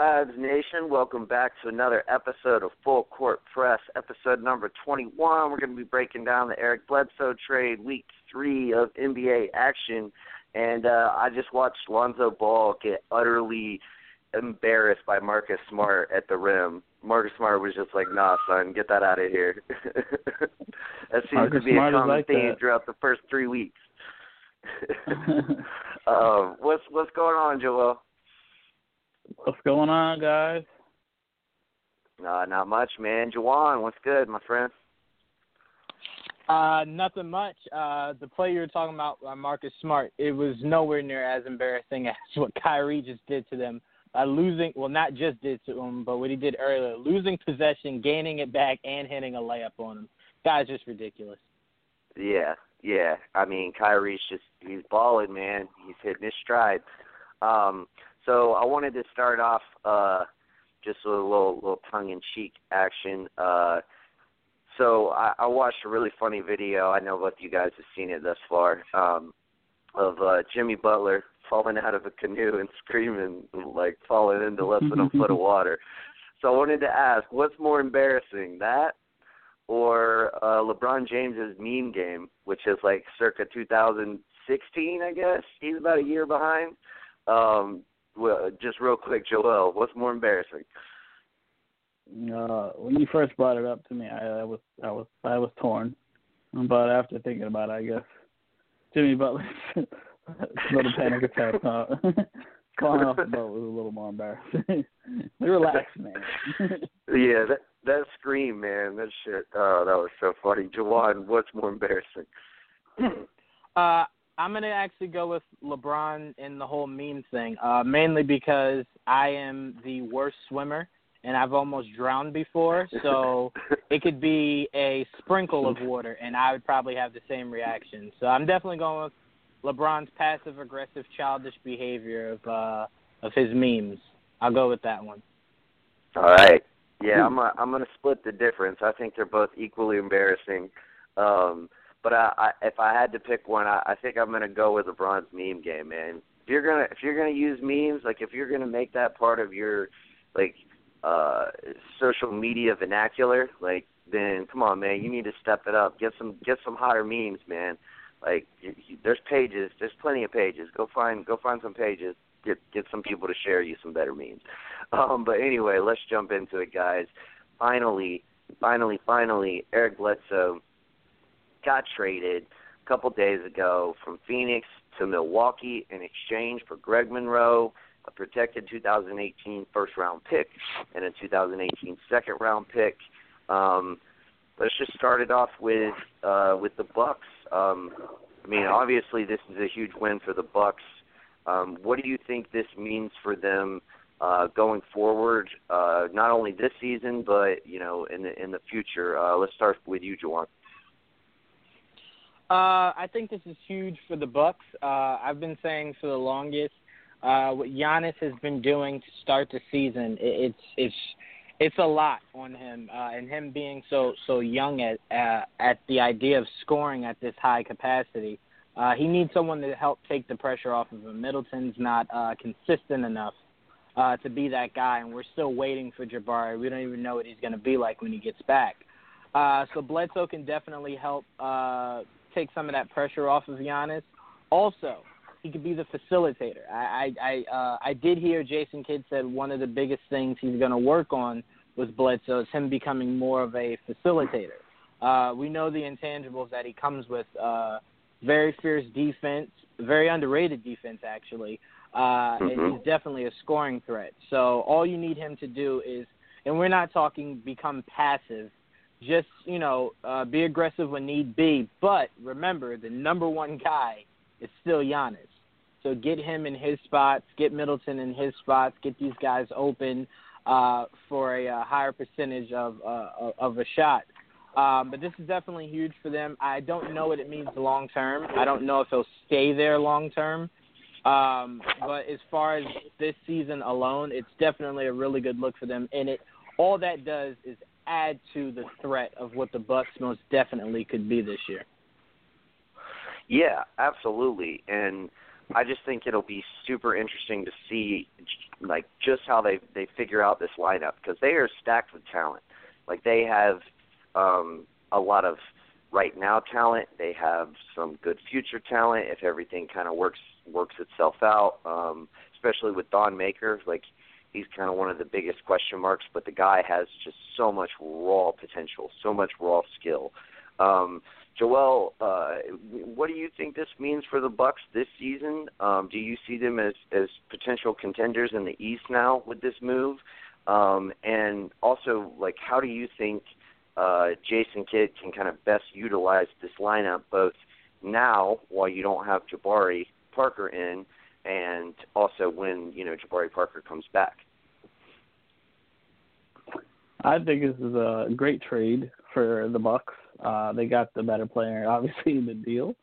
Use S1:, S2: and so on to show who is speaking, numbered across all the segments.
S1: Vibes Nation? Welcome back to another episode of Full Court Press, episode number 21. We're going to be breaking down the Eric Bledsoe trade, week three of NBA action. And uh, I just watched Lonzo Ball get utterly embarrassed by Marcus Smart at the rim. Marcus Smart was just like, nah, son, get that out of here. that seems
S2: Marcus
S1: to be
S2: Smart
S1: a common
S2: like
S1: theme
S2: that.
S1: throughout the first three weeks. um, what's what's going on, Joel?
S2: What's going on, guys?
S1: Uh, not much, man. Jawan, what's good, my friend?
S3: Uh, nothing much. Uh, the play you were talking about, uh, Marcus Smart, it was nowhere near as embarrassing as what Kyrie just did to them. Uh, losing, well, not just did to him, but what he did earlier, losing possession, gaining it back, and hitting a layup on him. Guy's just ridiculous.
S1: Yeah, yeah. I mean, Kyrie's just he's balling, man. He's hitting his stride. Um, so I wanted to start off uh just with a little little tongue in cheek action. Uh so I, I watched a really funny video. I know both you guys have seen it thus far. Um of uh Jimmy Butler falling out of a canoe and screaming like falling into less than a foot of water. So I wanted to ask, what's more embarrassing, that or uh LeBron James's meme game, which is like circa 2016, I guess. He's about a year behind. Um well, just real quick, Joel, what's more embarrassing?
S2: Uh, when you first brought it up to me, I, I was I was I was torn. But after thinking about it, I guess Jimmy Butler's little panic attack uh, falling off the boat was a little more embarrassing. Relax, man.
S1: Yeah, that that scream, man, that shit. Oh, that was so funny. Jawan, what's more embarrassing?
S3: Uh, I'm gonna actually go with LeBron in the whole meme thing, uh, mainly because I am the worst swimmer and I've almost drowned before, so it could be a sprinkle of water and I would probably have the same reaction. So I'm definitely going with LeBron's passive aggressive childish behavior of uh of his memes. I'll go with that one.
S1: All right. Yeah, I'm a, I'm gonna split the difference. I think they're both equally embarrassing. Um, but I, I if I had to pick one, I, I think I'm gonna go with LeBron's meme game, man. If you're gonna if you're gonna use memes, like if you're gonna make that part of your like uh social media vernacular, like then come on, man, you need to step it up. Get some get some hotter memes, man. Like you, you, there's pages, there's plenty of pages. Go find go find some pages. Get get some people to share you some better memes. Um, but anyway, let's jump into it, guys. Finally, finally, finally, Eric Bledsoe got traded a couple days ago from Phoenix to Milwaukee in exchange for Greg Monroe, a protected 2018 first round pick, and a 2018 second round pick. Um, let's just start it off with uh, with the Bucks. Um, I mean, obviously, this is a huge win for the Bucks. Um, what do you think this means for them uh, going forward? Uh, not only this season, but you know, in the in the future. Uh, let's start with you, Jawan.
S3: Uh, I think this is huge for the Bucks. Uh, I've been saying for the longest uh, what Giannis has been doing to start the season. It, it's it's it's a lot on him, uh, and him being so so young at uh, at the idea of scoring at this high capacity. Uh, he needs someone to help take the pressure off of him. Middleton's not uh, consistent enough uh, to be that guy, and we're still waiting for Jabari. We don't even know what he's going to be like when he gets back. Uh, so Bledsoe can definitely help uh, take some of that pressure off of Giannis. Also, he could be the facilitator. I I I, uh, I did hear Jason Kidd said one of the biggest things he's going to work on was Bledsoe is him becoming more of a facilitator. Uh, we know the intangibles that he comes with. Uh, very fierce defense, very underrated defense actually, uh,
S1: mm-hmm.
S3: and he's definitely a scoring threat. So all you need him to do is, and we're not talking become passive, just you know uh, be aggressive when need be. But remember, the number one guy is still Giannis. So get him in his spots, get Middleton in his spots, get these guys open uh, for a, a higher percentage of uh, of a shot. Um, but this is definitely huge for them. I don't know what it means long term. I don't know if he'll stay there long term. Um, but as far as this season alone, it's definitely a really good look for them. And it all that does is add to the threat of what the Bucks most definitely could be this year.
S1: Yeah, absolutely. And I just think it'll be super interesting to see like just how they they figure out this lineup because they are stacked with talent. Like they have um a lot of right now talent. They have some good future talent if everything kind of works works itself out. Um, especially with Thon Maker, like he's kind of one of the biggest question marks, but the guy has just so much raw potential, so much raw skill. Um, Joel, uh, what do you think this means for the Bucks this season? Um, do you see them as as potential contenders in the East now with this move? Um, and also, like, how do you think uh, Jason Kidd can kind of best utilize this lineup both now while you don't have Jabari Parker in, and also when you know Jabari Parker comes back?
S2: I think this is a great trade for the Bucks. Uh, they got the better player, obviously, in the deal.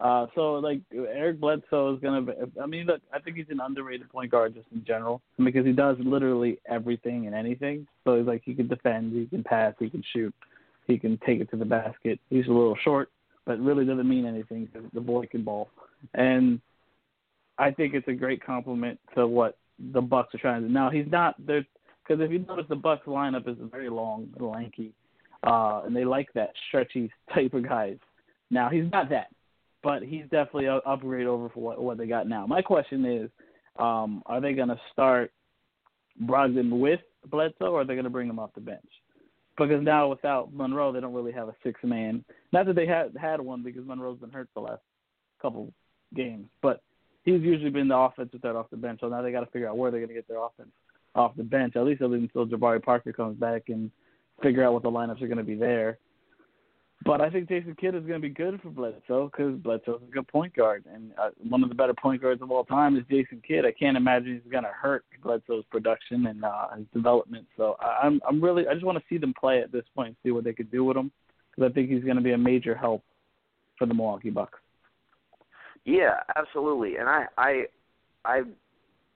S2: Uh, so like Eric Bledsoe is gonna. Be, I mean, look, I think he's an underrated point guard just in general because he does literally everything and anything. So he's like he can defend, he can pass, he can shoot, he can take it to the basket. He's a little short, but really doesn't mean anything because the boy can ball. And I think it's a great compliment to what the Bucks are trying to do. Now he's not there because if you notice the Bucks lineup is very long, lanky uh, and they like that stretchy type of guys. Now he's not that, but he's definitely a upgrade over for what, what they got now. My question is, um, are they going to start Brogdon with Bledsoe, or are they going to bring him off the bench? Because now without Monroe, they don't really have a six man. Not that they had had one because Monroe's been hurt the last couple games, but he's usually been the offensive threat off the bench. So now they got to figure out where they're going to get their offense off the bench. At least until Jabari Parker comes back and figure out what the lineups are going to be there. But I think Jason Kidd is going to be good for Bledsoe because Bledsoe's a good point guard, and uh, one of the better point guards of all time is Jason Kidd. I can't imagine he's going to hurt Bledsoe's production and uh, his development. So I'm I'm really I just want to see them play at this point and see what they could do with him because I think he's going to be a major help for the Milwaukee Bucks.
S1: Yeah, absolutely, and I I I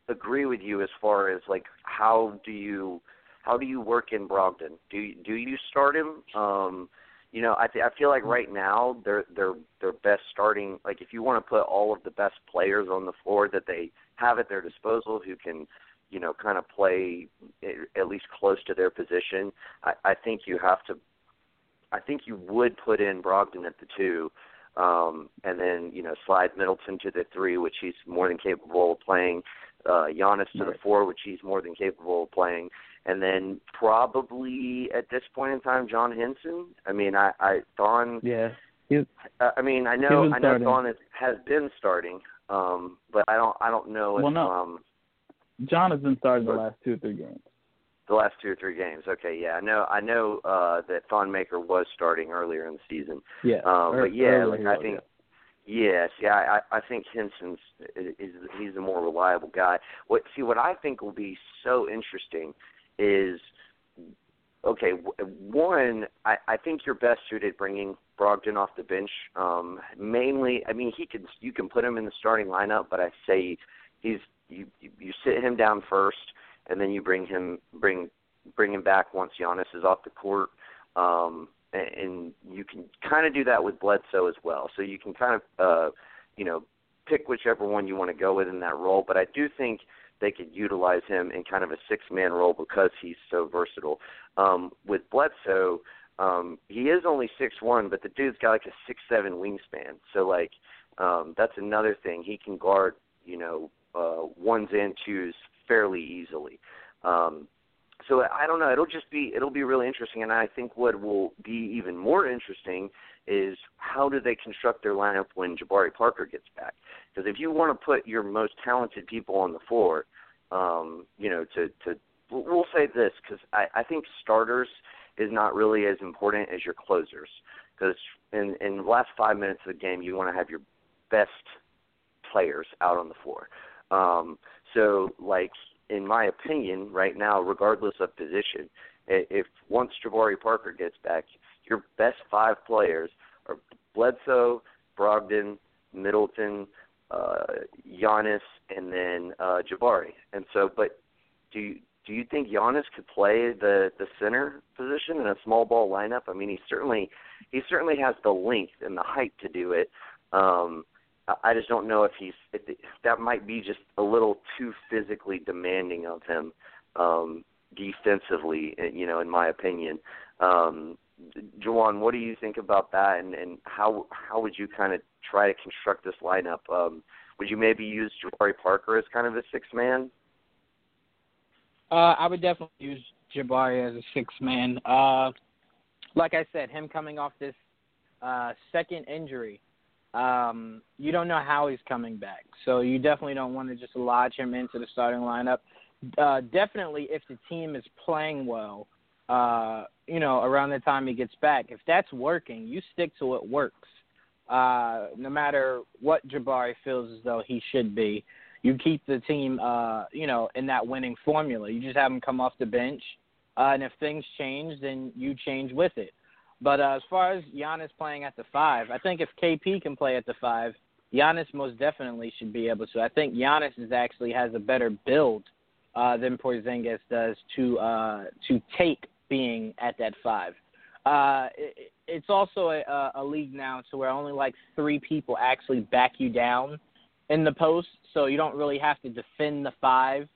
S1: agree with you as far as like how do you how do you work in Brogdon? Do you, do you start him? Um, you know, I th- I feel like right now they're they're they're best starting. Like if you want to put all of the best players on the floor that they have at their disposal, who can, you know, kind of play at least close to their position. I, I think you have to. I think you would put in Brogdon at the two, um, and then you know slide Middleton to the three, which he's more than capable of playing. Uh, Giannis to the four, which he's more than capable of playing, and then probably at this point in time, John Henson. I mean, I, I Thon.
S2: Yeah.
S1: He's, uh, I mean, I know, I know Thon has, has been starting, um, but I don't, I don't know if.
S2: Well, no.
S1: Um,
S2: John has been starting the last two or three games.
S1: The last two or three games. Okay, yeah, I know. I know uh, that Maker was starting earlier in the season.
S2: Yeah.
S1: Um, but yeah, like I think.
S2: Yeah.
S1: Yes, yeah, I, I think Henson's is, is he's a more reliable guy. What see what I think will be so interesting is okay, one, I, I think you're best suited bringing Brogdon off the bench. Um, mainly, I mean, he can you can put him in the starting lineup, but I say he's you you sit him down first, and then you bring him bring bring him back once Giannis is off the court. Um, and you can kind of do that with Bledsoe as well. So you can kind of, uh, you know, pick whichever one you want to go with in that role. But I do think they could utilize him in kind of a six man role because he's so versatile. Um, with Bledsoe, um, he is only six one, but the dude's got like a six seven wingspan. So like um, that's another thing. He can guard, you know, uh, ones and twos fairly easily. Um, so I don't know. It'll just be it'll be really interesting, and I think what will be even more interesting is how do they construct their lineup when Jabari Parker gets back? Because if you want to put your most talented people on the floor, um, you know, to to we'll say this because I, I think starters is not really as important as your closers because in in the last five minutes of the game you want to have your best players out on the floor. Um, so like in my opinion, right now, regardless of position, if once Jabari Parker gets back, your best five players are Bledsoe, Brogdon, Middleton, uh, Giannis, and then uh, Jabari. And so, but do you, do you think Giannis could play the the center position in a small ball lineup? I mean, he certainly he certainly has the length and the height to do it. Um, I just don't know if he's that might be just a little too physically demanding of him um, defensively. You know, in my opinion. Um, Jawan, what do you think about that, and, and how how would you kind of try to construct this lineup? Um, would you maybe use Jabari Parker as kind of a six man?
S3: Uh, I would definitely use Jabari as a six man. Uh, like I said, him coming off this uh, second injury, um, you don't know how he's coming back. So you definitely don't want to just lodge him into the starting lineup. Uh, definitely, if the team is playing well, uh, you know, around the time he gets back, if that's working, you stick to what works. Uh, no matter what Jabari feels as though he should be, you keep the team, uh, you know, in that winning formula. You just have him come off the bench, uh, and if things change, then you change with it. But uh, as far as Giannis playing at the five, I think if KP can play at the five, Giannis most definitely should be able to. I think Giannis is actually has a better build uh, than Porzingis does to uh, to take being at that five. Uh, it, it's also a, a league now to where only like three people actually back you down in the post, so you don't really have to defend the five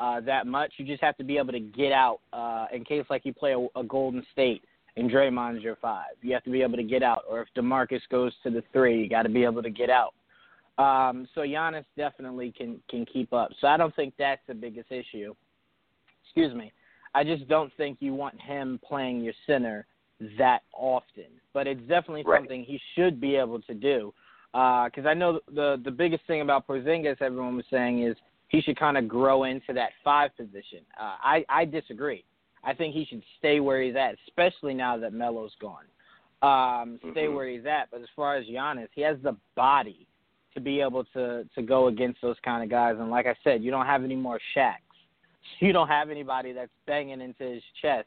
S3: uh, that much. You just have to be able to get out uh, in case like you play a, a Golden State and Draymond's your five. You have to be able to get out, or if Demarcus goes to the three, you got to be able to get out. Um, so Giannis definitely can can keep up. So I don't think that's the biggest issue. Excuse me. I just don't think you want him playing your center that often. But it's definitely
S1: right.
S3: something he should be able to do. Because uh, I know the the biggest thing about Porzingis, everyone was saying, is he should kind of grow into that five position. Uh, I I disagree. I think he should stay where he's at, especially now that Melo's gone. Um, stay
S1: mm-hmm.
S3: where he's at. But as far as Giannis, he has the body to be able to to go against those kind of guys. And like I said, you don't have any more Shaqs. You don't have anybody that's banging into his chest,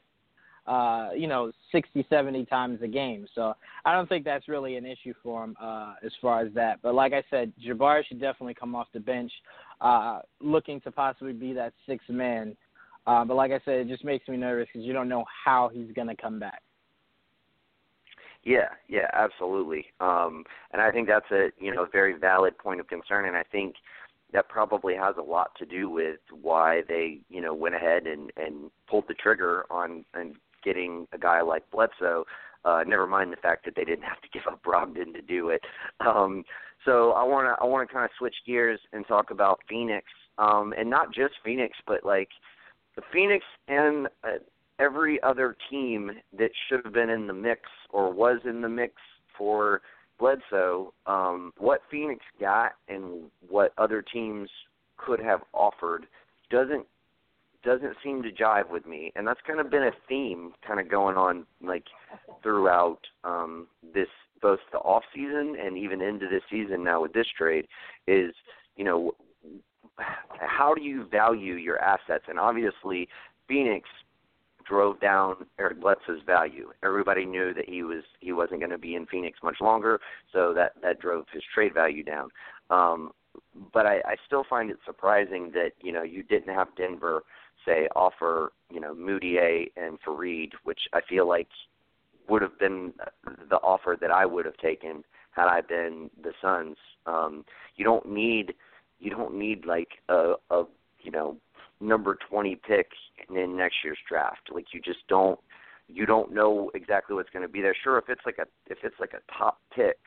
S3: uh, you know, 60, 70 times a game. So I don't think that's really an issue for him uh, as far as that. But like I said, Jabari should definitely come off the bench, uh, looking to possibly be that sixth man uh, but like I said, it just makes me nervous because you don't know how he's going to come back.
S1: Yeah, yeah, absolutely. Um, and I think that's a you know very valid point of concern, and I think that probably has a lot to do with why they you know went ahead and and pulled the trigger on and getting a guy like Bledsoe. Uh, never mind the fact that they didn't have to give up Brogdon to do it. Um, so I want to I want to kind of switch gears and talk about Phoenix, um, and not just Phoenix, but like the Phoenix and uh, every other team that should have been in the mix or was in the mix for Bledsoe, um, what Phoenix got and what other teams could have offered doesn't doesn't seem to jive with me, and that's kind of been a theme kind of going on like throughout um, this both the off season and even into this season now with this trade is you know how do you value your assets? And obviously, Phoenix drove down Eric Bledsoe's value. Everybody knew that he was he wasn't going to be in Phoenix much longer, so that that drove his trade value down. Um, but I, I still find it surprising that you know you didn't have Denver say offer you know Mudiay and Faried, which I feel like would have been the offer that I would have taken had I been the Suns. Um, you don't need you don't need like a, a you know number 20 pick in next year's draft. Like you just don't you don't know exactly what's going to be there. Sure, if it's like a if it's like a top pick,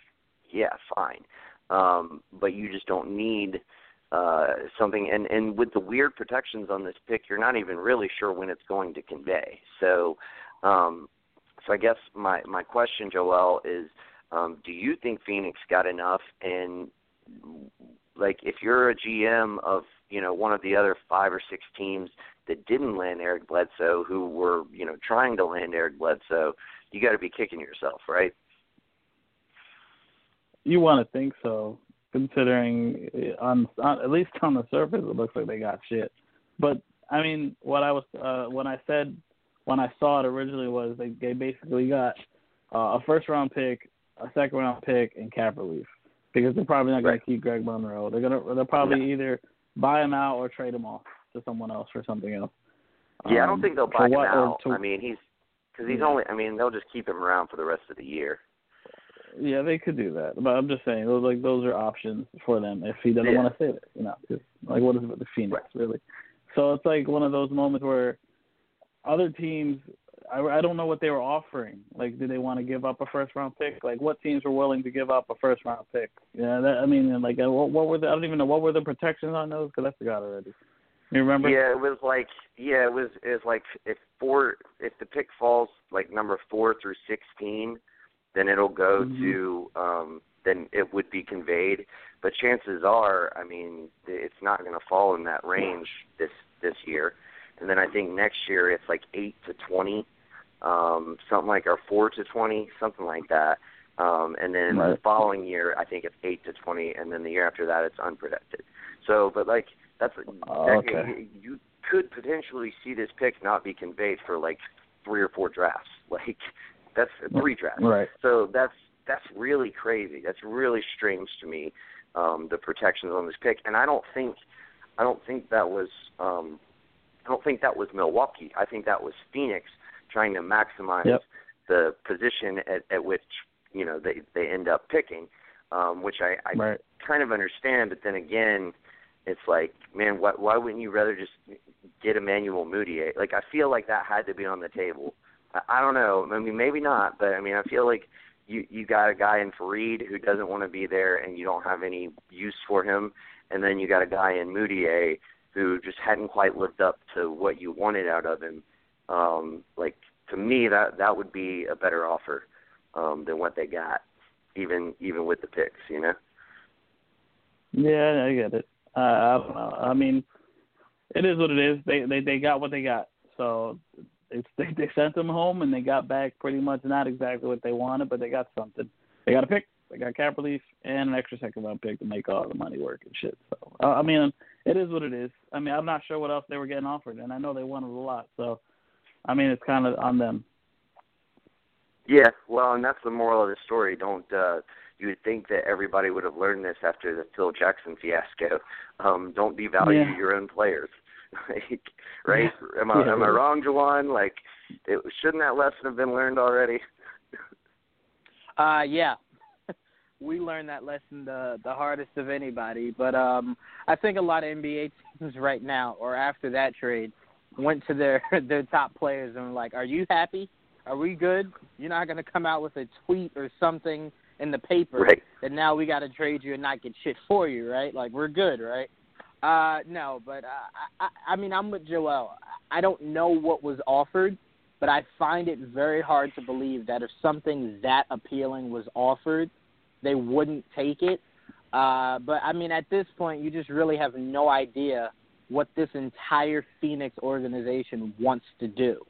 S1: yeah, fine. Um, but you just don't need uh, something. And and with the weird protections on this pick, you're not even really sure when it's going to convey. So, um, so I guess my my question, Joel, is. Um, do you think Phoenix got enough? And like, if you're a GM of you know one of the other five or six teams that didn't land Eric Bledsoe, who were you know trying to land Eric Bledsoe, you got to be kicking yourself, right?
S2: You want to think so, considering on, on at least on the surface it looks like they got shit. But I mean, what I was uh, when I said when I saw it originally was they they basically got uh, a first round pick, a second round pick, and cap relief because they're probably not going
S1: right.
S2: to keep Greg Monroe. They're gonna they'll probably yeah. either buy him out or trade him off to someone else for something else.
S1: Yeah, um, I don't think they'll buy him
S2: what,
S1: out.
S2: To,
S1: I mean, he's because he's only. I mean, they'll just keep him around for the rest of the year.
S2: Yeah, they could do that, but I'm just saying those like those are options for them if he doesn't
S1: yeah.
S2: want to stay there. You know, cause, like what is it with the Phoenix
S1: right.
S2: really? So it's like one of those moments where other teams I, I don't know what they were offering. Like, did they want to give up a first round pick? Like, what teams were willing to give up a first round pick? Yeah, that, I mean, like, uh, what, what were the? I don't even know what were the protections on those because I forgot already. You remember?
S1: Yeah, it was like yeah, it was it was like if four if the pick falls like number four through sixteen, then it'll go
S2: mm-hmm.
S1: to um then it would be conveyed. But chances are, I mean, it's not going to fall in that range this this year. And then I think next year it's like eight to twenty um, something like our four to twenty, something like that. Um, and then
S2: right.
S1: the following year, I think it's eight to twenty, and then the year after that, it's unprotected. So, but like that's
S2: oh,
S1: that,
S2: okay.
S1: you could potentially see this pick not be conveyed for like three or four drafts. Like that's three drafts.
S2: Right.
S1: So that's that's really crazy. That's really strange to me. Um, the protections on this pick, and I don't think I don't think that was um, I don't think that was Milwaukee. I think that was Phoenix trying to maximize
S2: yep.
S1: the position at, at which you know they they end up picking, um, which I, I
S2: right.
S1: kind of understand. But then again, it's like, man, why why wouldn't you rather just get Emmanuel Mudiay? Like I feel like that had to be on the table. I, I don't know. I mean, maybe not, but I mean, I feel like you you got a guy in Faried who doesn't want to be there, and you don't have any use for him, and then you got a guy in Mudiay who just hadn't quite lived up to what you wanted out of him um, like to me that that would be a better offer um, than what they got, even even with the picks, you know.
S2: Yeah, I get it. Uh, I don't know. I mean, it is what it is. They they they got what they got. So it's they they sent them home and they got back pretty much not exactly what they wanted, but they got something. They got a pick. They got cap relief and an extra second round pick to make all the money work and shit. So uh, I mean, it is what it is. I mean, I'm not sure what else they were getting offered, and I know they wanted a lot. So I mean, it's kind of on them.
S1: Yeah, well, and that's the moral of the story. Don't uh you would think that everybody would have learned this after the Phil Jackson fiasco. Um, don't devalue
S2: yeah.
S1: your own players. like, right?
S2: Yeah.
S1: Am I
S2: yeah,
S1: am I wrong, Jawan? Like, it, shouldn't that lesson have been learned already?
S3: uh, yeah. we learned that lesson the the hardest of anybody. But um, I think a lot of NBA teams right now, or after that trade, went to their their top players and were like, "Are you happy? Are we good? You're not going to come out with a tweet or something in the paper
S1: right.
S3: that now we got to trade you and not get shit for you, right? Like we're good, right?" Uh, no, but uh, I, I mean, I'm with Joel. I don't know what was offered, but I find it very hard to believe that if something that appealing was offered, they wouldn't take it. Uh, but I mean, at this point, you just really have no idea what this entire Phoenix organization wants to do.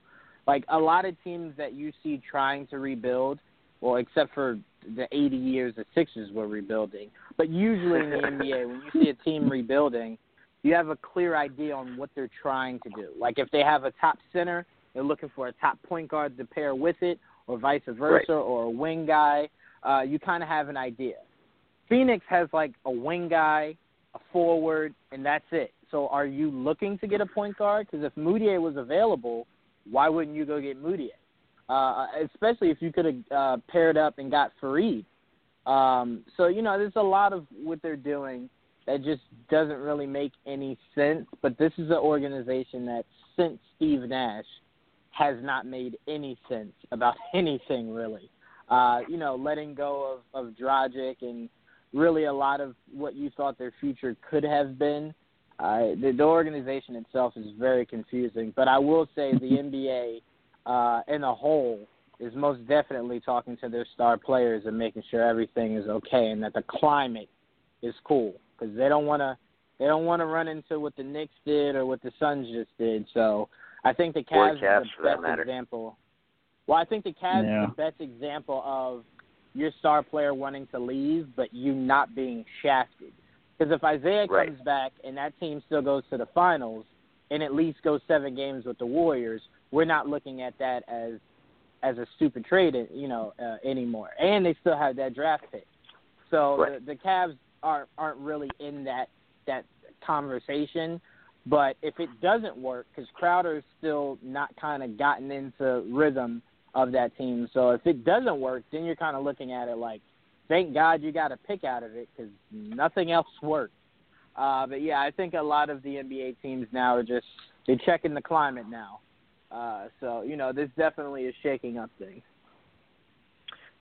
S3: Like a lot of teams that you see trying to rebuild, well, except for the 80 years the Sixers were rebuilding, but usually in the NBA, when you see a team rebuilding, you have a clear idea on what they're trying to do. Like if they have a top center, they're looking for a top point guard to pair with it, or vice versa,
S1: right.
S3: or a wing guy. Uh, you kind of have an idea. Phoenix has like a wing guy, a forward, and that's it. So are you looking to get a point guard? Because if Mudiay was available, why wouldn't you go get Mudiay? Uh, especially if you could have uh, paired up and got Faried. Um, so you know, there's a lot of what they're doing that just doesn't really make any sense. But this is an organization that since Steve Nash has not made any sense about anything really. Uh, you know, letting go of, of Dragic and really a lot of what you thought their future could have been. Uh, the, the organization itself is very confusing, but I will say the NBA uh, in a whole is most definitely talking to their star players and making sure everything is okay and that the climate is cool because they don't want to they don't want to run into what the Knicks did or what the Suns just did. So I think the Cavs,
S1: Cavs
S3: is the best example. Well, I think the Cavs
S2: yeah.
S3: is the best example of your star player wanting to leave, but you not being shafted. Because if Isaiah
S1: right.
S3: comes back and that team still goes to the finals and at least goes seven games with the Warriors, we're not looking at that as as a stupid trade, you know, uh, anymore. And they still have that draft pick, so
S1: right.
S3: the, the Cavs aren't aren't really in that that conversation. But if it doesn't work, because Crowder's still not kind of gotten into rhythm of that team, so if it doesn't work, then you're kind of looking at it like, thank God you got a pick out of it because nothing else worked. Uh, but yeah, I think a lot of the NBA teams now are just they're checking the climate now. Uh, so you know, this definitely is shaking up things.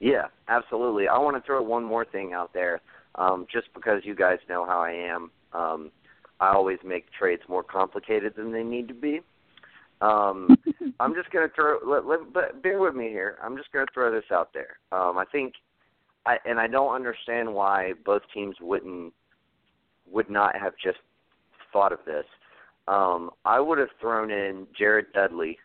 S1: Yeah, absolutely. I want to throw one more thing out there, um, just because you guys know how I am. Um, I always make trades more complicated than they need to be. Um, I'm just going to throw. Let, let, but bear with me here. I'm just going to throw this out there. Um, I think, I, and I don't understand why both teams wouldn't would not have just thought of this. Um, I would have thrown in Jared Dudley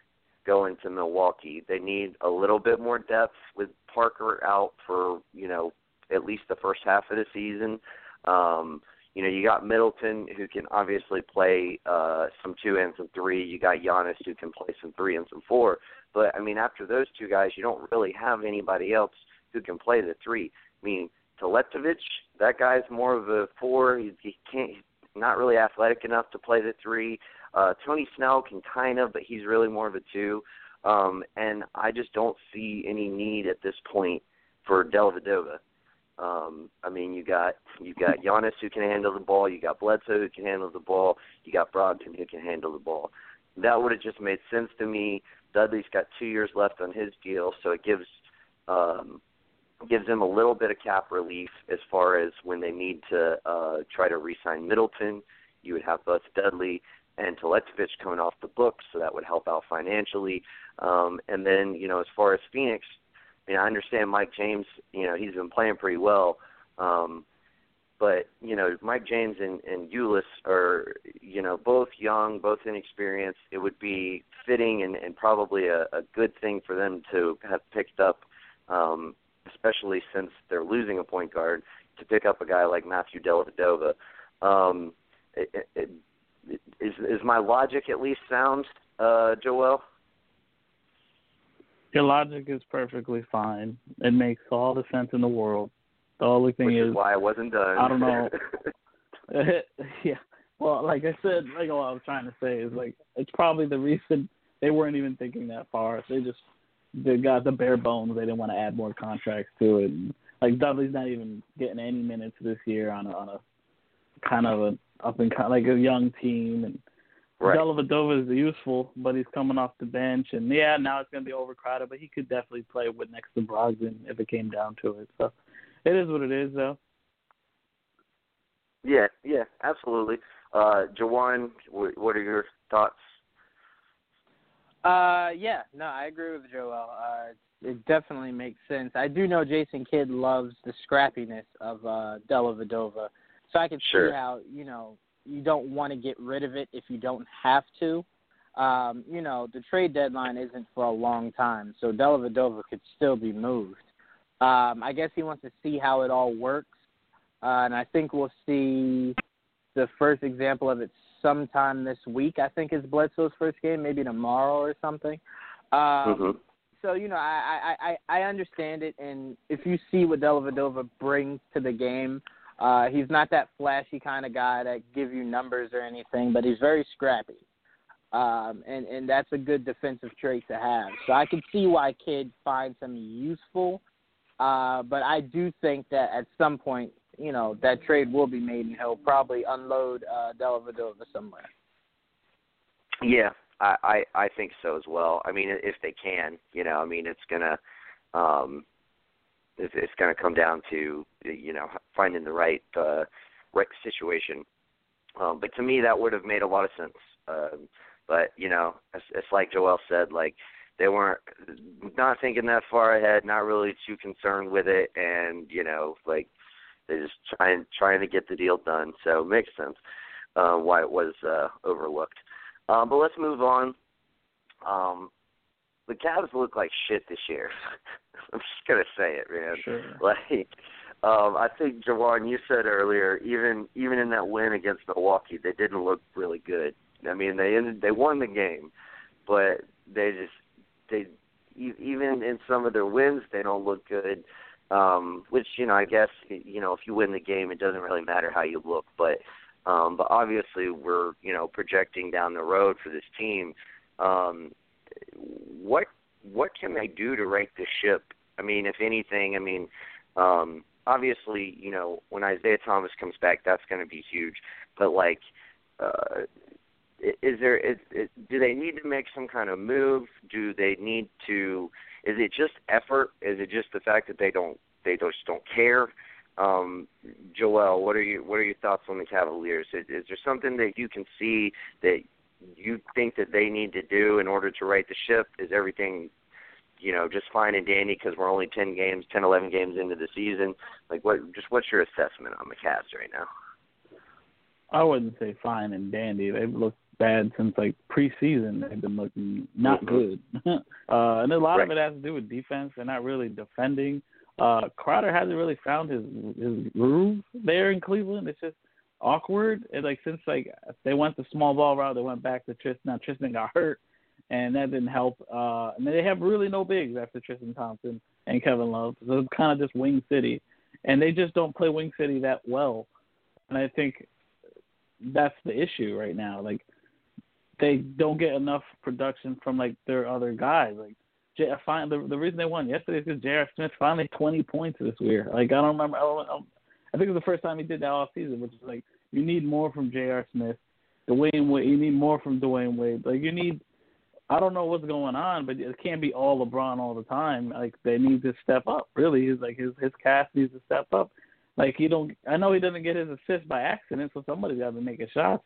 S1: going to Milwaukee. They need a little bit more depth with Parker out for you know at least the first half of the season. Um, you know, you got Middleton who can obviously play uh, some two and some three. You got Giannis who can play some three and some four. But I mean, after those two guys, you don't really have anybody else who can play the three. I mean, Teletovic, that guy's more of a four. He, he can't. He's not really athletic enough to play the three. Uh, Tony Snell can kind of, but he's really more of a two. Um, and I just don't see any need at this point for Dellavedova. Um, I mean, you got you got Giannis who can handle the ball. You got Bledsoe who can handle the ball. You got Brogdon who can handle the ball. That would have just made sense to me. Dudley's got two years left on his deal, so it gives um, gives them a little bit of cap relief as far as when they need to uh, try to re-sign Middleton. You would have both Dudley and Teletovic coming off the books, so that would help out financially. Um, and then, you know, as far as Phoenix, I mean, I understand Mike James. You know, he's been playing pretty well. Um, but you know, Mike James and, and Ulis are you know both young, both inexperienced. It would be fitting and, and probably a, a good thing for them to have picked up, um, especially since they're losing a point guard, to pick up a guy like Matthew Dellavedova. Um, it, it, it, is is my logic at least sound, uh, Joel?
S2: Your logic is perfectly fine. It makes all the sense in the world. The only thing
S1: Which
S2: is,
S1: is why I wasn't done.
S2: I don't know. yeah. Well, like I said, like what I was trying to say is like it's probably the reason they weren't even thinking that far. They just they got the bare bones. They didn't want to add more contracts to it. And, like Dudley's not even getting any minutes this year on a, on a kind of a up and kind like a young team and
S1: Right.
S2: Dellavedova is useful, but he's coming off the bench, and yeah, now it's going to be overcrowded. But he could definitely play with next to Brogdon if it came down to it. So it is what it is, though.
S1: Yeah, yeah, absolutely. Uh, Jawan, what are your thoughts?
S3: Uh, yeah, no, I agree with Joel. Uh, it definitely makes sense. I do know Jason Kidd loves the scrappiness of uh, Dellavedova, so I can
S1: Sure.
S3: see how you know you don't want to get rid of it if you don't have to. Um, you know, the trade deadline isn't for a long time, so Dellavedova could still be moved. Um, I guess he wants to see how it all works, uh, and I think we'll see the first example of it sometime this week. I think is Bledsoe's first game, maybe tomorrow or something. Um,
S1: mm-hmm.
S3: So you know, I, I I I understand it, and if you see what Dellavedova brings to the game, uh, he's not that flashy kind of guy that give you numbers or anything, but he's very scrappy, um, and and that's a good defensive trait to have. So I can see why Kidd finds him useful, uh, but I do think that at some point you know that trade will be made, and he'll probably unload uh, Dellavedova somewhere.
S1: Yeah, I, I I think so as well. I mean, if they can, you know, I mean, it's gonna um, it's, it's gonna come down to you know finding the right uh, right situation. Um, but to me, that would have made a lot of sense. Um, but you know, it's, it's like Joel said, like they weren't not thinking that far ahead, not really too concerned with it, and you know, like they just trying trying to get the deal done. So it makes sense uh, why it was uh, overlooked. Um, but let's move on. Um, the Cavs look like shit this year. I'm just gonna say it, man.
S2: Sure.
S1: Like, um, I think Jawan, you said earlier, even even in that win against Milwaukee, they didn't look really good. I mean, they ended, they won the game, but they just they even in some of their wins, they don't look good um, which you know I guess you know if you win the game, it doesn't really matter how you look, but um, but obviously we're you know projecting down the road for this team. Um, what what can they do to right the ship? I mean, if anything, I mean, um, obviously you know when Isaiah Thomas comes back, that's going to be huge. But like, uh, is there is, is do they need to make some kind of move? Do they need to is it just effort? Is it just the fact that they don't they just don't care? Um, Joel, what are you what are your thoughts on the Cavaliers? Is, is there something that you can see that you think that they need to do in order to right the ship? Is everything you know just fine and dandy because we're only ten games, ten, eleven games into the season? Like what? Just what's your assessment on the Cavs right now?
S2: I wouldn't say fine and dandy. They've looked bad since like preseason. They've been looking not good, uh, and a lot
S1: right.
S2: of it has to do with defense. They're not really defending. Uh, Crowder hasn't really found his his groove there in Cleveland. It's just awkward. And like since like they went the small ball route, they went back to Tristan. Now Tristan got hurt, and that didn't help. Uh, and they have really no bigs after Tristan Thompson and Kevin Love. So it's kind of just wing city, and they just don't play wing city that well. And I think that's the issue right now. Like they don't get enough production from like their other guys. Like J- I find the the reason they won yesterday is because J.R. Smith finally 20 points this year. Like I don't remember. I, don't, I think it was the first time he did that all season, which is like you need more from J.R. Smith, Dwyane Wade. You need more from Dwyane Wade. Like you need. I don't know what's going on, but it can't be all LeBron all the time. Like they need to step up. Really, is like his his cast needs to step up. Like he don't. I know he doesn't get his assist by accident, so somebody's got to make a shot.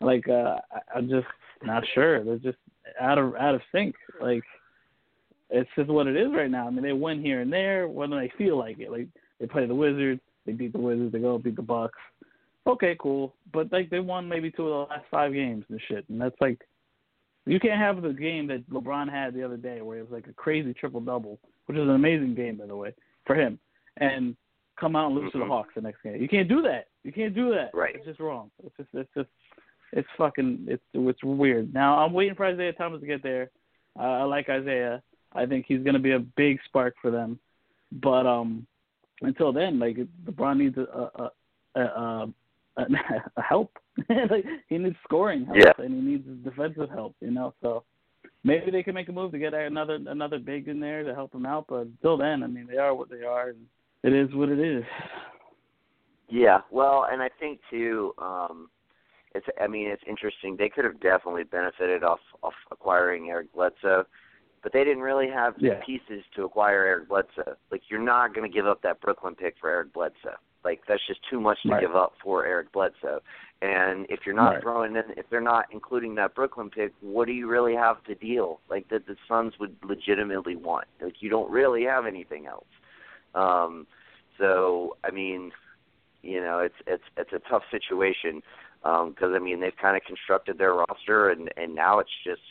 S2: Like uh, I, I'm just not sure. They're just out of out of sync. Like it's just what it is right now. I mean, they win here and there when they feel like it. Like they play the Wizards, they beat the Wizards, they go beat the Bucks. Okay, cool. But like they won maybe two of the last five games and shit, and that's like you can't have the game that LeBron had the other day where it was like a crazy triple double, which is an amazing game by the way for him, and come out and lose
S1: mm-hmm.
S2: to the Hawks the next game. You can't do that. You can't do that.
S1: Right.
S2: It's just wrong. It's just it's just it's fucking it's it's weird. Now I'm waiting for Isaiah Thomas to get there. Uh, I like Isaiah. I think he's going to be a big spark for them. But um, until then, like LeBron needs a a, a, a, a help. like he needs scoring help
S1: yeah.
S2: and he needs defensive help. You know, so maybe they can make a move to get another another big in there to help him out. But until then, I mean, they are what they are, and it is what it is.
S1: Yeah, well, and I think too. um it's I mean it's interesting. They could have definitely benefited off off acquiring Eric Bledsoe, but they didn't really have the
S2: yeah.
S1: pieces to acquire Eric Bledsoe. Like you're not going to give up that Brooklyn pick for Eric Bledsoe. Like that's just too much to
S2: right.
S1: give up for Eric Bledsoe. And if you're not
S2: right.
S1: throwing in, if they're not including that Brooklyn pick, what do you really have to deal? Like that the Suns would legitimately want. Like you don't really have anything else. Um, so I mean, you know, it's it's it's a tough situation because um, I mean they've kind of constructed their roster, and and now it's just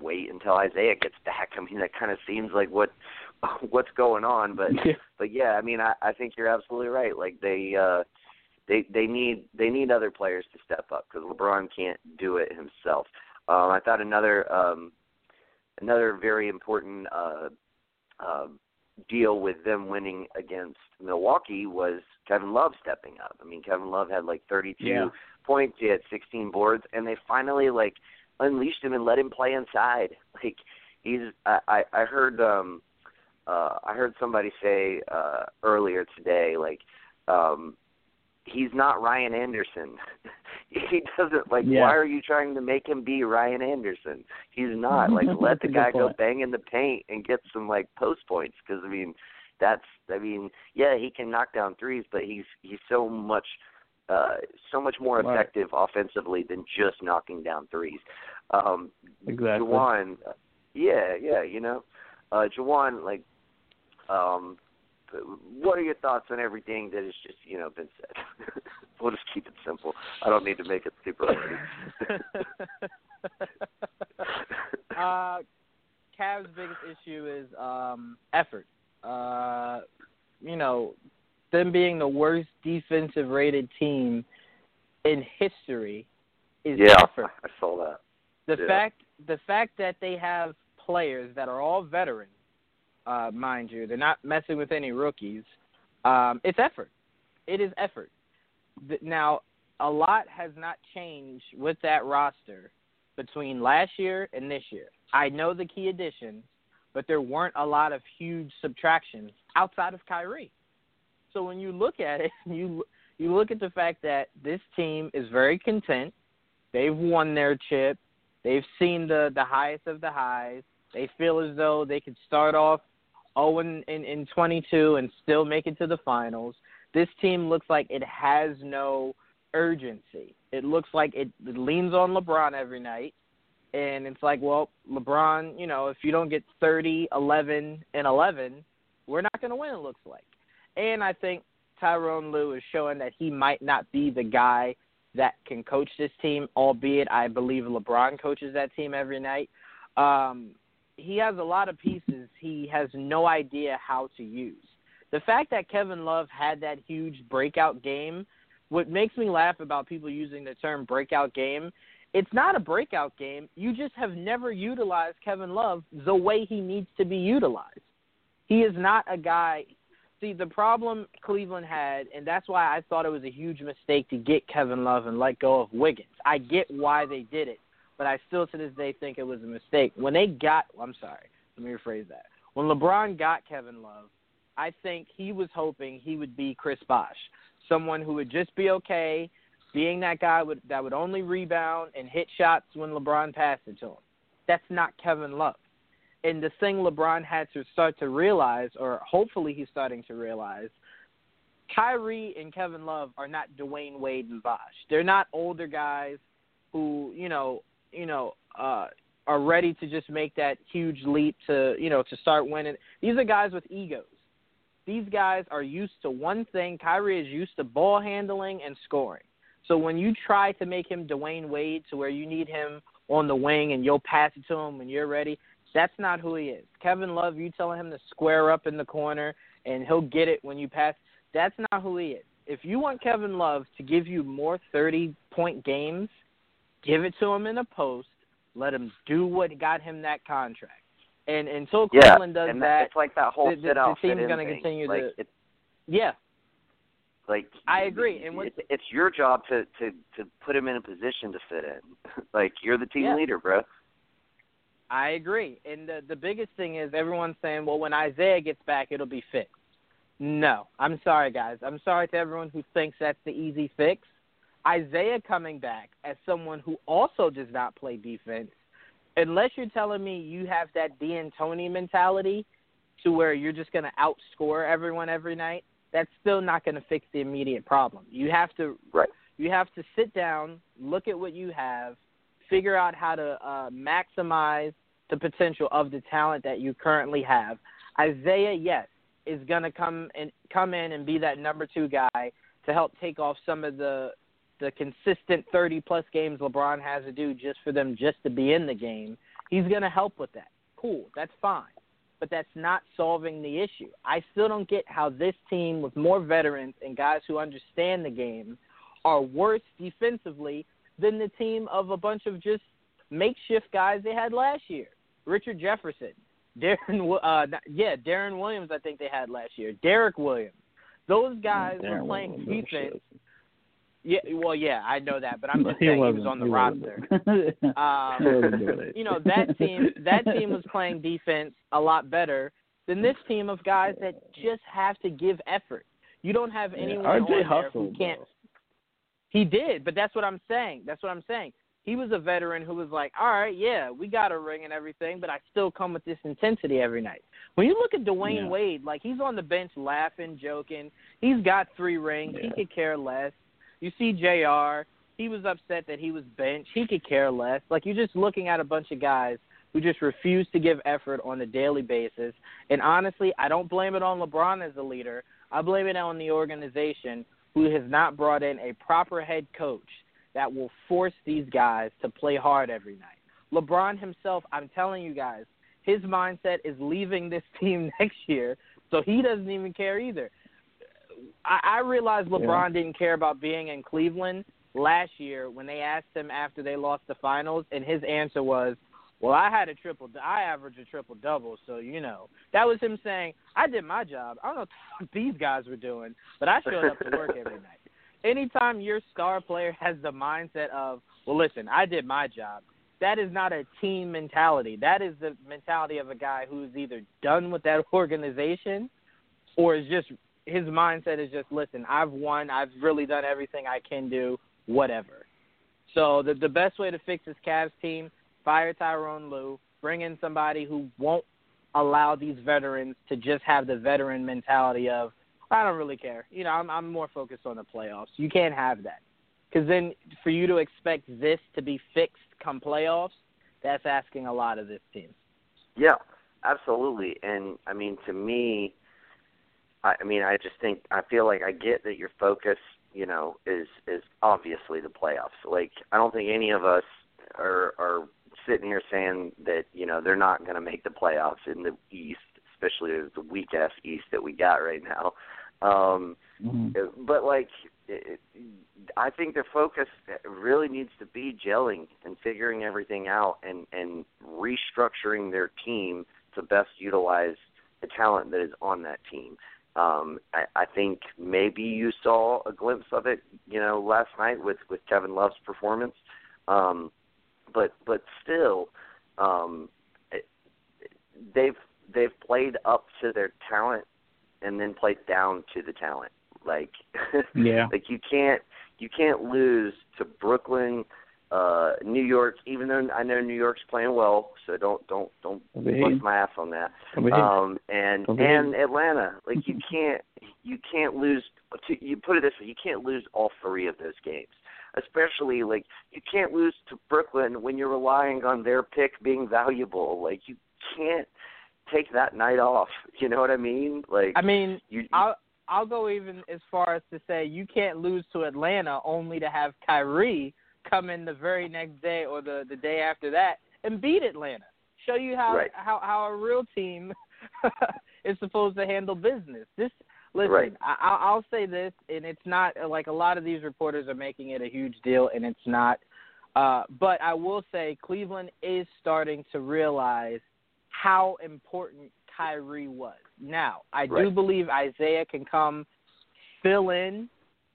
S1: wait until Isaiah gets back. I mean that kind of seems like what what's going on, but
S2: yeah.
S1: but yeah, I mean I I think you're absolutely right. Like they uh they they need they need other players to step up because LeBron can't do it himself. Um, I thought another um, another very important uh, uh, deal with them winning against Milwaukee was Kevin Love stepping up. I mean, Kevin Love had like 32
S2: Yeah.
S1: points, he had 16 boards, and they finally like unleashed him and let him play inside. Like he's, I I, I heard um, uh, I heard somebody say uh, earlier today, like um, he's not Ryan Anderson. he doesn't like.
S2: Yeah.
S1: Why are you trying to make him be Ryan Anderson? He's not. Like, let the guy go bang in the paint and get some like post points. Because I mean, that's. I mean, yeah, he can knock down threes, but he's he's so much. Uh, so much more
S2: Right.
S1: effective offensively than just knocking down threes. Um,
S2: Exactly.
S1: Jawan, yeah, yeah, you know, uh, Jawan, like, um, what are your thoughts on everything that has just, you know, been said? we'll just keep it simple. I don't need to make it super.
S3: uh, Cavs' biggest issue is um, effort. Uh, you know, them being the worst defensive rated team in history is
S1: yeah,
S3: effort.
S1: I saw that.
S3: The
S1: Yeah.
S3: fact the fact that they have players that are all veterans, uh, mind you, they're not messing with any rookies. Um, it's effort. It is effort. Now, a lot has not changed with that roster between last year and this year. I know the key additions, but there weren't a lot of huge subtractions outside of Kyrie. So when you look at it, you you look at the fact that this team is very content. They've won their chip. They've seen the the highest of the highs. They feel as though they could start off 0 in, in, in 22 and still make it to the finals. This team looks like it has no urgency. It looks like it, it leans on LeBron every night. And it's like, well, LeBron, you know, if you don't get 30, 11, and 11, we're not going to win, it looks like. And I think Tyronn Lue is showing that he might not be the guy that can coach this team, albeit I believe LeBron coaches that team every night. Um, he has a lot of pieces he has no idea how to use. The fact that Kevin Love had that huge breakout game, what makes me laugh about people using the term breakout game, it's not a breakout game. You just have never utilized Kevin Love the way he needs to be utilized. He is not a guy. See, the problem Cleveland had, and that's why I thought it was a huge mistake to get Kevin Love and let go of Wiggins. I get why they did it, but I still to this day think it was a mistake. When they got, I'm sorry, let me rephrase that. When LeBron got Kevin Love, I think he was hoping he would be Chris Bosh, someone who would just be okay being that guy would, that would only rebound and hit shots when LeBron passed it to him. That's not Kevin Love. And the thing LeBron had to start to realize, or hopefully he's starting to realize, Kyrie and Kevin Love are not Dwyane Wade and Bosh. They're not older guys who, you know, you know, uh, are ready to just make that huge leap to, you know, to start winning. These are guys with egos. These guys are used to one thing. Kyrie is used to ball handling and scoring. So when you try to make him Dwyane Wade to where you need him on the wing and you'll pass it to him when you're ready, that's not who he is. Kevin Love, you telling him to square up in the corner and he'll get it when you pass, that's not who he is. If you want Kevin Love to give you more 30 point games, give it to him in a post. Let him do what got him that contract. And until
S1: Yeah,
S3: Cleveland does
S1: and
S3: that,
S1: it's like that whole
S3: the- the- the team's gonna continue
S1: like,
S3: to- yeah,
S1: like
S3: I agree, and
S1: it's, it's your job to to to put him in a position to fit in. like you're the team
S3: Yeah.
S1: leader, bro.
S3: I agree. And the the biggest thing is everyone's saying, well, when Isaiah gets back, it'll be fixed. No, I'm sorry, guys. I'm sorry to everyone who thinks that's the easy fix. Isaiah coming back as someone who also does not play defense, unless you're telling me you have that D'Antoni mentality to where you're just going to outscore everyone every night, that's still not going to fix the immediate problem. You have to
S1: Right.
S3: you have to sit down, look at what you have, figure out how to uh, maximize the potential of the talent that you currently have. Isaiah, yes, is going to come and come in and be that number two guy to help take off some of the the consistent 30 plus games LeBron has to do just for them just to be in the game. He's going to help with that. Cool, that's fine. but that's not solving the issue. I still don't get how this team with more veterans and guys who understand the game are worse defensively than the team of a bunch of just makeshift guys they had last year. Richard Jefferson, Deron, uh, yeah, Deron Williams, I think they had last year. Derek Williams, those guys
S2: Deron
S3: were playing
S2: Williams,
S3: defense. Yeah, well, yeah, I know that, but I'm just
S2: He
S3: saying he
S2: wasn't-
S3: on the
S2: he
S3: roster. Um,
S2: He wasn't doing it.
S3: you know that team that team was playing defense a lot better than this team of guys that just have to give effort. You don't have
S2: Yeah,
S3: anyone
S2: RJ
S3: on who can't. He did, but that's what I'm saying. That's what I'm saying. He was a veteran who was like, "All right, yeah, we got a ring and everything, but I still come with this intensity every night." When you look at Dwyane
S2: Yeah.
S3: Wade, like he's on the bench laughing, joking. He's got three rings. He could care less. You see J.R. He was upset that he was benched. He could care less. Like you're just looking at a bunch of guys who just refuse to give effort on a daily basis. And honestly, I don't blame it on LeBron as a leader. I blame it on the organization who has not brought in a proper head coach that will force these guys to play hard every night. LeBron himself, I'm telling you guys, his mindset is leaving this team next year, so he doesn't even care either. I, I realized LeBron didn't care about being in Cleveland last year when they asked him after they lost the finals, and his answer was, "Well, I had a triple. I averaged a triple double, so you know." That was him saying, "I did my job. I don't know what these guys were doing, but I showed up to work every night." Anytime your star player has the mindset of, "Well, listen, I did my job," that is not a team mentality. That is the mentality of a guy who's either done with that organization or is just his mindset is just listen, I've won, I've really done everything I can do, whatever. So the the best way to fix this Cavs team, fire Tyronn Lue, bring in somebody who won't allow these veterans to just have the veteran mentality of I don't really care. You know, I'm I'm more focused on the playoffs. You can't have that. Cuz then for you to expect this to be fixed come playoffs, that's asking a lot of this team.
S1: Yeah, absolutely. And I mean, to me, I, I mean, I just think I feel like I get that your focus, you know, is is obviously the playoffs. Like, I don't think any of us are are sitting here saying that you know they're not going to make the playoffs in the East, especially the weak ass East that we got right now. Um,
S2: Mhm.
S1: but like it, I think their focus really needs to be gelling and figuring everything out and and restructuring their team to best utilize the talent that is on that team. Um, I, I think maybe you saw a glimpse of it, you know, last night with with Kevin Love's performance. Um, but but still, um, it, they've they've played up to their talent and then played down to the talent. Like
S2: Yeah.
S1: like you can't you can't lose to Brooklyn, uh, New York. Even though I know New York's playing well, so don't don't don't
S2: Don't
S1: bust my ass on that.
S2: Don't be hating.
S1: Um, and
S2: Don't
S1: and Atlanta, like you can't you can't lose. To, you put it this way, you can't lose all three of those games. Especially like you can't lose to Brooklyn when you're relying on their pick being valuable. Like you can't take that night off. You know what I mean? Like
S3: I mean,
S1: you,
S3: I'll I'll go even as far as to say you can't lose to Atlanta only to have Kyrie come in the very next day or the the day after that and beat Atlanta. Show you how
S1: Right.
S3: how how a real team is supposed to handle business. This listen,
S1: Right.
S3: I, I'll I'll say this, and it's not like a lot of these reporters are making it a huge deal, and it's not. Uh, but I will say Cleveland is starting to realize how important Kyrie was. Now, I do believe Isaiah can come fill in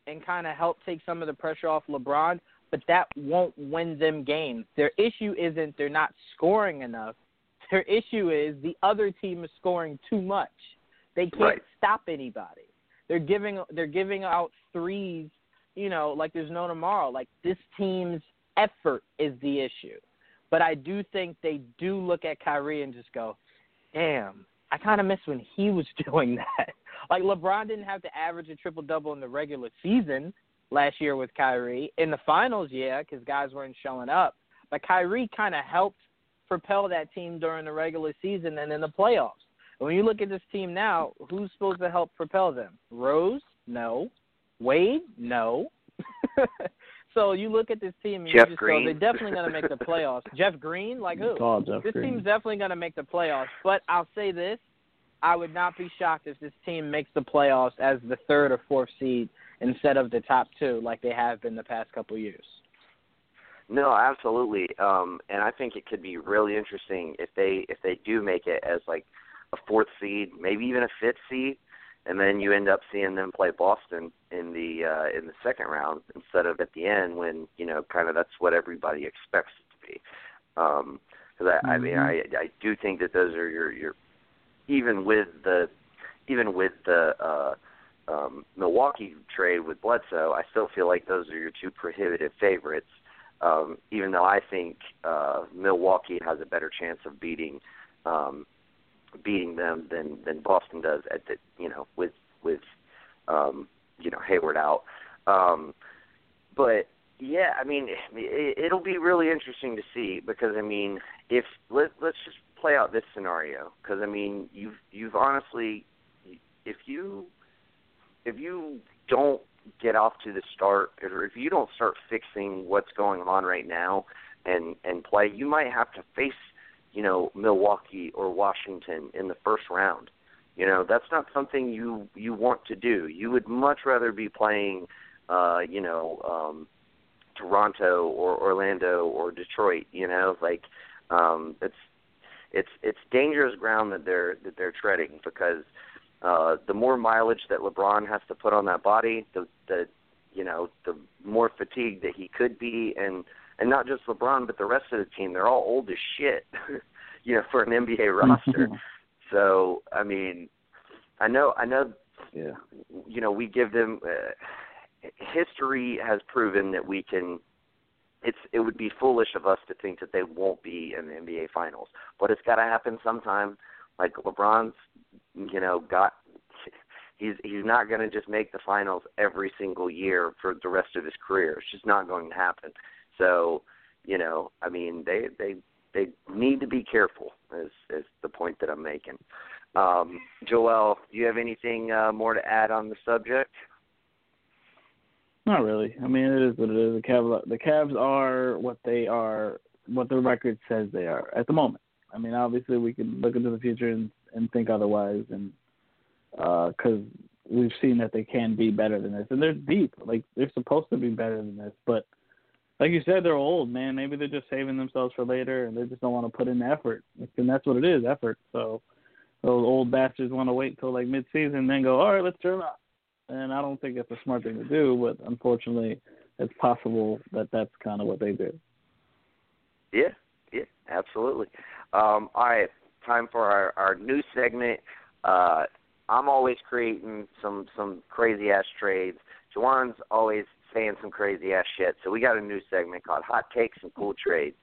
S3: and kind of help take some of the pressure off LeBron, but that won't win them games. Their issue isn't they're not scoring enough. Their issue is the other team is scoring too much. They can't
S1: Right.
S3: stop anybody. They're giving they're giving out threes, you know, like there's no tomorrow. Like this team's effort is the issue. But I do think they do look at Kyrie and just go, "Damn, I kind of miss when he was doing that." Like LeBron didn't have to average a triple double in the regular season last year with Kyrie. In the finals, yeah, because guys weren't showing up. But Kyrie kind of helped propel that team during the regular season and in the playoffs. And when you look at this team now, who's supposed to help propel them? Rose? No. Wade? No. so you look at this team and
S1: Jeff
S3: you just
S1: Green.
S3: go, they're definitely going to make the playoffs. Jeff Green, like who?
S2: It's Jeff
S3: this
S2: Green.
S3: team's definitely going to make the playoffs. But I'll say this: I would not be shocked if this team makes the playoffs as the third or fourth seed instead of the top two, like they have been the past couple years.
S1: No, absolutely. Um, and I think it could be really interesting if they if they do make it as like a fourth seed, maybe even a fifth seed, and then you end up seeing them play Boston in the uh, in the second round instead of at the end when you know kind of that's what everybody expects it to be. Um, because I, I mean I I do think that those are your your even with the even with the uh, um, Milwaukee trade with Bledsoe, I still feel like those are your two prohibitive favorites um, even though I think uh, Milwaukee has a better chance of beating um, beating them than than Boston does at the you know with with um, you know Hayward out. Um, but yeah, I mean it, it'll be really interesting to see because I mean if let let's just play out this scenario because I mean you've you've honestly if you if you don't get off to the start or if you don't start fixing what's going on right now and and play you might have to face you know Milwaukee or Washington in the first round. You know that's not something you you want to do. You would much rather be playing uh you know um Toronto or Orlando or Detroit you know? Like um it's it's it's dangerous ground that they're that they're treading because uh, the more mileage that LeBron has to put on that body, the the you know the more fatigued that he could be, and and not just LeBron, but the rest of the team. They're all old as shit, you know, for an NBA roster. so I mean, I know I know,
S2: yeah.
S1: you know, we give them. Uh, history has proven that we can. It's it would be foolish of us to think that they won't be in the NBA Finals, but it's got to happen sometime. Like LeBron's you know, got he's he's not going to just make the finals every single year for the rest of his career. It's just not going to happen. So, you know, I mean, they they they need to be careful. Is is the point that I'm making. Um, Joel, do you have anything uh, more to add on the subject?
S2: Not really. I mean, it is what it is. The Cavs, the Cavs are what they are, what the record says they are at the moment. I mean, obviously, we can look into the future and and think otherwise, and because uh, we've seen that they can be better than this, and they're deep. Like they're supposed to be better than this, but like you said, they're old, man. Maybe they're just saving themselves for later, and they just don't want to put in the effort. And that's what it is, effort. So those old bastards want to wait till like mid-season, then go, all right, let's turn up. And I don't think it's a smart thing to do, but unfortunately, it's possible that that's kind of what they do.
S1: Yeah, yeah, absolutely. Um, all right, time for our, our new segment. Uh, I'm always creating some some crazy ass trades. Juwan's always saying some crazy ass shit. So we got a new segment called Hot Takes and Cool Trades.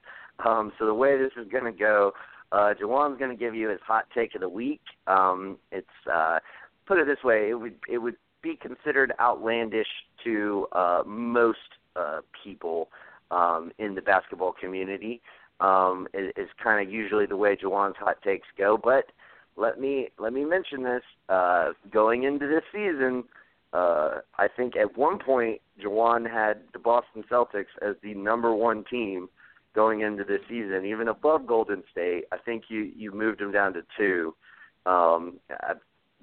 S1: Um, so the way this is to go, uh, Juwan's going to give you his hot take of the week. Um, it's uh, put it this way: it would it would be considered outlandish to uh, most uh, people um, in the basketball community. Um, is, is kind of usually the way Juwan's hot takes go, but let me let me mention this. Uh, going into this season, uh, I think at one point Juwan had the Boston Celtics as the number one team going into this season, even above Golden State. I think you you moved them down to two, um,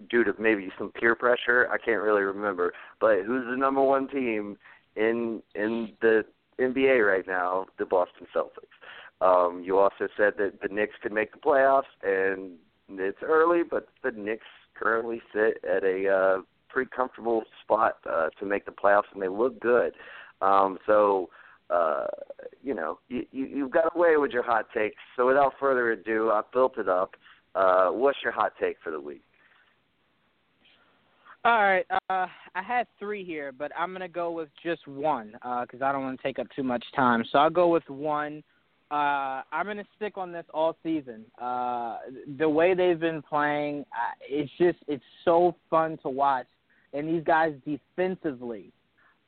S1: due to maybe some peer pressure. I can't really remember, but who's the number one team in in the NBA right now? The Boston Celtics. Um, you also said that the Knicks could make the playoffs, and it's early, but the Knicks currently sit at a uh, pretty comfortable spot uh, to make the playoffs, and they look good. Um, so, uh, you know, you, you, you've got away with your hot takes. So, without further ado, I've built it up. Uh, what's your hot take for the week?
S3: All right, uh, I had three here, but I'm gonna go with just one because uh, I don't want to take up too much time. So I'll go with one. Uh, I'm gonna stick on this all season. Uh, the way they've been playing, uh, it's just it's so fun to watch, and these guys defensively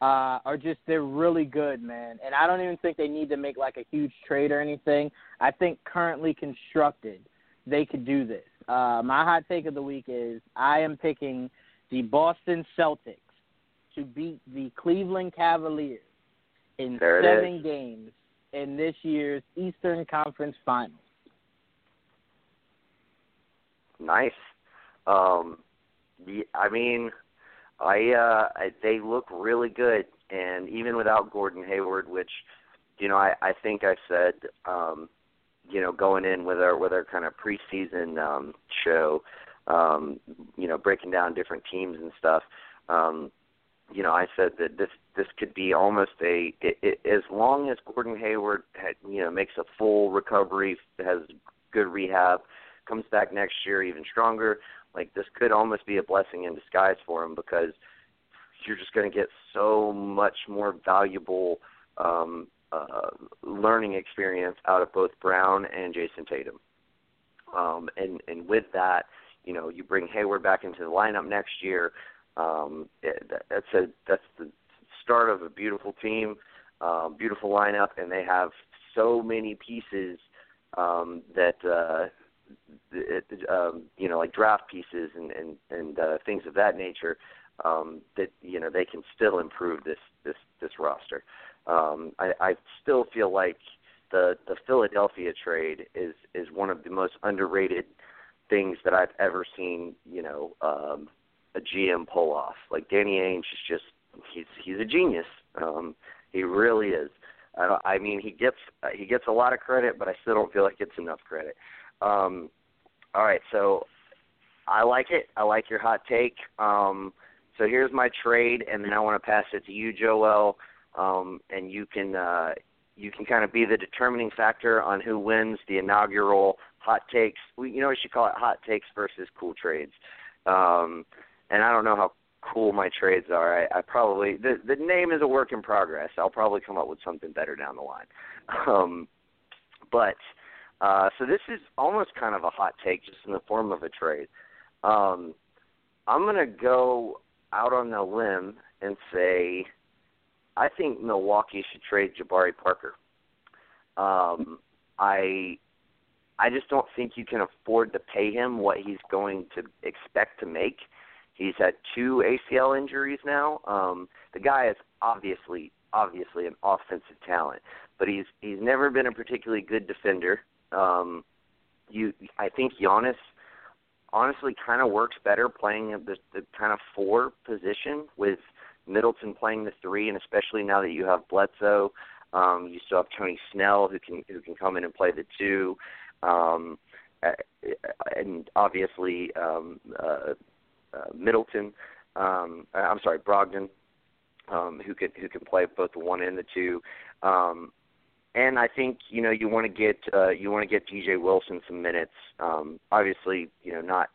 S3: uh, are just they're really good, man. And I don't even think they need to make like a huge trade or anything. I think currently constructed, they could do this. Uh, my hot take of the week is I am picking the Boston Celtics to beat the Cleveland Cavaliers in
S1: there
S3: seven games in this year's Eastern Conference Finals.
S1: Nice. Um, I mean, I, uh, I they look really good, and even without Gordon Hayward, which you know I, I think I said, um, you know, going in with our with our kind of preseason um, show, um, you know, breaking down different teams and stuff. Um, you know, I said that this this could be almost a it, it, as long as Gordon Hayward had, you know makes a full recovery, has good rehab, comes back next year even stronger. Like this could almost be a blessing in disguise for him because you're just going to get so much more valuable um, uh, learning experience out of both Brown and Jayson Tatum. Um, and and with that, you know, you bring Hayward back into the lineup next year. Um, it, that's a that's the start of a beautiful team, uh, beautiful lineup, and they have so many pieces um, that uh, it, um, you know, like draft pieces and and and uh, things of that nature. Um, that you know they can still improve this this this roster. Um, I, I still feel like the the Philadelphia trade is is one of the most underrated things that I've ever seen. You know, um, a GM pull off. Like Danny Ainge is just he's he's a genius. Um, he really is. I, I mean, he gets he gets a lot of credit, but I still don't feel like it's enough credit. Um, all right, so I like it. I like your hot take. Um, so here's my trade, and then I want to pass it to you, Joel, um, and you can uh, you can kind of be the determining factor on who wins the inaugural hot takes. We, you know, we should call it hot takes versus cool trades. Um, and I don't know how cool my trades are. I, I probably the the name is a work in progress. I'll probably come up with something better down the line. Um, but uh, so this is almost kind of a hot take, just in the form of a trade. Um, I'm to go out on a limb and say I think Milwaukee should trade Jabari Parker. Um, I I just don't think you can afford to pay him what he's going to expect to make. He's had two ACL injuries now. Um, the guy is obviously obviously an offensive talent, but he's he's never been a particularly good defender. Um, you, I think Giannis honestly kind of works better playing the, the kind of four position with Middleton playing the three, and especially now that you have Bledsoe, um, you still have Tony Snell who can who can come in and play the two, um, and obviously um, uh, uh, Middleton. Um, I'm sorry, Brogdon, um, who can who can play both the one and the two. Um, and I think you know you want to get uh, you want to get DJ Wilson some minutes. Um, obviously, you know not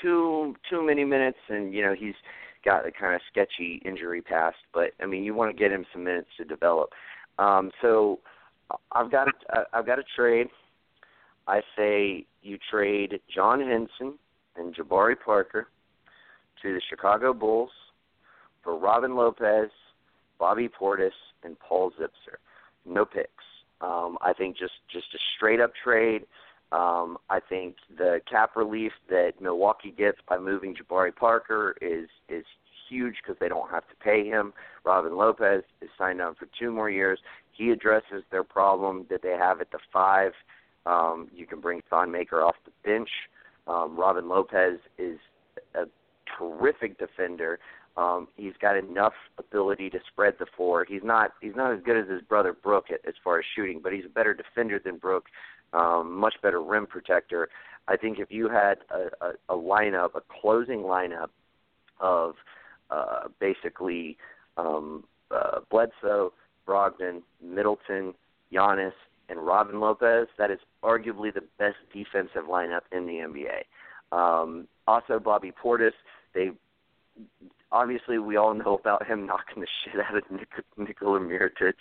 S1: too too many minutes, and you know he's got a kind of sketchy injury past. But I mean, you want to get him some minutes to develop. Um, so I've got I've got a trade. I say you trade John Henson and Jabari Parker to the Chicago Bulls for Robin Lopez, Bobby Portis, and Paul Zipser no picks. Um, I think just just a straight up trade. Um, I think the cap relief that Milwaukee gets by moving Jabari Parker is is huge because they don't have to pay him. Robin Lopez is signed on for two more years. He addresses their problem that they have at the five. Um, you can bring Thon Maker off the bench. Um, Robin Lopez is a terrific defender. Um, he's got enough ability to spread the floor. He's not he's not as good as his brother Brook as far as shooting, but he's a better defender than Brook, um, much better rim protector. I think if you had a, a, a lineup, a closing lineup of uh, basically um, uh, Bledsoe, Brogdon, Middleton, Giannis, and Robin Lopez, that is arguably the best defensive lineup in the NBA. Um, also, Bobby Portis. They obviously we all know about him knocking the shit out of Nik- Nikola Mirotic.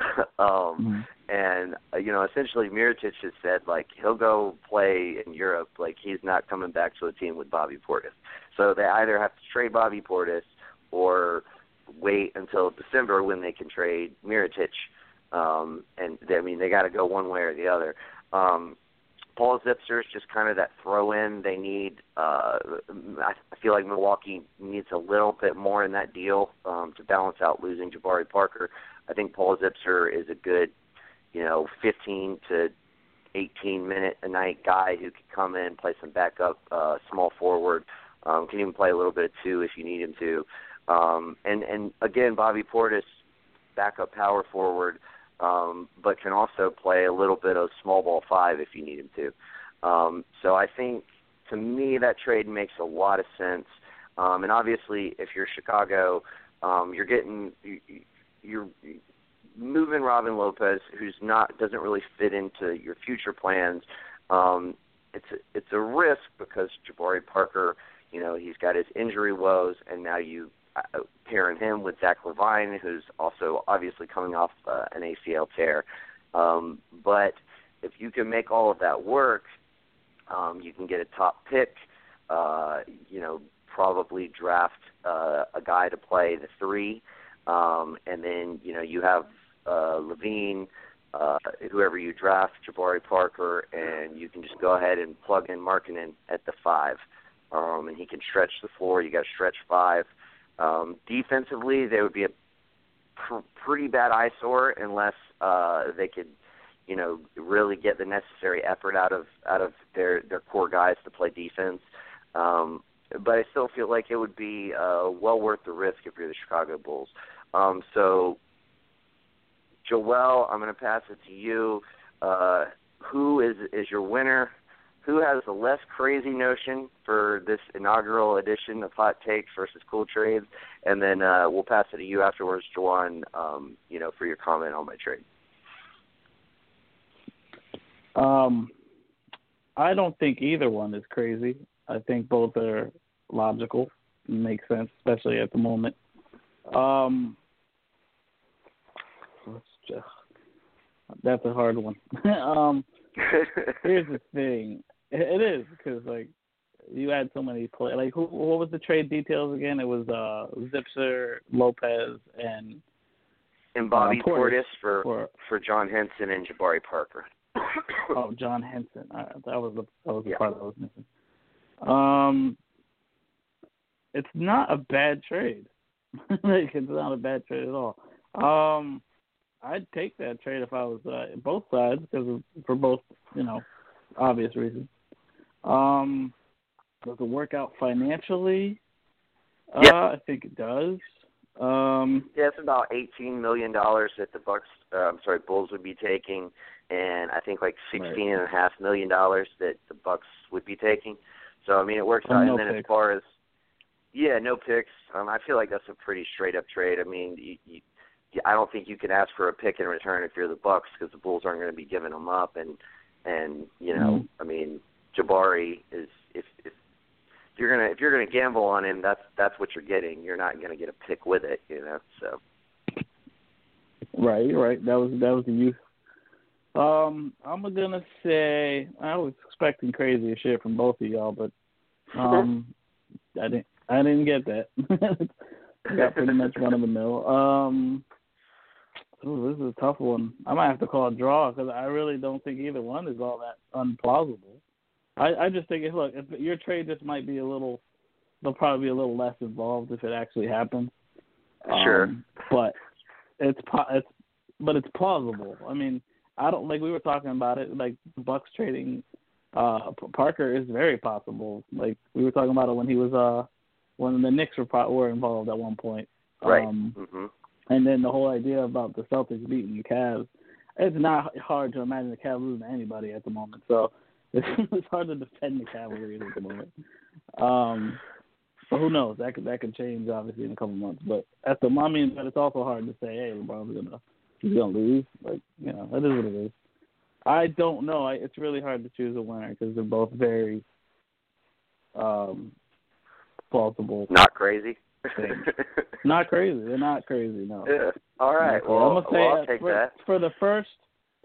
S1: um mm-hmm. and uh, you know, essentially Mirotic has said like he'll go play in Europe, like he's not coming back to a team with Bobby Portis. So they either have to trade Bobby Portis or wait until December when they can trade Mirotic. Um and they, I mean they got to go one way or the other. Um Paul Zipser is just kind of that throw in they need. Uh, I feel like Milwaukee needs a little bit more in that deal um, to balance out losing Jabari Parker. I think Paul Zipser is a good, you know, 15 to 18 minute a night guy who could come in, play some backup, uh, small forward, um, can even play a little bit of two if you need him to. Um, and and again, Bobby Portis, backup power forward, um, but can also play a little bit of small ball five if you need him to. Um, so I think to me that trade makes a lot of sense. Um, and obviously, if you're Chicago, um, you're getting you, you're moving Robin Lopez, who's not doesn't really fit into your future plans. Um, it's a, it's a risk because Jabari Parker, you know, he's got his injury woes, and now you pairing him with Zach LaVine, who's also obviously coming off uh, an ACL tear. Um, but if you can make all of that work, um, you can get a top pick. Uh, you know, probably draft uh, a guy to play the three, um, and then you know you have uh, LaVine, uh, whoever you draft, Jabari Parker, and you can just go ahead and plug in Markkanen at the five, um, and he can stretch the floor. You got to stretch five. Um, defensively, they would be a pr- pretty bad eyesore unless uh, they could, you know, really get the necessary effort out of out of their their core guys to play defense. Um, but I still feel like it would be uh, well worth the risk if you're the Chicago Bulls. Um, so, Joel, I'm going to pass it to you. Uh, who is is your winner? Who has the less crazy notion for this inaugural edition of Hot Takes versus Cool Trades? And then uh, we'll pass it to you afterwards, Jawan. Um, you know, for your comment on my trade.
S2: Um, I don't think either one is crazy. I think both are logical, make sense, especially at the moment. Um, let's just, that's a hard one. um, here's the thing. It is because like you had so many play. Like who? What was the trade details again? It was uh Zipser, Lopez, and
S1: and Bobby
S2: uh, Portis,
S1: Portis for,
S2: for
S1: for John Henson and Jabari Parker.
S2: oh, John Henson. Uh, that was the that was the
S1: Yeah.
S2: part I was missing. Um, it's not a bad trade. like it's not a bad trade at all. Um, I'd take that trade if I was uh, both sides because for both you know obvious reasons. Um, does it work out financially?
S1: Yeah.
S2: Uh, I think it does. Um,
S1: Yeah, it's about eighteen million dollars that the Bucks, uh, I'm sorry, Bulls would be taking, and I think like sixteen and a half million dollars that the Bucks would be taking. So I mean, it works out.
S2: no
S1: and then as far as yeah, no picks. Um, I feel like that's a pretty straight up trade. I mean, you, you, I don't think you can ask for a pick in return if you're the Bucks because the Bulls aren't going to be giving them up. And and you know,
S2: Mhm.
S1: I mean, Jabari is if if you're gonna if you're gonna gamble on him, that's that's what you're getting. You're not gonna get a pick with it, you know. So
S2: Right, right. That was that was the youth. Um, I'm gonna say I was expecting crazy shit from both of y'all, but um, I didn't. I didn't get that. Got pretty much run of the mill. Um, ooh, this is a tough one. I might have to call a draw because I really don't think either one is all that unplausible. I I just think. Look, if your trade just might be a little, they'll probably be a little less involved if it actually happens.
S1: Sure.
S2: Um, but it's it's but it's plausible. I mean, I don't like we were talking about it. Like the Bucks trading uh Parker is very possible. Like we were talking about it when he was uh when the Knicks were were involved at one point.
S1: right.
S2: Um,
S1: hmm
S2: and then the whole idea about the Celtics beating the Cavs, it's not hard to imagine the Cavs losing to anybody at the moment. So it's, hard to defend the Cavaliers at the moment. Um, but who knows? That could that could change obviously in a couple months. But at the I mean, but it's also hard to say, hey, LeBron's gonna he's gonna lose. Like you know, that is what it is. I don't know. I, it's really hard to choose a winner because they're both very um, plausible.
S1: Not crazy.
S2: Not crazy. They're not crazy. No.
S1: yeah. All right. Well,
S2: I'm gonna say
S1: well, I'll take
S2: for,
S1: that.
S2: for the first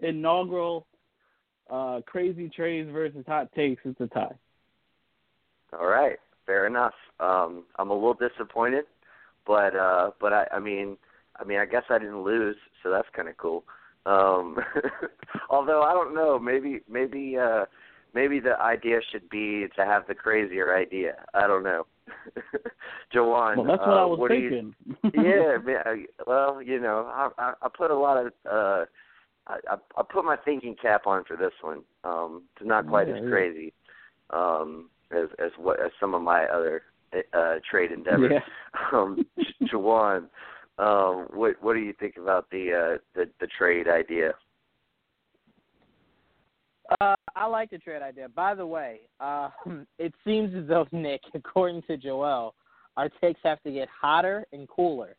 S2: inaugural uh, crazy trades versus hot takes. It's a tie.
S1: All right. Fair enough. Um, I'm a little disappointed, but uh, but I, I mean, I mean, I guess I didn't lose, so that's kind of cool. Um, although I don't know, maybe maybe uh, maybe the idea should be to have the crazier idea. I don't know. Jawan.
S2: Well, that's what
S1: uh,
S2: I was
S1: what
S2: thinking.
S1: You, yeah, man. Well, you know, I, I I put a lot of uh I I I put my thinking cap on for this one. Um it's not quite
S2: Yeah,
S1: as
S2: yeah.
S1: crazy um as as what as some of my other uh trade endeavors.
S2: yeah.
S1: Um Jawan, um what what do you think about the uh the the trade idea?
S3: Uh, I like the trade idea. By the way, uh, it seems as though Nick, according to Joel, our takes have to get hotter and cooler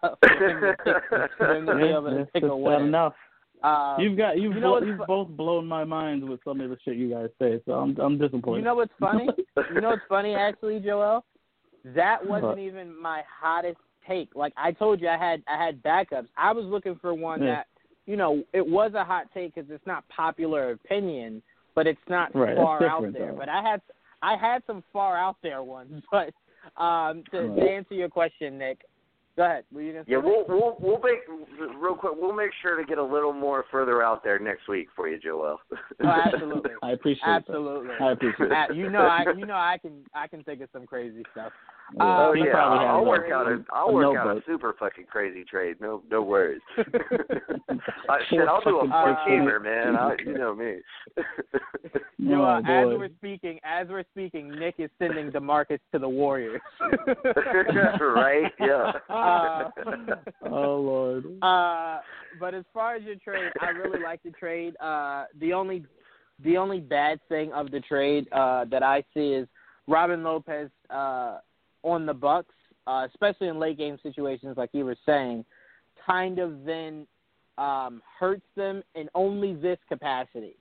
S3: for him to, pick, for him to be able to pick a winner.
S2: enough.
S3: Uh,
S2: You've got you've,
S3: you know
S2: you've both blown my mind with some of the shit you guys say, so I'm I'm disappointed.
S3: You know what's funny? you know what's funny actually, Joel? That wasn't even my hottest take. Like I told you, I had I had backups. I was looking for one
S2: Yeah.
S3: that you know it was a hot take because it's not popular opinion, but it's not
S2: Right,
S3: far out there.
S2: though.
S3: But I had I had some far out there ones. But um, to, to answer your question, Nick, go ahead. Were you gonna
S1: Yeah, we'll we'll we'll make real quick. We'll make sure to get a little more further out there next week for you, Joel.
S3: Oh, absolutely.
S2: I appreciate
S3: Absolutely.
S2: that. I appreciate that.
S3: you know, I you know I can I can think of some crazy stuff.
S2: Yeah,
S3: Uh,
S1: oh
S2: he
S1: yeah,
S2: probably
S1: I'll,
S2: has
S1: I'll
S2: a-
S1: work out a I'll work out a super fucking crazy trade. No no worries. uh, shit, I'll do a
S2: Fucking
S1: four
S3: uh,
S1: teamer, man. I, you know me.
S3: You know,
S2: oh,
S3: uh, as we're speaking, as we're speaking, Nick is sending Demarcus to the Warriors.
S1: right? Yeah.
S3: Uh,
S2: oh lord.
S3: uh, but as far as your trade, I really like the trade. Uh, the only, the only bad thing of the trade uh, that I see is Robin Lopez uh, on the Bucks, uh, especially in late game situations, like you were saying, kind of then um, hurts them in only this capacity.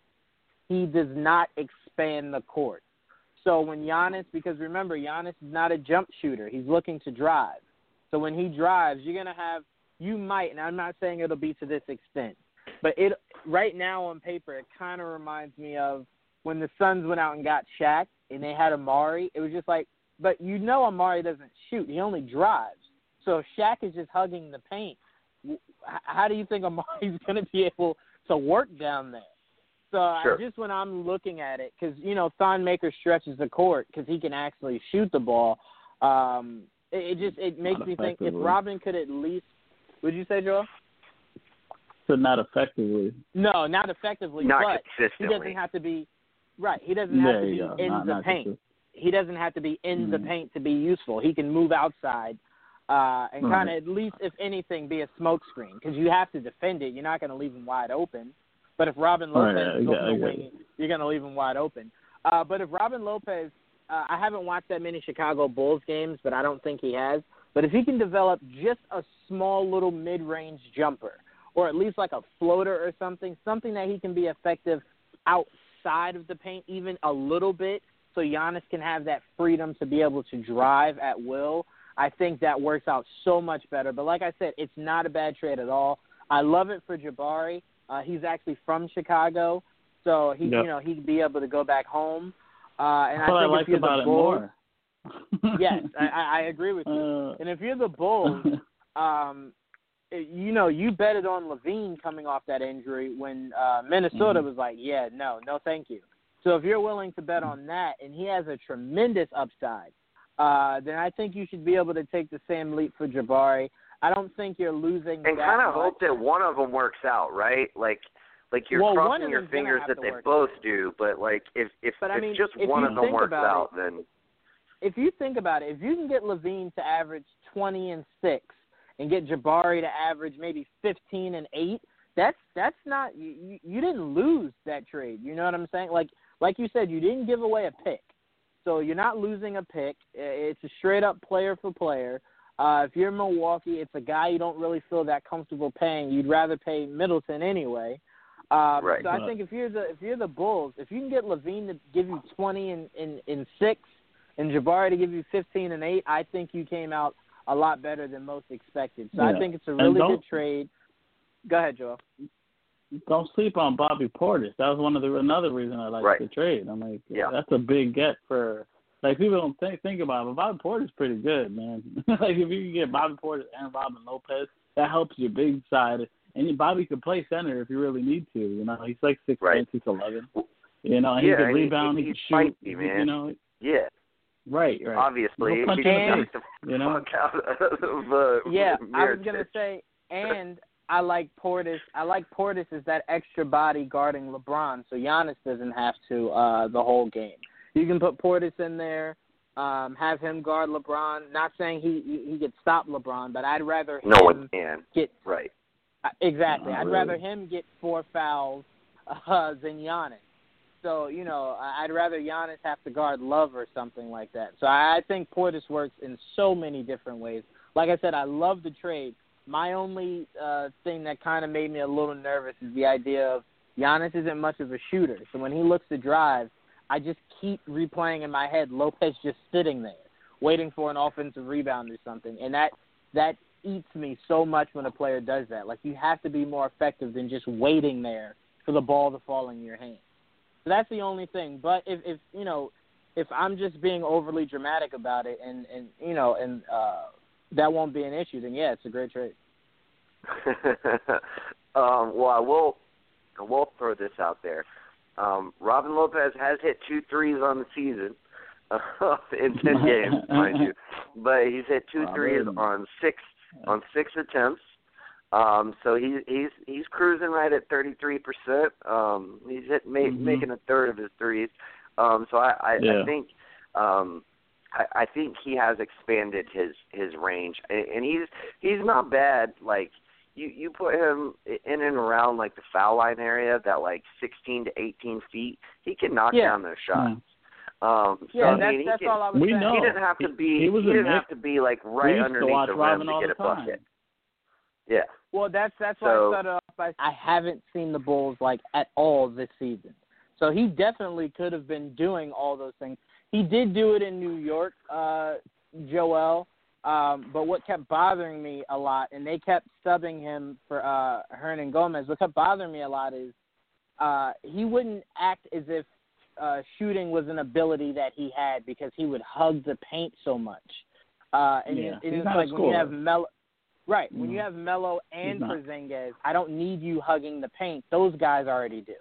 S3: He does not expand the court. So when Giannis, because remember, Giannis is not a jump shooter. He's looking to drive. So when he drives, you're gonna have you might, and I'm not saying it'll be to this extent, but it right now on paper it kind of reminds me of when the Suns went out and got Shaq and they had Amar'e. It was just like, but you know Amar'e doesn't shoot; he only drives. So if Shaq is just hugging the paint, how do you think Amar'e's gonna be able to work down there? So
S1: Sure.
S3: I just when I'm looking at it, because you know Thon Maker stretches the court because he can actually shoot the ball. Um, it, it just it makes
S2: Not
S3: me think if. Robin could at least, would you say, Joel?
S2: So not effectively.
S3: No, not effectively,
S1: Not
S3: but he doesn't have to be right. He doesn't have
S2: there
S3: to be
S2: go.
S3: in
S2: not,
S3: the
S2: not
S3: paint.
S2: just-
S3: He doesn't have to be in the
S2: Mhm.
S3: paint to be useful. He can move outside uh, and
S2: Right.
S3: kind of at least, if anything, be a smoke screen because you have to defend it. You're not going to leave him wide open. But if Robin Lopez
S2: I
S3: is
S2: get-
S3: on
S2: I
S3: the wing, you're going to leave him wide open. Uh, but if Robin Lopez, uh, I haven't watched that many Chicago Bulls games, but I don't think he has. But if he can develop just a small little mid-range jumper, or at least like a floater or something, something that he can be effective outside of the paint even a little bit, so Giannis can have that freedom to be able to drive at will. I think that works out so much better. But like I said, it's not a bad trade at all. I love it for Jabari. Uh, he's actually from Chicago, so he,
S2: Yep.
S3: you know, he'd be able to go back home. Uh, and
S2: That's
S3: I
S2: I
S3: think if
S2: like
S3: you're
S2: about
S3: the
S2: it
S3: Bulls,
S2: more.
S3: yes, I, I I agree with you.
S2: Uh,
S3: And if you're the Bulls, um, you know, you betted on LaVine coming off that injury when uh, Minnesota
S2: Mhm.
S3: was like, yeah, no, no, thank you. So if you're willing to bet on that, and he has a tremendous upside, uh, then I think you should be able to take the same leap for Jabari. I don't think you're losing.
S1: and kind of hope that one of them works out, right? Like, like you're
S3: Well,
S1: crossing your fingers that they both do. But like, if if,
S3: But, I
S1: if
S3: mean,
S1: just
S3: if
S1: one of them works out, then
S3: if you think about it, if you can get LaVine to average 20 and 6 and get Jabari to average maybe 15 and 8, that's that's not you you didn't lose that trade. You know what I'm saying? Like like you said, you didn't give away a pick. So you're not losing a pick. It's a straight up player for player. Uh, if you're Milwaukee, it's a guy you don't really feel that comfortable paying. You'd rather pay Middleton anyway. Um,
S1: Right.
S3: So I think if you're the if you're the Bulls, if you can get LaVine to give you 20 and in, in six, and Jabari to give you 15 and 8, I think you came out a lot better than most expected. So I think it's a really good trade. Go ahead, Joel.
S2: Don't sleep on Bobby Portis. That was one of the another reason I like
S1: Right.
S2: the trade. I'm like,
S1: Yeah.
S2: that's a big get for like people don't think think about it, but Bobby Portis pretty good, man. like if you can get Bobby Portis and Robin Lopez, that helps your big side. And Bobby could play center if you really need to. You know, he's like six
S1: Right.
S2: ten, six eleven. You know, and
S1: Yeah,
S2: he can
S1: and he-
S2: rebound, he, can shoot.
S1: feisty, man.
S2: You know,
S1: yeah,
S2: Right, right.
S1: Obviously,
S2: He'll punch
S1: he
S2: you in the
S1: can
S2: face,
S1: knock the
S2: you know?
S1: fuck out of uh,
S3: Yeah, I was gonna say, and I like Portis. I like Portis as that extra body guarding LeBron, so Giannis doesn't have to uh the whole game. You can put Portis in there, um, have him guard LeBron. Not saying he he, he could stop LeBron, but I'd rather him
S1: No one can.
S3: get
S1: Right.
S3: uh, exactly.
S2: Not
S3: I'd
S2: really.
S3: rather him get four fouls uh, than Giannis. So you know, I'd rather Giannis have to guard Love or something like that. So I think Portis works in so many different ways. Like I said, I love the trade. My only uh, thing that kind of made me a little nervous is the idea of Giannis isn't much of a shooter. So when he looks to drive, I just keep replaying in my head Lopez just sitting there, waiting for an offensive rebound or something, and that that eats me so much when a player does that. Like you have to be more effective than just waiting there for the ball to fall in your hand. So that's the only thing. But if if you know, if I'm just being overly dramatic about it, and and you know, and uh, that won't be an issue, then yeah, it's a great trade.
S1: um, well, I will. I will throw this out there. Um, Robin Lopez has hit two threes on the season uh, in ten games, mind you, but he's hit two
S2: Robin.
S1: threes on six on six attempts. Um, so he, he's he's cruising right at thirty three percent. Um, he's hit
S2: Mhm.
S1: making a third of his threes. Um, so I, I,
S2: Yeah.
S1: I think um, I, I think he has expanded his his range, and, and he's he's not bad. Like you you put him in and around like the foul line area, that like sixteen to eighteen feet, he can knock
S3: Yeah.
S1: down those shots.
S2: Yeah.
S1: Um, so
S3: Yeah,
S1: I
S3: that's
S1: mean, he
S3: that's
S1: can,
S3: all I was
S2: We
S3: saying.
S2: know.
S1: he didn't have to be.
S2: he was a
S1: didn't have to be like right
S2: used to
S1: underneath
S2: watch
S1: the rim to get a
S2: time.
S1: bucket. Yeah.
S3: Well, that's that's why
S1: So-
S3: I started off by I haven't seen the Bulls like at all this season. So he definitely could have been doing all those things. He did do it in New York, uh, Joel. Um, but what kept bothering me a lot, and they kept subbing him for uh, Hernangomez. What kept bothering me a lot is uh, he wouldn't act as if uh, shooting was an ability that he had because he would hug the paint so much. Uh, and
S2: Yeah,
S3: it, it's like when you have. Melo, right? When you have Melo and. Porzingis, I don't need you hugging the paint. Those guys already do.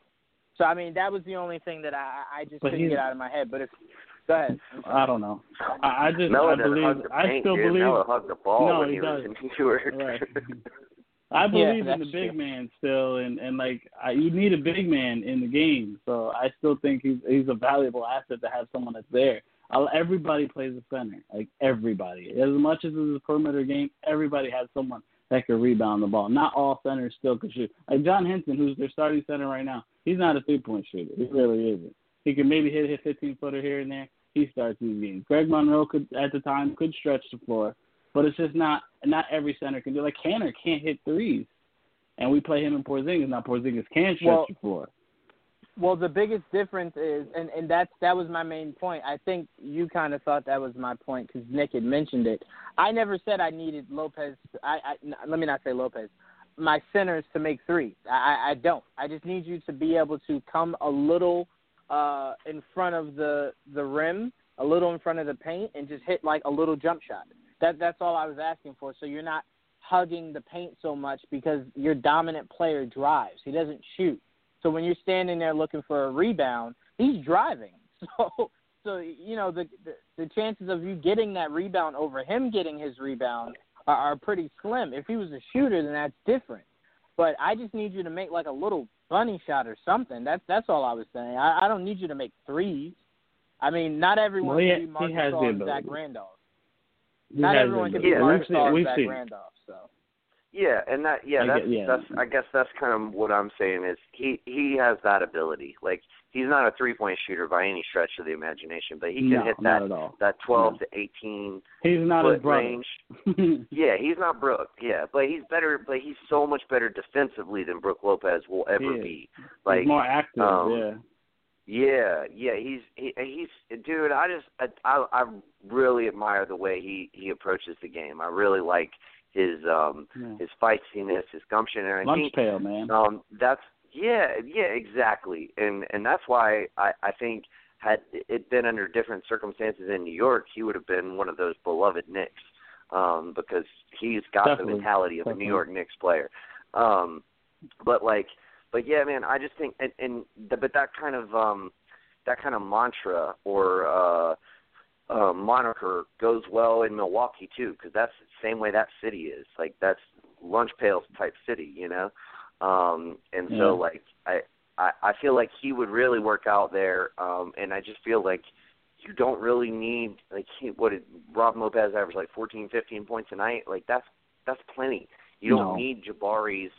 S3: So I mean, that was the only thing that I I just
S2: But
S3: couldn't get out of my head. But if go ahead,
S2: I don't know. I, I just
S1: Melo
S2: I believe I
S1: paint,
S2: still
S1: dude.
S2: believe
S1: hugged the ball
S2: No,
S1: when
S2: he
S1: he, was in New York.
S2: Right. I believe in the big
S3: true.
S2: man still, and and like I, you need a big man in the game. So I still think he's he's a valuable asset to have someone that's there. I'll, everybody plays a center, like everybody. As much as it's a perimeter game, everybody has someone that can rebound the ball. Not all centers still can shoot. Like John Henson, who's their starting center right now, he's not a three point shooter. He really isn't. He can maybe hit a 15 footer here and there. He starts games. Greg Monroe could at the time could stretch the floor, but it's just not not every center can do. Like Kanter can't hit threes, and we play him in Porzingis. Now Porzingis can stretch
S3: Well-
S2: the floor.
S3: Well, the biggest difference is, and and that's that was my main point. I think you kind of thought that was my point because Nick had mentioned it. I never said I needed Lopez. I, I n- let me not say Lopez. My centers to make threes. I I don't. I just need you to be able to come a little uh in front of the the rim, a little in front of the paint, and just hit like a little jump shot. That that's all I was asking for. So you're not hugging the paint so much because your dominant player drives. He doesn't shoot. So when you're standing there looking for a rebound, he's driving. So so you know the the, the chances of you getting that rebound over him getting his rebound are, are pretty slim. If he was a shooter, then that's different. But I just need you to make like a little bunny shot or something. That's that's all I was saying. I, I don't need you to make threes. I mean, not everyone
S2: Well, he-
S3: can be
S2: he
S3: Marcus
S2: has the
S3: and Zach
S2: ability.
S3: Randolph.
S2: He
S3: Not everyone can be
S1: Yeah.
S3: Marcus
S2: we've
S3: Gasol
S2: seen,
S3: and Zach
S2: seen.
S3: Randolph. So.
S1: Yeah, and that yeah,
S2: I
S1: that's
S2: get- yeah.
S1: that's I guess that's kind of what I'm saying is he he has that ability. Like he's not a three point shooter by any stretch of the imagination, but he can
S2: no,
S1: hit that that twelve
S2: No.
S1: to eighteen
S2: He's not
S1: foot range. Yeah, he's not Brook. Yeah, but he's better. But he's so much better defensively than Brook Lopez will ever be. Like
S2: he's more active.
S1: um,
S2: yeah.
S1: Yeah, yeah, he's he, he's dude. I just I, I I really admire the way he he approaches the game. I really like his um
S2: yeah.
S1: his feistiness, his gumption, and I
S2: Lunch
S1: think
S2: pail, man.
S1: um that's yeah yeah exactly, and and that's why I I think had it been under different circumstances in New York, he would have been one of those beloved Knicks, um because he's got
S2: Definitely,
S1: the mentality of a. New York Knicks player, um but like but yeah man I just think and and the, but that kind of um that kind of mantra or uh uh, moniker goes well in Milwaukee too, because that's the same way that city is. Like that's lunch pails type city, you know. Um, and
S2: Yeah.
S1: so like I, I I feel like he would really work out there. Um, and I just feel like you don't really need like he, what did Rob Lopez average like 14, 15 points a night? Like that's that's plenty. You don't
S2: No.
S1: need Jabari's,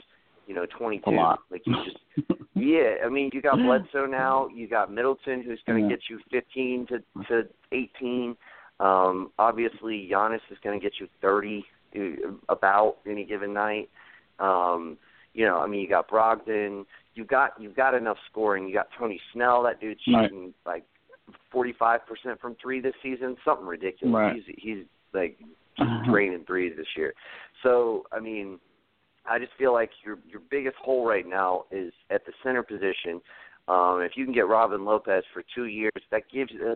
S1: you know, 22.
S2: A lot.
S1: Like you just yeah, I mean, you got Bledsoe now. You got Middleton, who's going to
S2: Yeah.
S1: get you 15 to to 18. Um, obviously, Giannis is going to get you 30 uh, about any given night. Um, you know, I mean, you got Brogdon. You got you've got enough scoring. You got Tony Snell. That dude's
S2: Right.
S1: shooting like 45 percent from three this season. Something ridiculous.
S2: Right.
S1: He's he's like just draining threes this year. So I mean, I just feel like your your biggest hole right now is at the center position. Um, if you can get Robin Lopez for two years, that gives uh,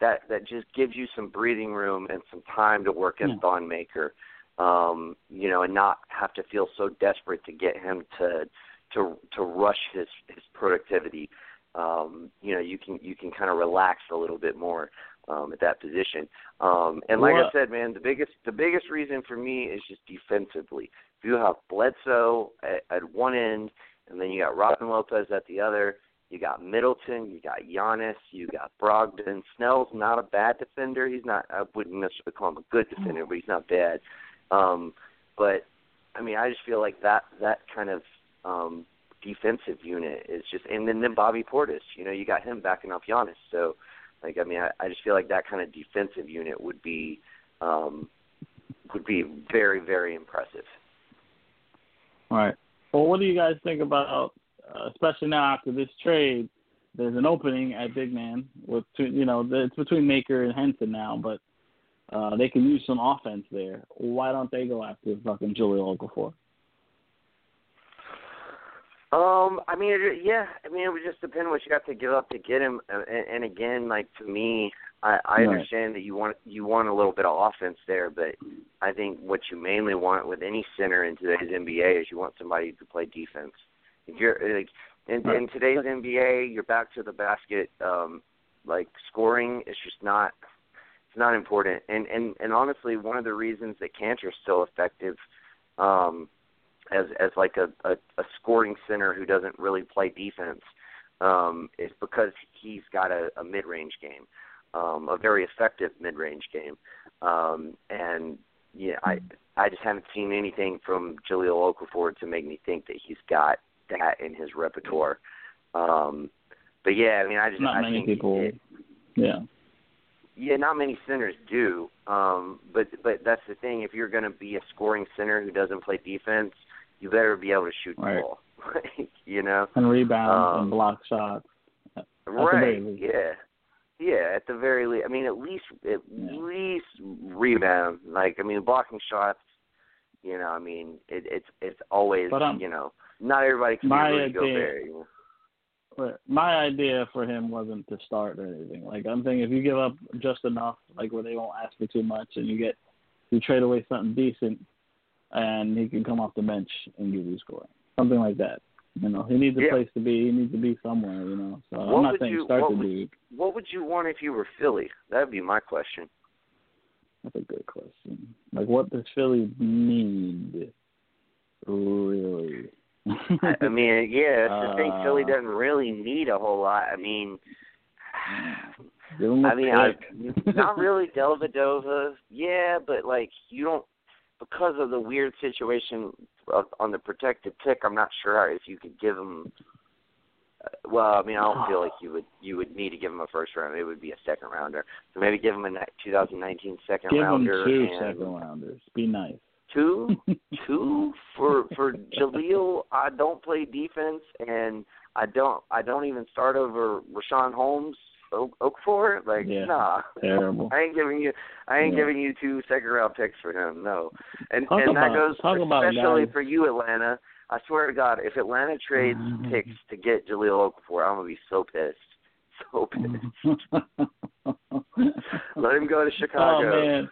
S1: that that just gives you some breathing room and some time to work as
S2: Yeah.
S1: Thon Maker. Um, you know, and not have to feel so desperate to get him to to to rush his his productivity. Um, you know, you can you can kind of relax a little bit more um, at that position. Um, and like I said, man, the biggest the biggest reason for me is just defensively. If you have Bledsoe at, at one end, and then you got Robin Lopez at the other, you got Middleton, you got Giannis, you got Brogdon. Snell's not a bad defender. He's not. I wouldn't necessarily call him a good defender, but he's not bad. Um, but I mean, I just feel like that that kind of um, defensive unit is just, and then then Bobby Portis. You know, you got him backing up Giannis. So, like, I mean, I, I just feel like that kind of defensive unit would be um, would be very very impressive.
S2: Right. Well, what do you guys think about, uh, especially now after this trade? There's an opening at big man with two, you know it's between Maker and Henson now, but uh, they can use some offense there. Why don't they go after fucking Jahlil Okafor?
S1: Um, I mean, it, yeah. I mean, it would just depend what you got to give up to get him. And, and again, like to me, I, I
S2: Right.
S1: understand that you want you want a little bit of offense there, but I think what you mainly want with any center in today's NBA is you want somebody who can play defense. If you're like in, in today's NBA, you're back to the basket. Um, like scoring is just not it's not important. And and and honestly, one of the reasons that Kanter's still effective. Um, as as like a, a, a scoring center who doesn't really play defense um, is because he's got a, a mid range game, um, a very effective mid range game, um, and yeah, I I just haven't seen anything from Jahlil Okafor to make me think that he's got that in his repertoire. Um, but yeah, I mean, I just
S2: Not
S1: I
S2: many
S1: think
S2: people.
S1: It,
S2: Yeah.
S1: Yeah, not many centers do. Um, but but that's the thing. If you're going to be a scoring center who doesn't play defense, you better be able to shoot the ball. you know,
S2: And rebound
S1: Um,
S2: and block shots.
S1: right? Yeah, yeah. At the very least, I mean, at least at
S2: Yeah.
S1: least rebound. Like I mean, blocking shots. You know, I mean, it, it's it's always
S2: But, um,
S1: you know, not everybody can Rudy
S2: idea-
S1: Gobert. You know?
S2: But my idea for him wasn't to start or anything. Like I'm thinking, if you give up just enough, like where they won't ask for too much, and you get you trade away something decent, and he can come off the bench and give you scoring, something like that. You know, he needs a
S1: Yeah.
S2: place to be. He needs to be somewhere. You know, so
S1: What
S2: I'm not saying
S1: you-
S2: start
S1: what
S2: the
S1: would-
S2: dude.
S1: What would you want if you were Philly? That'd be my question.
S2: That's a good question. Like, what does Philly need? Really?
S1: I, I mean, yeah, that's the thing. Philly
S2: Uh,
S1: doesn't really need a whole lot. I mean,
S2: Give him
S1: I mean, I, not really Dellavedova. Yeah, but like you don't because of the weird situation of, on the protected pick. I'm not sure if you could give him. Uh, well, I mean, I don't feel like you would you would need to give him a first round. It would be a second rounder. So maybe give him a ni- 2019 second
S2: Give him
S1: rounder.
S2: two
S1: and
S2: second rounders. Be nice.
S1: Two, two for for Jahlil. I don't play defense, and I don't I don't even start over Richaun Holmes. Oak, Okafor, like
S2: Yeah.
S1: nah.
S2: Terrible.
S1: I ain't giving you I ain't
S2: Yeah.
S1: giving you two second round picks for him, no. And
S2: Talk
S1: and that goes
S2: about
S1: especially for you, Atlanta. I swear to God, if Atlanta trades
S2: Mhm.
S1: picks to get Jahlil Okafor, I'm gonna be so pissed. So pissed. Let him go to Chicago.
S2: Oh man.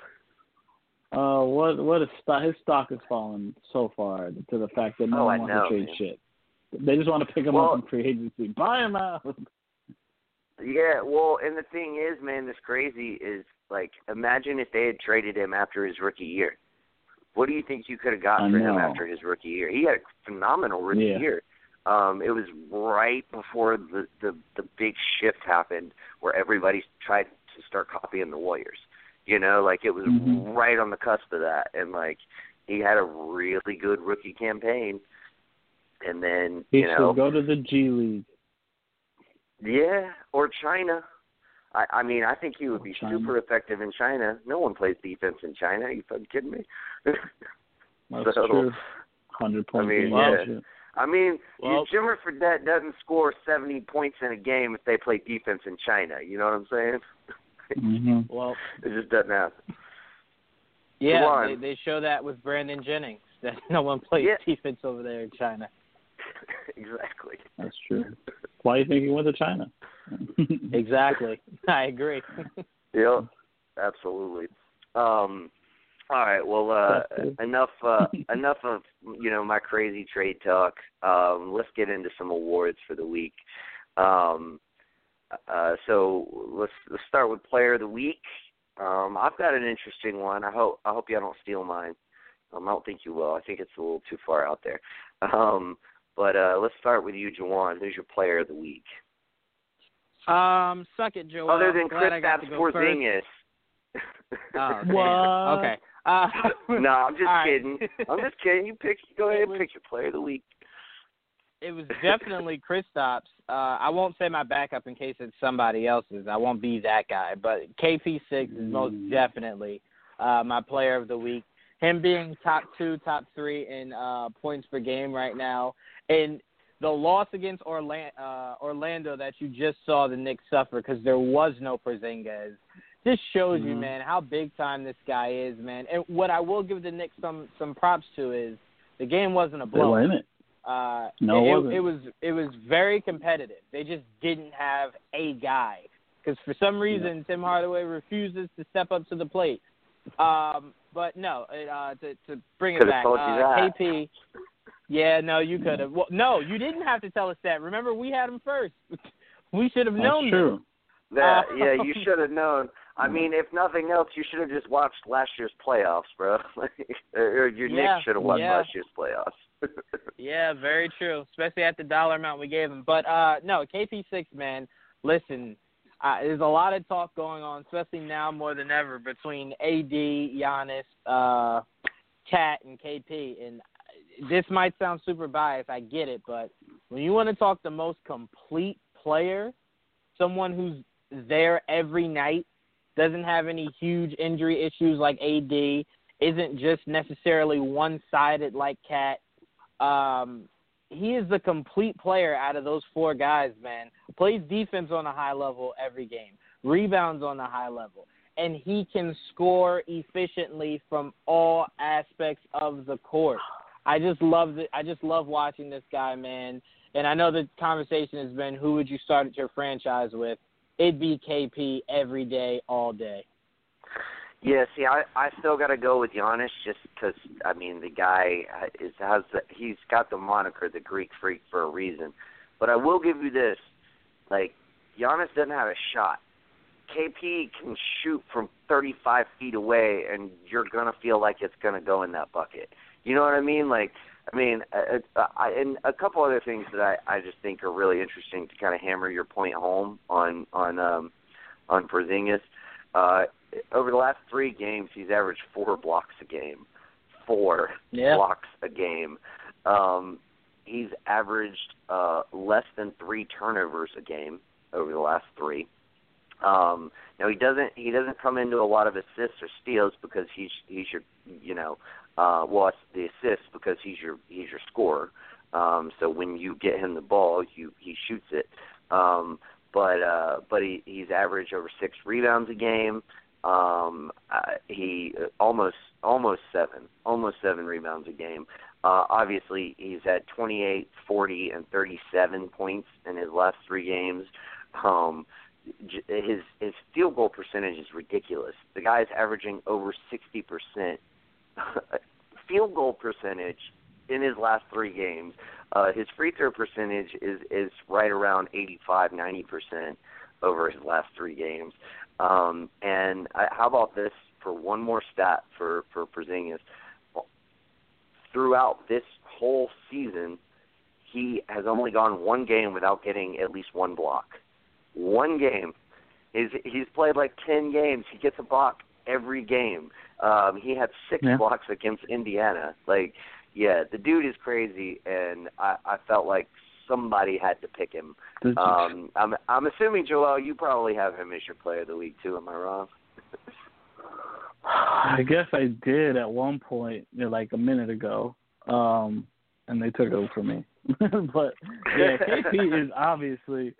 S2: Uh, what what is stock? His stock has fallen so far to the fact that no
S1: Oh,
S2: one
S1: I
S2: wants
S1: know,
S2: to trade
S1: man.
S2: shit. They just want to pick him
S1: Well-
S2: up in free agency. Buy him out.
S1: Yeah, well, and the thing is, man, this crazy is like imagine if they had traded him after his rookie year. What do you think you could have got
S2: I
S1: for him after his rookie year? He had a phenomenal rookie
S2: Yeah.
S1: year. Um, it was right before the, the the big shift happened, where everybody tried to start copying the Warriors. You know, like it was
S2: Mhm.
S1: right on the cusp of that, and like he had a really good rookie campaign. And then
S2: He
S1: you know,
S2: go to the G League.
S1: yeah, or China. I, I mean, I think he would be
S2: China.
S1: super effective in China. No one plays defense in China. Are you fucking kidding me?
S2: That's
S1: So,
S2: true. Hundred
S1: points.
S2: I
S1: mean,
S2: game.
S1: yeah. I mean,
S3: Well-
S1: Jimmer Fredette doesn't score 70 points in a game if they play defense in China. You know what I'm saying?
S2: Mhm.
S3: Well,
S1: It just doesn't happen.
S3: yeah, they, they show that with Brandon Jennings that no one plays
S1: Yeah.
S3: defense over there in China.
S1: exactly.
S2: That's true. Why do you think he went to China?
S3: Exactly. I agree.
S1: Yep, absolutely. Um, all right. Well, uh, enough uh, enough of you know my crazy trade talk. Um, let's get into some awards for the week. Um, uh, so let's let's start with Player of the Week. Um, I've got an interesting one. I hope I hope y'all don't steal mine. Um, I don't think you will. I think it's a little too far out there. Um, but uh, let's start with you, Jawan. Who's your Player of the Week?
S3: Um, suck it, Joel.
S1: Other than Chris
S3: got to go first.
S1: Porzingis.
S3: Oh.
S2: What?
S3: Okay. Uh,
S1: No, I'm just
S3: all right.
S1: kidding. I'm just kidding. You pick. Go ahead and pick your player of the week.
S3: It was definitely Kristaps. Uh, I won't say my backup in case it's somebody else's. I won't be that guy. But KP6 is most
S2: Mm.
S3: definitely uh, my player of the week. Him being top two, top three in uh, points per game right now, and the loss against Orlando, uh, Orlando that you just saw the Knicks suffer because there was no Porzingis. This shows you,
S2: Mhm.
S3: man, how big time this guy is, man. And what I will give the Knicks some some props to is the game wasn't a blowout.
S2: Were in it.
S3: Uh,
S2: No, it
S3: it,
S2: wasn't.
S3: it was it was very competitive. They just didn't have a guy because for some reason Tim Hardaway refuses to step up to the plate. Um, but no, it, uh, to to bring it
S1: Could've
S3: back,
S1: told you
S3: uh,
S1: that.
S3: KP. Yeah, no, you could have. Well, no, you didn't have to tell us that. Remember, we had him first. We should have known.
S2: That's true.
S1: That,
S3: Uh,
S1: yeah, you should have known. I mean, if nothing else, you should have just watched last year's playoffs, bro. or your
S3: Yeah,
S1: Knicks should have won
S3: yeah.
S1: last year's playoffs.
S3: Yeah, very true. Especially at the dollar amount we gave him. But uh no, KP six man, listen, uh, there's a lot of talk going on, especially now more than ever, between AD, Giannis, uh, Cat, and KP. And this might sound super biased, I get it, but when you want to talk the most complete player, someone who's there every night, doesn't have any huge injury issues like AD, isn't just necessarily one sided like Cat. Um, he is the complete player out of those four guys, man. Plays defense on a high level every game, rebounds on a high level, and he can score efficiently from all aspects of the court. I just love it. I just love watching this guy, man. And I know the conversation has been, who would you start at your franchise with? It'd be KP every day, all day.
S1: Yeah, see, I I still got to go with Giannis just because I mean the guy is has the, he's got the moniker the Greek Freak for a reason. But I will give you this, like Giannis doesn't have a shot. KP can shoot from 35 feet away, and you're gonna feel like it's gonna go in that bucket. You know what I mean? Like, I mean, uh, uh, I, and a couple other things that I I just think are really interesting to kind of hammer your point home on on um on Porzingis. Uh, over the last three games, he's averaged four blocks a game. Four
S3: Yeah.
S1: blocks a game. Um, he's averaged uh, less than three turnovers a game over the last three. Um, now he doesn't he doesn't come into a lot of assists or steals because he's he's your you know uh, well it's the assists because he's your he's your scorer. Um, so when you get him the ball, you he shoots it. Um, but uh, but he he's averaged over six rebounds a game. Um, uh, he almost almost seven almost seven rebounds a game. Uh, obviously, he's at 28, 40, and 37 points in his last three games. Um, his his field goal percentage is ridiculous. The guy's averaging over 60 percent field goal percentage in his last three games. Uh, his free throw percentage is is right around 85, 90 percent. over his last three games. Um, and I, how about this for one more stat for for Porzingis? Throughout this whole season, he has only gone one game without getting at least one block. One game. He's he's played like ten games. He gets a block every game. Um, he had six
S2: Yeah.
S1: blocks against Indiana. Like, yeah, the dude is crazy, and I, I felt like somebody had to pick him. Um, I'm I'm assuming Joel, you probably have him as your player of the week too. Am I wrong?
S2: I guess I did at one point, you know, like a minute ago, um, and they took it from me. but yeah, KP is obviously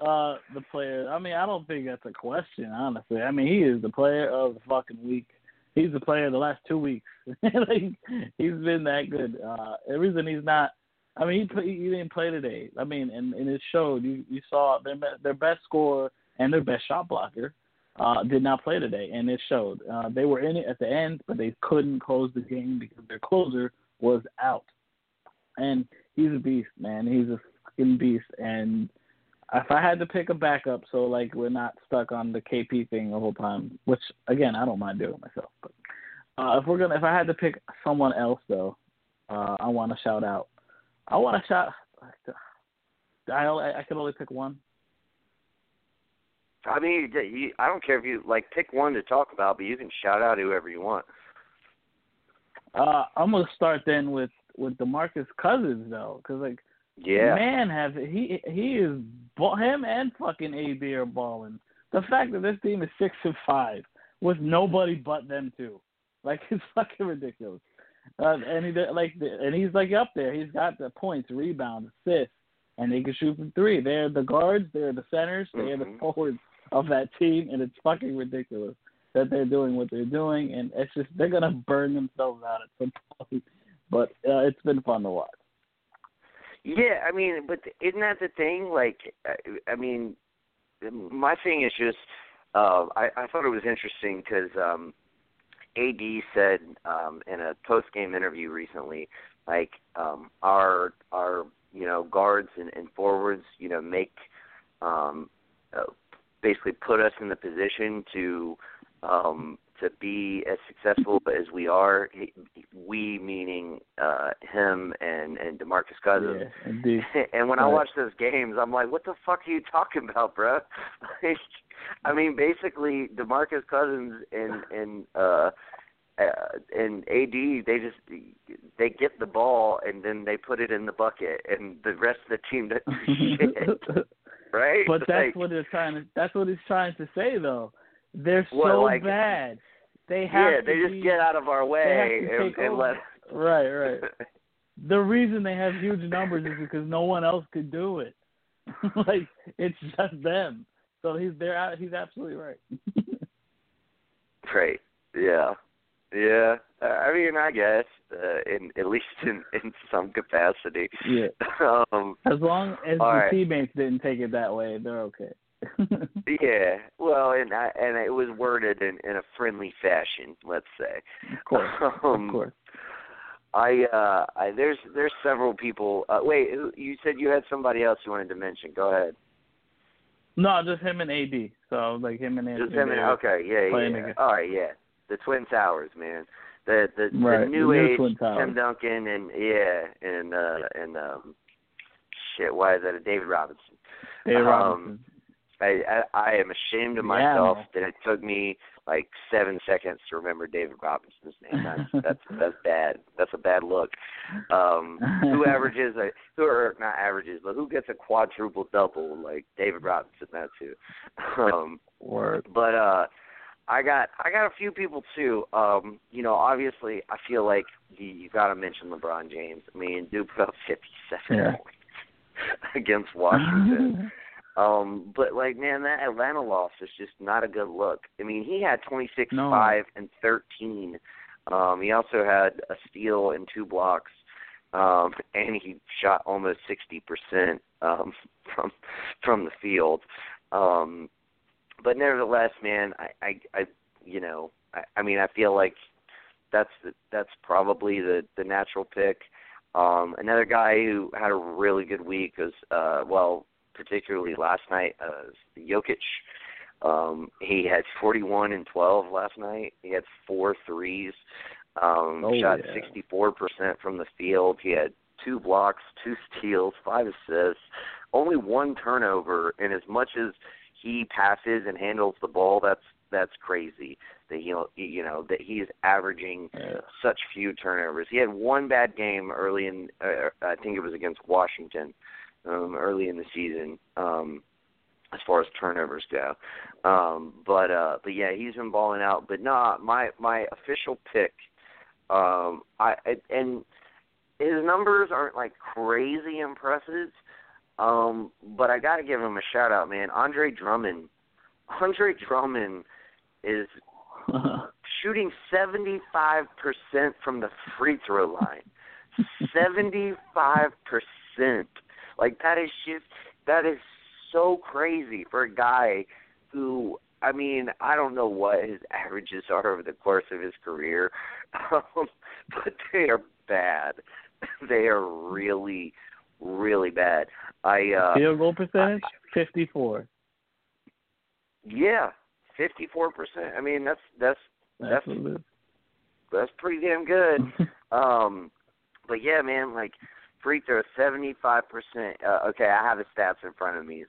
S2: uh the player. I mean, I don't think that's a question, honestly. I mean, he is the player of the fucking week. He's the player of the last two weeks. like, he's been that good. Uh, the reason he's not. I mean, he he didn't play today. I mean, and, and it showed. You you saw their their best scorer and their best shot blocker uh, did not play today, and it showed. Uh, they were in it at the end, but they couldn't close the game because their closer was out. And he's a beast, man. He's a fucking beast. And if I had to pick a backup, so like we're not stuck on the KP thing the whole time, which again I don't mind doing myself, but uh, if we're gonna, if I had to pick someone else though, uh, I want to shout out. I want to shout. I only, I can only pick one.
S1: I mean, you, you, I don't care if you like pick one to talk about, but you can shout out whoever you want.
S2: Uh, I'm gonna start then with with DeMarcus Cousins though, because like
S1: Yeah.
S2: man, have he he is him and fucking AD are balling. The fact that this team is six and five with nobody but them two, like it's fucking ridiculous. Uh, and he like and he's like up there. He's got the points, rebounds, assists, and they can shoot from three. They're the guards. They're the centers. They're the
S1: Mhm.
S2: forwards of that team, and it's fucking ridiculous that they're doing what they're doing. And it's just they're gonna burn themselves out at some point. But uh, it's been fun to watch.
S1: Yeah, I mean, but isn't that the thing? Like, I, I mean, my thing is just, uh, I, I thought it was interesting because um, AD said um, in a post game interview recently, like um, our our you know guards and, and forwards, you know, make um, uh, basically put us in the position to um, to be as successful as we are. He, we meaning uh, him and and DeMarcus Cousins.
S2: Yeah,
S1: and when I watch those games, I'm like, what the fuck are you talking about, bro? Like, I mean, basically, DeMarcus Cousins and and uh, uh, and AD, they just they get the ball and then they put it in the bucket, and the rest of the team doesn't shit, right?
S2: But that's
S1: Like,
S2: what they're trying to. That's what he's trying to say, though. They're
S1: What,
S2: so
S1: like-
S2: bad. They have
S1: yeah, they just get out of our way and, and let.
S2: Right, right. The reason they have huge numbers is because no one else could do it. like it's just them. So he's there. He's absolutely right.
S1: Right. Yeah. Yeah. Uh, I mean, I guess uh, in at least in in some capacity.
S2: yeah.
S1: Um.
S2: As long as the
S1: right.
S2: teammates didn't take it that way, they're okay.
S1: Yeah. Well, and I, and it was worded in in a friendly fashion, let's say.
S2: of course.
S1: Um,
S2: of course.
S1: I uh I there's there's several people. Uh, wait, you said you had somebody else you wanted to mention. Go ahead.
S2: No, just him and AD. So like him and
S1: Just him and okay, yeah, yeah. All right, yeah. The Twin Towers, man. The the,
S2: Right,
S1: the
S2: the
S1: new
S2: new
S1: age Tim Duncan and yeah and uh and um shit. Why is that? A David Robinson.
S2: Dave
S1: um,
S2: Robinson.
S1: I, I I am ashamed of myself
S2: man.
S1: that it took me like seven seconds to remember David Robinson's name. That's that's that's bad. That's a bad look. Um, who averages a who are not averages, but who gets a quadruple double like David Robinson? That too. Um,
S2: Word.
S1: but uh, I got I got a few people too. Um, you know, obviously, I feel like you, you got to mention LeBron James. I mean, dude put up fifty seven
S2: Yeah.
S1: points against Washington. Um, but like man, that Atlanta loss is just not a good look. I mean, he had twenty six,
S2: No.
S1: five, and thirteen. Um, he also had a steal and two blocks, um, and he shot almost sixty percent um, from from the field. Um, but nevertheless, man, I, I, I you know, I, I mean, I feel like that's the, that's probably the the natural pick. Um, another guy who had a really good week was, uh, well, particularly last night. Uh, Jokic, um, he had 41 and 12 last night. He had four threes. Um,
S2: Oh,
S1: shot
S2: yeah.
S1: 64% from the field. He had two blocks, two steals, five assists, only one turnover. And as much as he passes and handles the ball, that's that's crazy. That he'll you know that he's averaging
S2: Yeah.
S1: such few turnovers. He had one bad game early in, uh, I think it was against Washington, um, early in the season, um, as far as turnovers go. Um, but uh, but yeah, he's been balling out. But nah, my my official pick, um, I and his numbers aren't like crazy impressive. Um, but I got to give him a shout out, man. Andre Drummond. Andre Drummond is shooting 75% from the free throw line. 75%. Like that is just that is so crazy for a guy who I mean, I don't know what his averages are over the course of his career, um, but they are bad. They are really, really bad. I uh
S2: Field goal percentage fifty four.
S1: yeah, fifty four percent. I mean that's that's
S2: That's
S1: That's-
S2: what it is.
S1: that's pretty damn good. Um, but yeah, man, like free throw, seventy five percent. Uh, okay, I have the stats in front of me.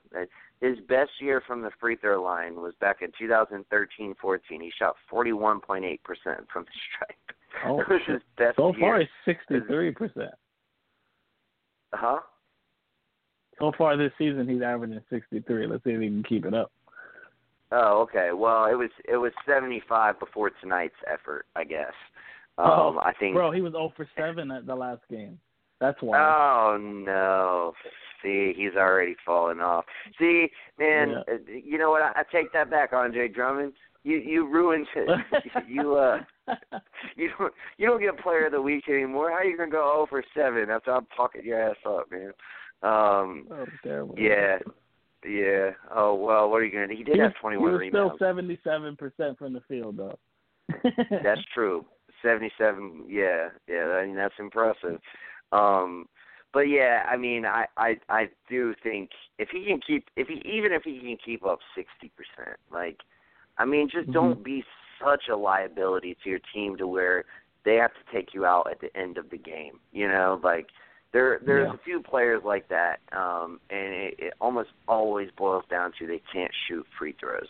S1: His best year from the free throw line was back in 2013-14. He shot forty one point eight percent from the stripe.
S2: Oh,
S1: was
S2: shit.
S1: his best
S2: So far,
S1: year.
S2: it's sixty three percent.
S1: Uh huh?
S2: So far this season, he's averaging sixty three. Let's see if he can keep it up.
S1: Oh, okay. Well, it was it was seventy five before tonight's effort, I guess. Um,
S2: Oh,
S1: I think.
S2: Bro, he was zero for seven at the last game. That's why.
S1: Oh no! See, he's already fallen off. See, man,
S2: Yeah.
S1: uh, you know what? I, I take that back, Andre Drummond. You you ruined it. you uh you don't you don't get player of the week anymore. How are you gonna go zero for seven after I'm talking your ass up, man? Um,
S2: was terrible.
S1: yeah, yeah. Oh well, what are you gonna do? He did
S2: He
S1: have 21
S2: he was
S1: rebounds.
S2: still seventy seven percent from the field though.
S1: That's true. Seventy-seven. Yeah, yeah. I mean, that's impressive. Um, but yeah, I mean, I, I, I do think if he can keep, if he even if he can keep up sixty percent, like, I mean, just
S2: Mhm.
S1: don't be such a liability to your team to where they have to take you out at the end of the game. You know, like there, there's
S2: Yeah.
S1: a few players like that, um, and it, it almost always boils down to they can't shoot free throws.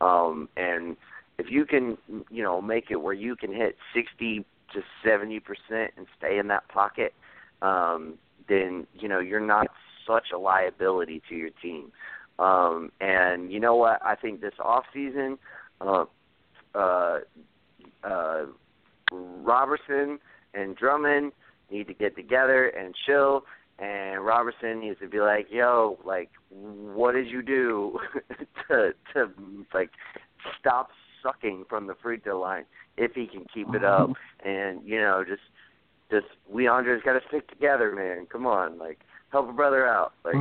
S1: Um, and if you can, you know, make it where you can hit 60 to 70 percent and stay in that pocket, um, then you know you're not such a liability to your team. Um, and you know what? I think this off season, uh, uh, uh, Roberson and Drummond need to get together and chill. And Roberson needs to be like, "Yo, like, what did you do to to like stop sucking from the free throw line if he can keep it up. And you know, just just we Andre's got to stick together, man. Come on, like help a brother out. Like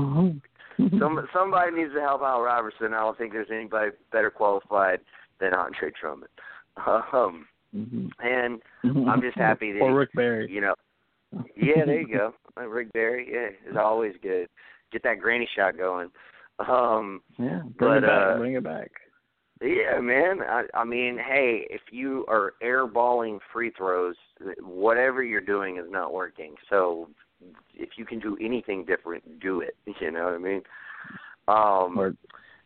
S1: some somebody needs to help out Roberson. I don't think there's anybody better qualified than Andre Drummond. Um,
S2: Mhm.
S1: and I'm just happy that
S2: or Rick Barry.
S1: you know, yeah, there you go. Rick Barry, yeah, is always good. Get that granny shot going. Um,
S2: Yeah, bring
S1: but,
S2: it back.
S1: uh,
S2: bring it back.
S1: Yeah, man. I, I mean, hey, if you are airballing free throws, whatever you're doing is not working. So if you can do anything different, do it. You know what I mean? Um,
S2: Or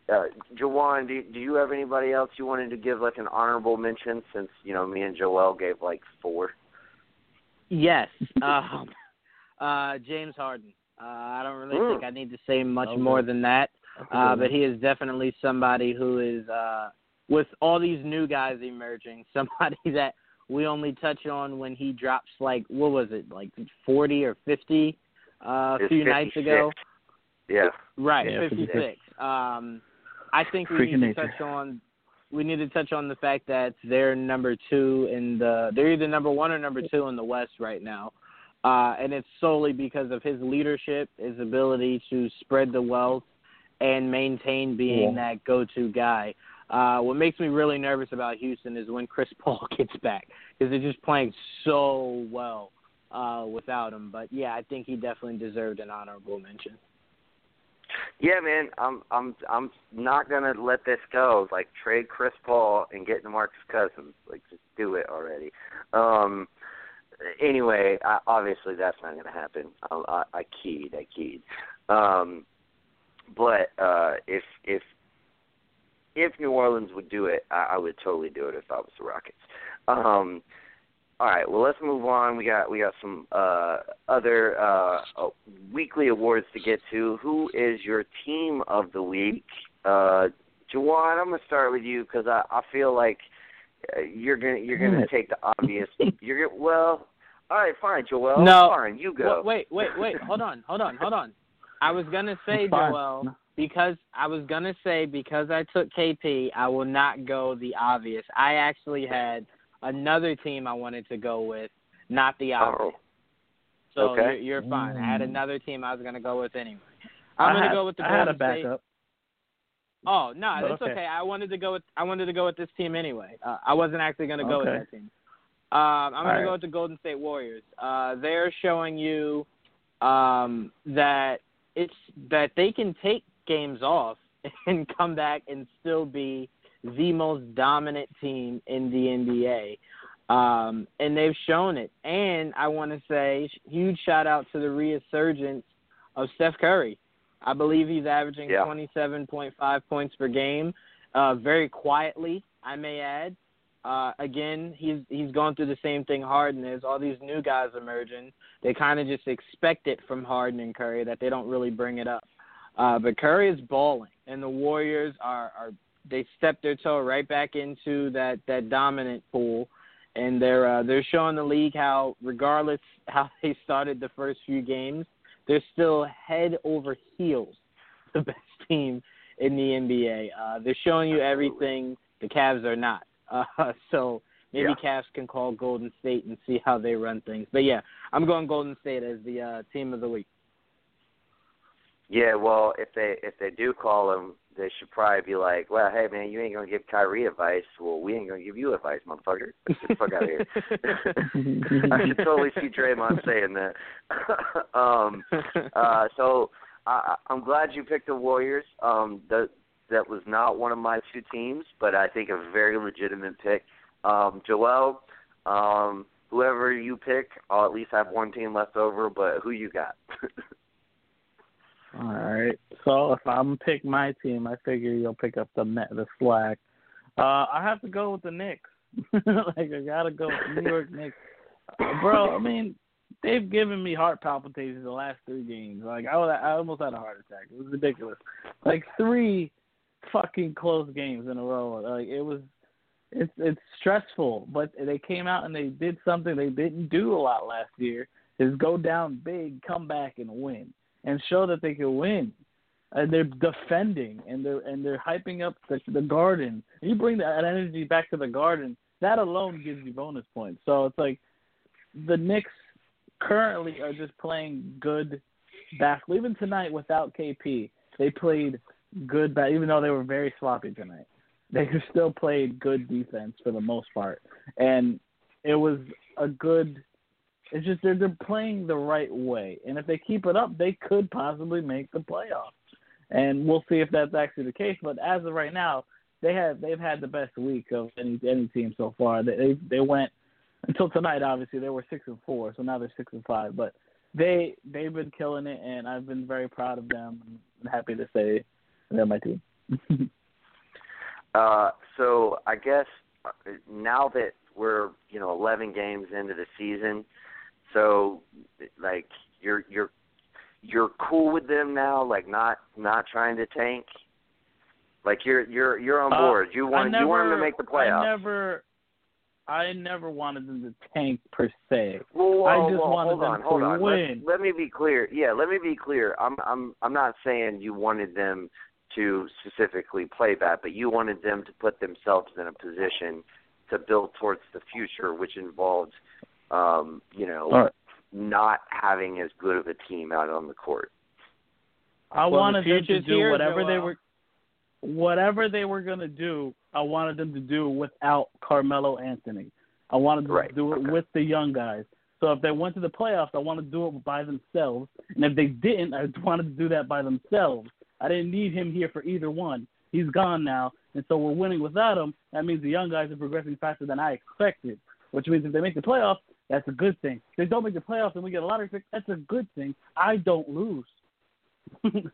S1: uh, Jawan, do, do you have anybody else you wanted to give like an honorable mention? Since you know me and Joel gave like four.
S3: Yes. Um, uh, James Harden. Uh, I don't really
S1: Mm.
S3: think I need to say much
S2: Okay.
S3: more than that.
S2: That's a
S3: Uh, but he is definitely somebody who is, uh, with all these new guys emerging, somebody that we only touch on when he drops like what was it, like forty or fifty uh, a
S1: It's
S3: few nights ago.
S1: Yeah.
S3: Right,
S2: Yeah,
S3: 56.
S2: 56.
S3: Um, I think we
S2: Freaking
S3: need to
S2: nature.
S3: touch on we need to touch on the fact that they're number two in the they're either number one or number two in the West right now, uh, and it's solely because of his leadership, his ability to spread the wealth, and maintain being
S2: Yeah.
S3: that go-to guy. Uh, what makes me really nervous about Houston is when Chris Paul gets back because they're just playing so well uh, without him. But yeah, I think he definitely deserved an honorable mention.
S1: Yeah, man, I'm I'm I'm not gonna let this go. Like trade Chris Paul and get DeMarcus Cousins. Like just do it already. Um anyway, I, obviously that's not gonna happen. I, I, I keyed, I keyed. Um but uh if if if New Orleans would do it, I, I would totally do it if I was the Rockets. Um all right, well let's move on. We got we got some uh, other uh, oh, weekly awards to get to. Who is your team of the week? Uh, Jawan, I'm gonna start with you because I, I feel like uh, you're gonna you're gonna take the obvious. You're well, all right, fine, Joel.
S3: No,
S1: fine, you go.
S3: Wait, wait, wait. hold on, hold on, hold on. I was gonna say Joel because I was gonna say because I took KP, I will not go the obvious. I actually had another team I wanted to go with, not the obvious.
S1: Oh.
S3: So
S1: Okay.
S3: you're, you're fine. I had
S2: Mm.
S3: another team I was going to go with anyway. I'm
S2: I
S3: going to
S2: had-
S3: go with the
S2: I had a
S3: Golden State.
S2: backup.
S3: Oh no,
S2: But
S3: it's
S2: okay.
S3: okay. I wanted to go with I wanted to go with this team anyway. Uh, I wasn't actually going to go with that team. Um, I'm going to
S2: Alright.
S3: go with the Golden State Warriors. Uh, they're showing you um, that it's that they can take games off and come back and still be the most dominant team in the NBA. Um, and they've shown it. And I want to say huge shout out to the resurgence of Steph Curry. I believe he's averaging
S1: Yeah.
S3: 27.5 points per game, uh, very quietly, I may add. Uh, again, he's he's going through the same thing Harden is. All these new guys emerging, they kind of just expect it from Harden and Curry that they don't really bring it up. Uh, but Curry is balling, and the Warriors are are they stepped their toe right back into that that dominant pool, and they're uh, they're showing the league how regardless how they started the first few games, they're still head over heels the best team in the NBA. Uh, they're showing you everything the Cavs are not. Uh, so maybe
S1: Yeah.
S3: Cavs can call Golden State and see how they run things. But yeah, I'm going Golden State as the uh, team of the week.
S1: Yeah, well, if they if they do call him, they should probably be like, "Well, hey man, you ain't gonna give Kyrie advice. Well, we ain't gonna give you advice, motherfucker. Get the fuck out of here." I should totally see Draymond saying that. um, uh, so I, I'm glad you picked the Warriors. Um, that that was not one of my two teams, but I think a very legitimate pick. Um, Joel, um, whoever you pick, I'll at least have one team left over. But who you got?
S2: All right. So if I'm pick my team, I figure you'll pick up the net, the slack. Uh, I have to go with the Knicks. like I gotta go with New York Knicks, Uh, bro. I mean, they've given me heart palpitations the last three games. Like I was, I almost had a heart attack. It was ridiculous. Like three fucking close games in a row. Like it was. It's it's stressful, but they came out and they did something they didn't do a lot last year. Is go down big, come back and win and show that they can win. And they're defending and they're and they're hyping up the the garden. You bring that energy back to the garden. That alone gives you bonus points. So it's like the Knicks currently are just playing good basketball. Even tonight without KP, they played good but Even though they were very sloppy tonight, they still played good defense for the most part. And it was a good it's just they're they're playing the right way, and if they keep it up, they could possibly make the playoffs. And we'll see if that's actually the case. But as of right now, they have they've had the best week of any any team so far. They they, went until tonight. Obviously, they were six and four, so now they're six and five. But they they've been killing it, and I've been very proud of them. I'm happy to say they're my team.
S1: Uh, so I guess uh, now that we're you know 11 games into the season, so like you're you're you're cool with them now, like not not trying to tank. Like you're you're you're on
S2: Uh,
S1: board. You want
S2: never,
S1: you want them to make the playoffs.
S2: I never, I never wanted them to tank per se.
S1: Well,
S2: I just
S1: well,
S2: wanted
S1: hold
S2: them
S1: on,
S2: to
S1: hold on.
S2: win.
S1: Let, let me be clear. Yeah, let me be clear. I'm I'm I'm not saying you wanted them to specifically play that, but you wanted them to put themselves in a position to build towards the future, which involved, um, you know,
S2: All right.
S1: not having as good of a team out on the court.
S2: I
S3: Well, the
S2: wanted them to do
S3: here,
S2: whatever they were, whatever they were gonna do. I wanted them to do without Carmelo Anthony. I wanted them
S1: Right,
S2: to do it
S1: okay.
S2: with the young guys. So if they went to the playoffs, I wanted to do it by themselves. And if they didn't, I wanted to do that by themselves. I didn't need him here for either one. He's gone now, and so we're winning without him. That means the young guys are progressing faster than I expected. Which means if they make the playoffs, that's a good thing. If they don't make the playoffs and we get a lottery pick, that's a good thing. I don't lose.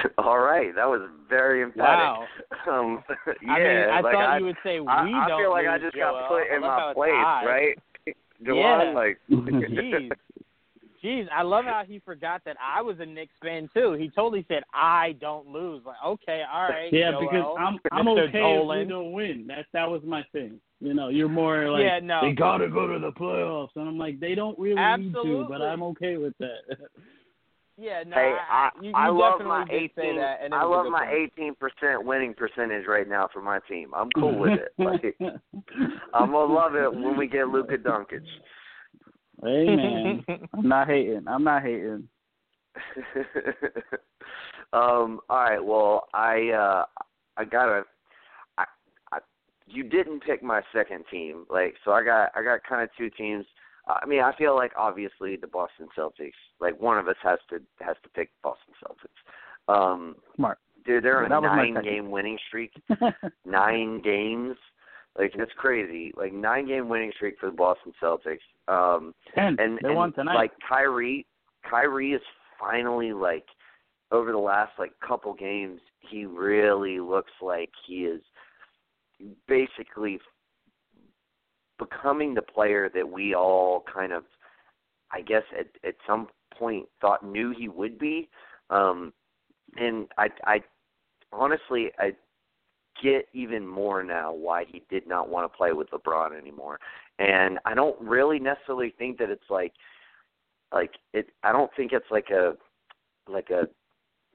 S1: All right, that was very emphatic.
S3: Wow.
S1: Um, yeah,
S3: I mean, I
S1: like
S3: thought
S1: I,
S3: you would say we
S1: I,
S3: don't.
S1: I feel like I just
S3: Joel.
S1: got put in
S3: I love how
S1: my place,
S3: I.
S1: right?
S3: Yeah.
S1: Jawan, like,
S3: Jeez. Jeez, I love how he forgot that I was a Knicks fan too. He totally said I don't lose. Like, okay, all right.
S2: yeah,
S3: Joel,
S2: because I'm I'm
S3: Mr.
S2: okay
S3: Dolan.
S2: if we don't win. That that was my thing. You know, you're more like
S3: Yeah, no.
S2: they gotta go to the playoffs, and I'm like they don't really need to, but I'm okay with that.
S3: Yeah, no,
S1: hey,
S3: I,
S1: I,
S3: you, you
S1: I love
S3: definitely
S1: my
S3: did say
S1: eighteen.
S3: that, and it
S1: I
S3: was a
S1: love my eighteen percent winning percentage right now for my team. I'm cool with it. Like, I'm gonna love it when we get Luka Doncic.
S2: Hey man, I'm not hating. I'm not hating.
S1: um. All right. Well, I uh, I gotta. I, I, you didn't pick my second team, like so. I got I got kind of two teams. Uh, I mean, I feel like obviously the Boston Celtics. Like one of us has to has to pick Boston Celtics. Um,
S2: Smart.
S1: dude, they're on
S2: That
S1: a
S2: was my
S1: nine
S2: second.
S1: game winning streak. nine games. Like that's crazy. Like nine game winning streak for the Boston Celtics. Um
S2: Ten.
S1: and,
S2: they
S1: and
S2: won tonight.
S1: like Kyrie Kyrie is finally like over the last like couple games he really looks like he is basically becoming the player that we all kind of I guess at at some point thought knew he would be. Um and I I honestly I get even more now why he did not want to play with LeBron anymore. And I don't really necessarily think that it's like like it I don't think it's like a like a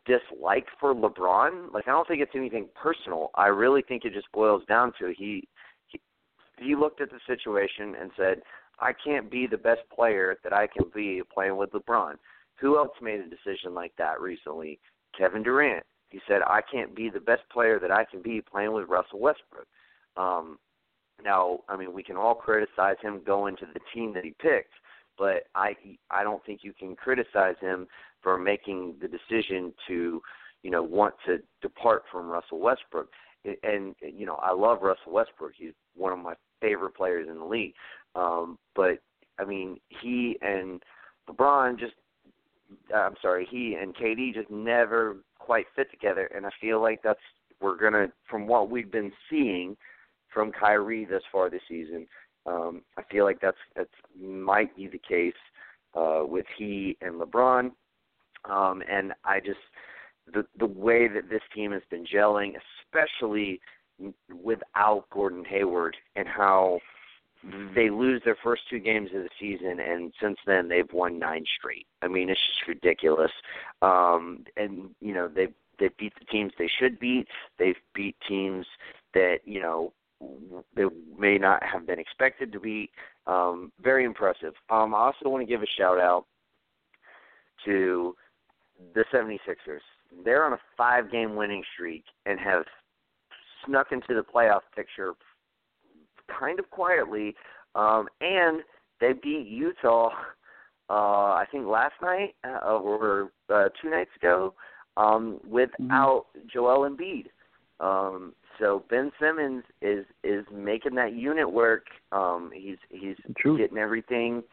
S1: dislike for LeBron. Like I don't think it's anything personal. I really think it just boils down to he he, he looked at the situation and said, I can't be the best player that I can be playing with LeBron. Who else made a decision like that recently? Kevin Durant. He said, I can't be the best player that I can be playing with Russell Westbrook. Um, now, I mean, we can all criticize him going to the team that he picked, but I I don't think you can criticize him for making the decision to, you know, want to depart from Russell Westbrook. And you know, I love Russell Westbrook. He's one of my favorite players in the league. Um, but I mean, he and LeBron just I'm sorry, he and KD just never quite fit together and I feel like that's we're gonna from what we've been seeing from Kyrie thus far this season, um, I feel like that's that's might be the case uh, with he and LeBron. Um, and I just the the way that this team has been gelling, especially without Gordon Hayward, and how they lose their first two games of the season, and since then they've won nine straight. I mean, it's just ridiculous. Um, and you know they they beat the teams they should beat. They've beat teams that you know they may not have been expected to beat. Um, very impressive. Um, I also want to give a shout out to the 76ers. They're on a five game winning streak and have snuck into the playoff picture kind of quietly. Um, and they beat Utah, uh, I think last night uh, or uh, two nights ago, um, without Joel Embiid. Um, so Ben Simmons is is making that unit work. Um, he's he's
S2: True.
S1: getting everything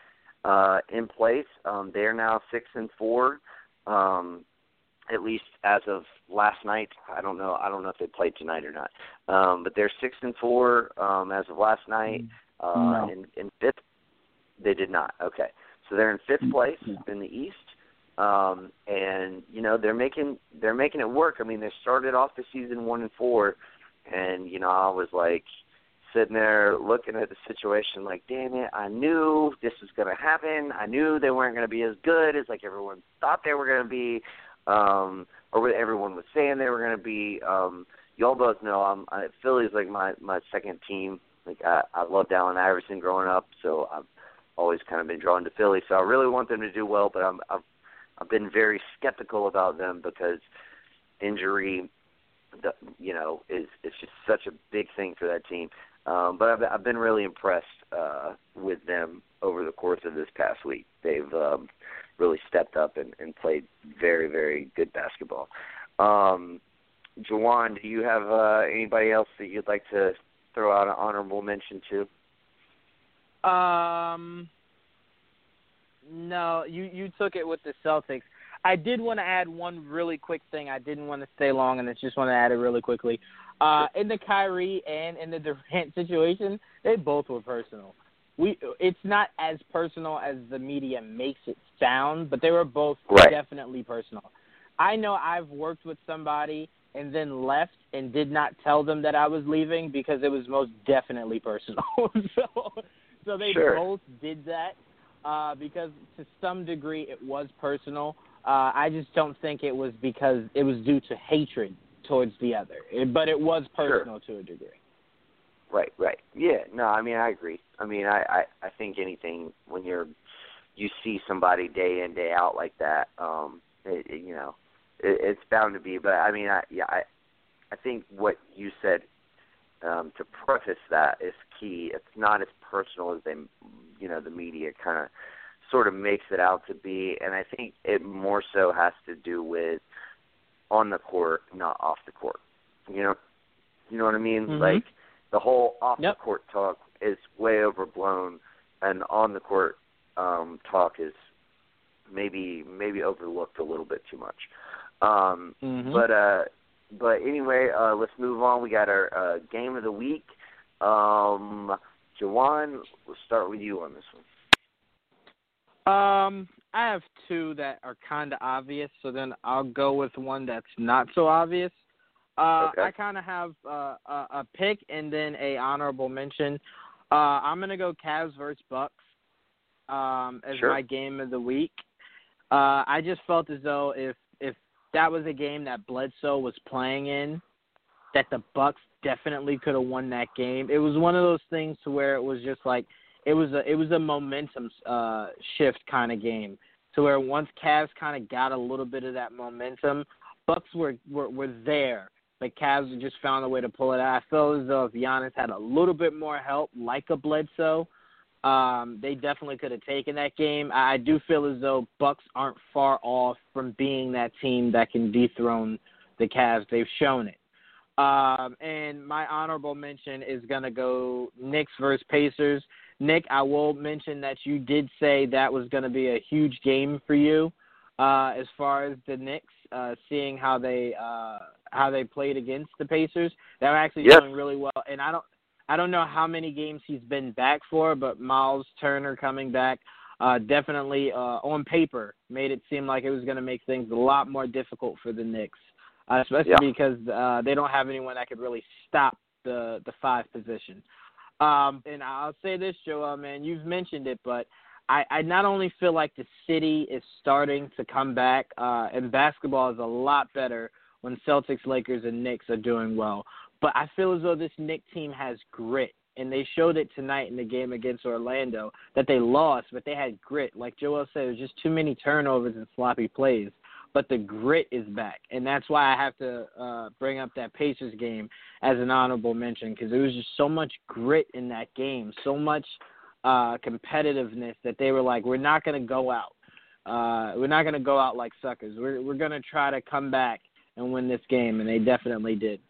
S1: uh, in place. Um, they're now six and four, um, at least as of last night. I don't know. I don't know if they played tonight or not. Um, but they're six and four um, as of last night. Uh,
S2: No.
S1: in, in fifth, they did not. Okay, so they're in fifth place
S2: Yeah.
S1: in the East. Um, and you know they're making they're making it work. I mean, they started off the season one and four, and you know I was like sitting there looking at the situation like, damn it, I knew this was going to happen. I knew they weren't going to be as good as like everyone thought they were going to be, um, or what everyone was saying they were going to be. Um, y'all both know I'm I, Philly's like my my second team. Like I, I loved Allen Iverson growing up, so I've always kind of been drawn to Philly. So I really want them to do well, but I'm I've I've been very skeptical about them because injury, you know, is is just such a big thing for that team. Um, but I've, I've been really impressed uh, with them over the course of this past week. They've um, really stepped up and, and played very, very good basketball. Um, Jawan, do you have uh, anybody else that you'd like to throw out an honorable mention to?
S3: Um, no, you you took it with the Celtics. I did want to add one really quick thing. I didn't want to stay long, and I just want to add it really quickly. Uh, in the Kyrie and in the Durant situation, they both were personal. We it's not as personal as the media makes it sound, but they were both
S1: right.
S3: definitely personal. I know I've worked with somebody and then left and did not tell them that I was leaving because it was most definitely personal. so so they
S1: sure.
S3: both did that uh, because to some degree it was personal. Uh, I just don't think it was because it was due to hatred towards the other, it, but it was personal
S1: sure.
S3: to a degree.
S1: Right, right. Yeah, no, I mean I agree. I mean I, I, I think anything when you're you see somebody day in, day out like that, um, it, it, you know, it, it's bound to be. But I mean, I yeah, I I think what you said um, to preface that is key. It's not as personal as they, you know, the media kind of sort of makes it out to be, and I think it more so has to do with on the court, not off the court. You know, you know what I mean?
S3: Mm-hmm.
S1: Like the whole off
S3: yep.
S1: the court talk is way overblown, and on the court um, talk is maybe maybe overlooked a little bit too much. Um,
S3: mm-hmm.
S1: But uh, but anyway, uh, let's move on. We got our uh, game of the week. Um, Jawan, we'll start with you on this one.
S3: Um, I have two that are kind of obvious, so then I'll go with one that's not so obvious. Uh,
S1: okay.
S3: I kind of have uh, a, a pick and then a honorable mention. Uh, I'm gonna go Cavs versus Bucks um, as
S1: sure.
S3: my game of the week. Uh, I just felt as though if if that was a game that Bledsoe was playing in, that the Bucks definitely could have won that game. It was one of those things to where it was just like it was a it was a momentum uh, shift kind of game. To where once Cavs kind of got a little bit of that momentum, Bucks were were, were there. But Cavs just found a way to pull it out. I feel as though if Giannis had a little bit more help, like a Bledsoe, um, they definitely could have taken that game. I do feel as though Bucks aren't far off from being that team that can dethrone the Cavs. They've shown it. Um, and my honorable mention is going to go Knicks versus Pacers. Nick, I will mention that you did say that was going to be a huge game for you uh, as far as the Knicks, uh, seeing how they uh, how they played against the Pacers. They're actually
S1: yep.
S3: doing really well, and I don't I don't know how many games he's been back for, but Miles Turner coming back uh, definitely uh, on paper made it seem like it was going to make things a lot more difficult for the Knicks, uh, especially
S1: yeah.
S3: because uh, they don't have anyone that could really stop the the five position. Um, and I'll say this, Joel, man, you've mentioned it, but I, I not only feel like the city is starting to come back, uh, and basketball is a lot better when Celtics, Lakers, and Knicks are doing well. But I feel as though this Knicks team has grit, and they showed it tonight in the game against Orlando that they lost, but they had grit. Like Joel said, it was just too many turnovers and sloppy plays. But the grit is back, and that's why I have to uh, bring up that Pacers game as an honorable mention because there was just so much grit in that game, so much uh, competitiveness that they were like, we're not going to go out. Uh, we're not going to go out like suckers. We're we're going to try to come back and win this game, and they definitely did.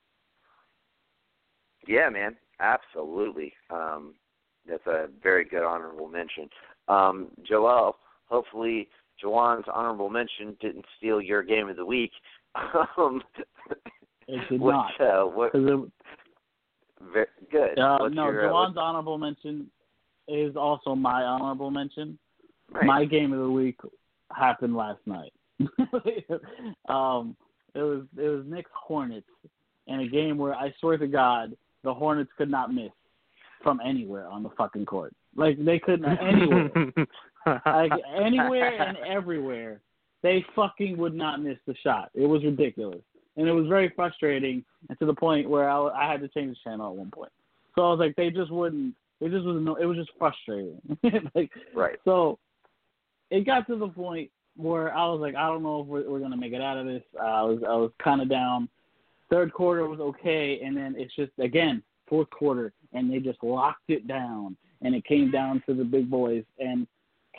S1: Yeah, man, absolutely. Um, that's a very good honorable mention. Um, Joel, hopefully Jawan's honorable mention didn't steal your game of the week. Um,
S2: it did
S1: what,
S2: not.
S1: Uh, what,
S2: it,
S1: very, good.
S2: Uh, no,
S1: your,
S2: Jawan's honorable mention is also my honorable mention.
S1: Right.
S2: My game of the week happened last night. um, it was it was Knicks Hornets in a game where I swear to God the Hornets could not miss from anywhere on the fucking court. Like they couldn't anywhere, like anywhere and everywhere. They fucking would not miss the shot. It was ridiculous, and it was very frustrating, and to the point where I, I had to change the channel at one point. So I was like, they just wouldn't. It just was no. It was just frustrating. like
S1: right.
S2: So it got to the point where I was like, I don't know if we're, we're gonna make it out of this. Uh, I was I was kind of down. Third quarter was okay, and then it's just again fourth quarter, and they just locked it down, and it came down to the big boys, and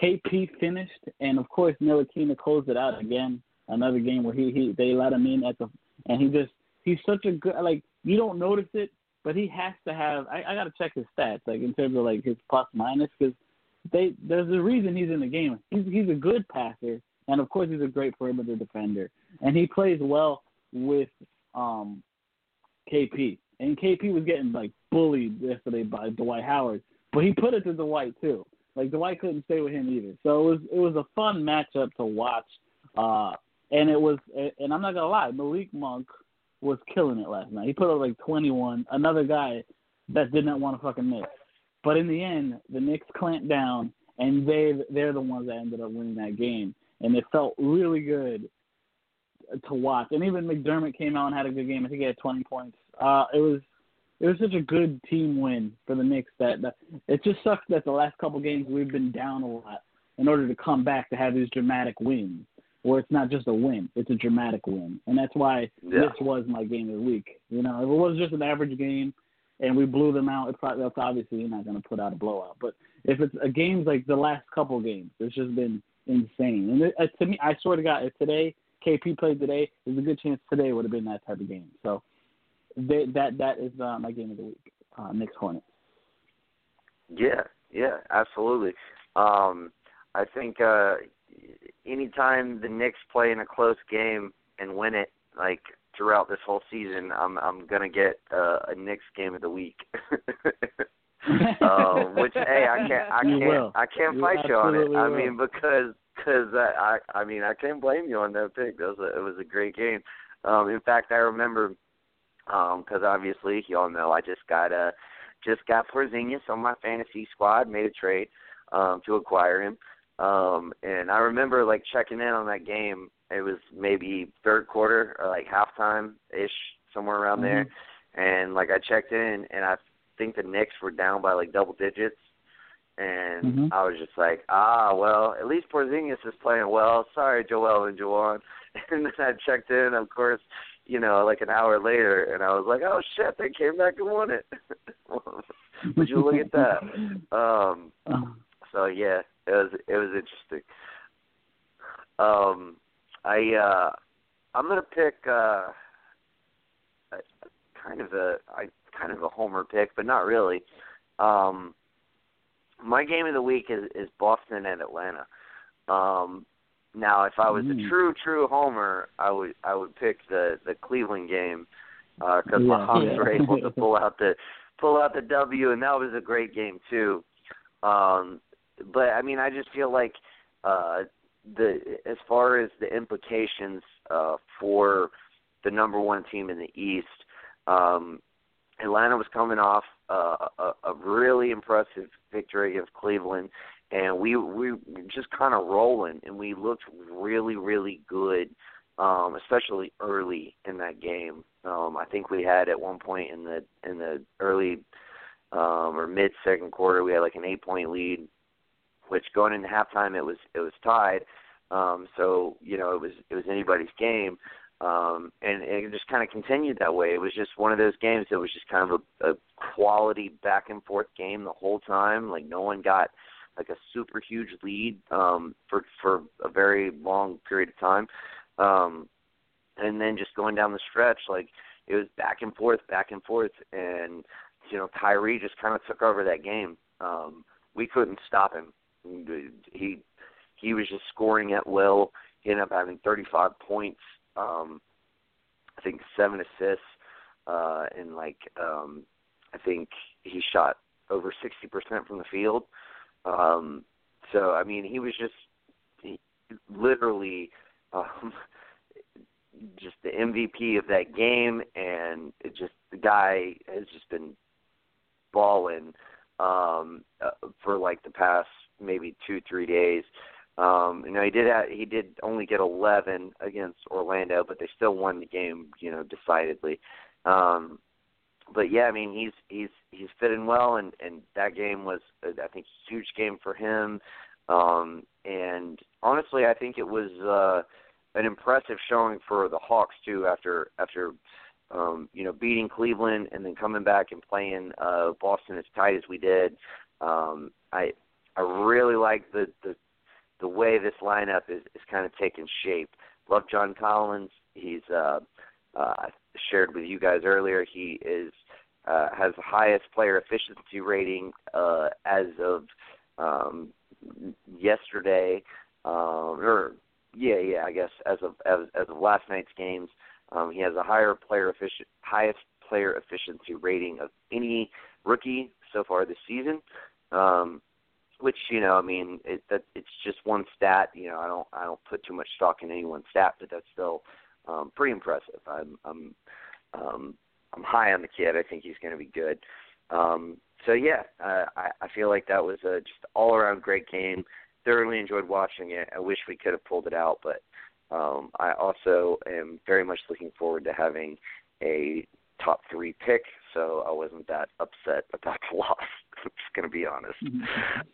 S2: KP finished, and of course Ntilikina closed it out again. Another game where he he they let him in at the and he just he's such a good like you don't notice it, but he has to have. I, I got to check his stats like in terms of like his plus minus because they there's a reason he's in the game. He's he's a good passer and of course he's a great perimeter defender and he plays well with um KP. And KP was getting like bullied yesterday by Dwight Howard, but he put it to Dwight too. Like Dwight couldn't stay with him either. So it was it was a fun matchup to watch. Uh and it was and I'm not gonna lie, Malik Monk was killing it last night. He put up like 21. Another guy that did not want to fucking miss. But in the end, the Knicks clamped down, and they they're the ones that ended up winning that game. And it felt really good to watch. And even McDermott came out and had a good game. I think he had 20 points. Uh, it was it was such a good team win for the Knicks that, that it just sucks that the last couple games we've been down a lot in order to come back to have these dramatic wins where it's not just a win, it's a dramatic win. And that's why yeah. this was my game of the week. You know, if it was just an average game and we blew them out, it's probably, that's obviously you're not going to put out a blowout. But if it's a games like the last couple games, it's just been insane. And it, uh, to me, I swear to God, if today KP played today, there's a good chance today would have been that type of game. So they, that that is uh, my game of the week. Uh, Knicks Hornets.
S1: Yeah, yeah, absolutely. Um, I think uh, anytime the Knicks play in a close game and win it, like throughout this whole season, I'm I'm gonna get uh, a Knicks game of the week. uh, which hey, I can't I can't I can't
S2: you
S1: fight you on it.
S2: Will.
S1: I mean because because I, I I mean I can't blame you on that pick. That was a, it was a great game. Um, in fact, I remember because um, obviously y'all know I just got a uh, just got Porzingis on my fantasy squad, made a trade um, to acquire him. Um, and I remember like checking in on that game. It was maybe third quarter or like halftime ish, somewhere around
S2: mm-hmm.
S1: there. And like I checked in, and I think the Knicks were down by like double digits. And
S2: mm-hmm.
S1: I was just like, ah, well, at least Porzingis is playing well. Sorry, Joel and Juwan. And then I checked in, of course, you know, like an hour later, and I was like, oh shit, they came back and won it. Would you look at that? Um,
S2: uh-huh.
S1: so yeah, it was it was interesting. Um, I uh, I'm gonna pick uh, a, kind of a I kind of a homer pick, but not really. Um, my game of the week is is Boston and Atlanta. Um, now, if I was
S2: mm.
S1: a true true homer, I would I would pick the the Cleveland game because uh,
S2: yeah,
S1: my Hawks
S2: yeah.
S1: were able to pull out the pull out the W, and that was a great game too. Um, but I mean, I just feel like uh, the as far as the implications uh, for the number one team in the East, um, Atlanta was coming off uh, a, a really impressive victory of Cleveland, and we we just kind of rolling, and we looked really really good, um, especially early in that game. Um, I think we had at one point in the in the early um, or mid second quarter, we had like an eight point lead which going into halftime it was it was tied. Um, so you know it was it was anybody's game, um, and, and it just kind of continued that way. It was just one of those games that was just kind of a, a quality back and forth game the whole time. Like no one got like a super huge lead um, for for a very long period of time, um, and then just going down the stretch, like it was back and forth, back and forth, and you know Kyrie just kind of took over that game. Um, we couldn't stop him he he was just scoring at will. He ended up having 35 points, um, I think seven assists, uh, and like um, I think he shot over 60% from the field. Um, so I mean, he was just he, literally um, just the MVP of that game, and it just the guy has just been balling um, uh, for like the past maybe two three days. Um, you know, he did have, he did only get 11 against Orlando, but they still won the game, you know, decidedly. Um, but yeah, I mean, he's he's he's fitting well, and and that game was, I think, a huge game for him. Um, and honestly, I think it was uh, an impressive showing for the Hawks too. After after um, you know beating Cleveland and then coming back and playing uh, Boston as tight as we did. Um, I I really like the the the way this lineup is is kind of taking shape. love John Collins. He's uh, uh, shared with you guys earlier. He is uh, has the highest player efficiency rating uh, as of um, yesterday, um, or yeah, yeah, I guess as of as, as of last night's games. Um, he has a higher player efficient, highest player efficiency rating of any rookie so far this season. Um, which you know, I mean, it, that it's just one stat. You know, I don't I don't put too much stock in any one stat, but that's still um, pretty impressive. I'm I'm um, I'm high on the kid. I think he's going to be good. Um, so yeah, uh, I I feel like that was a just all around great game. Thoroughly enjoyed watching it. I wish we could have pulled it out, but um, I also am very much looking forward to having a top three pick, so I wasn't that upset about the loss. I'm just gonna be honest.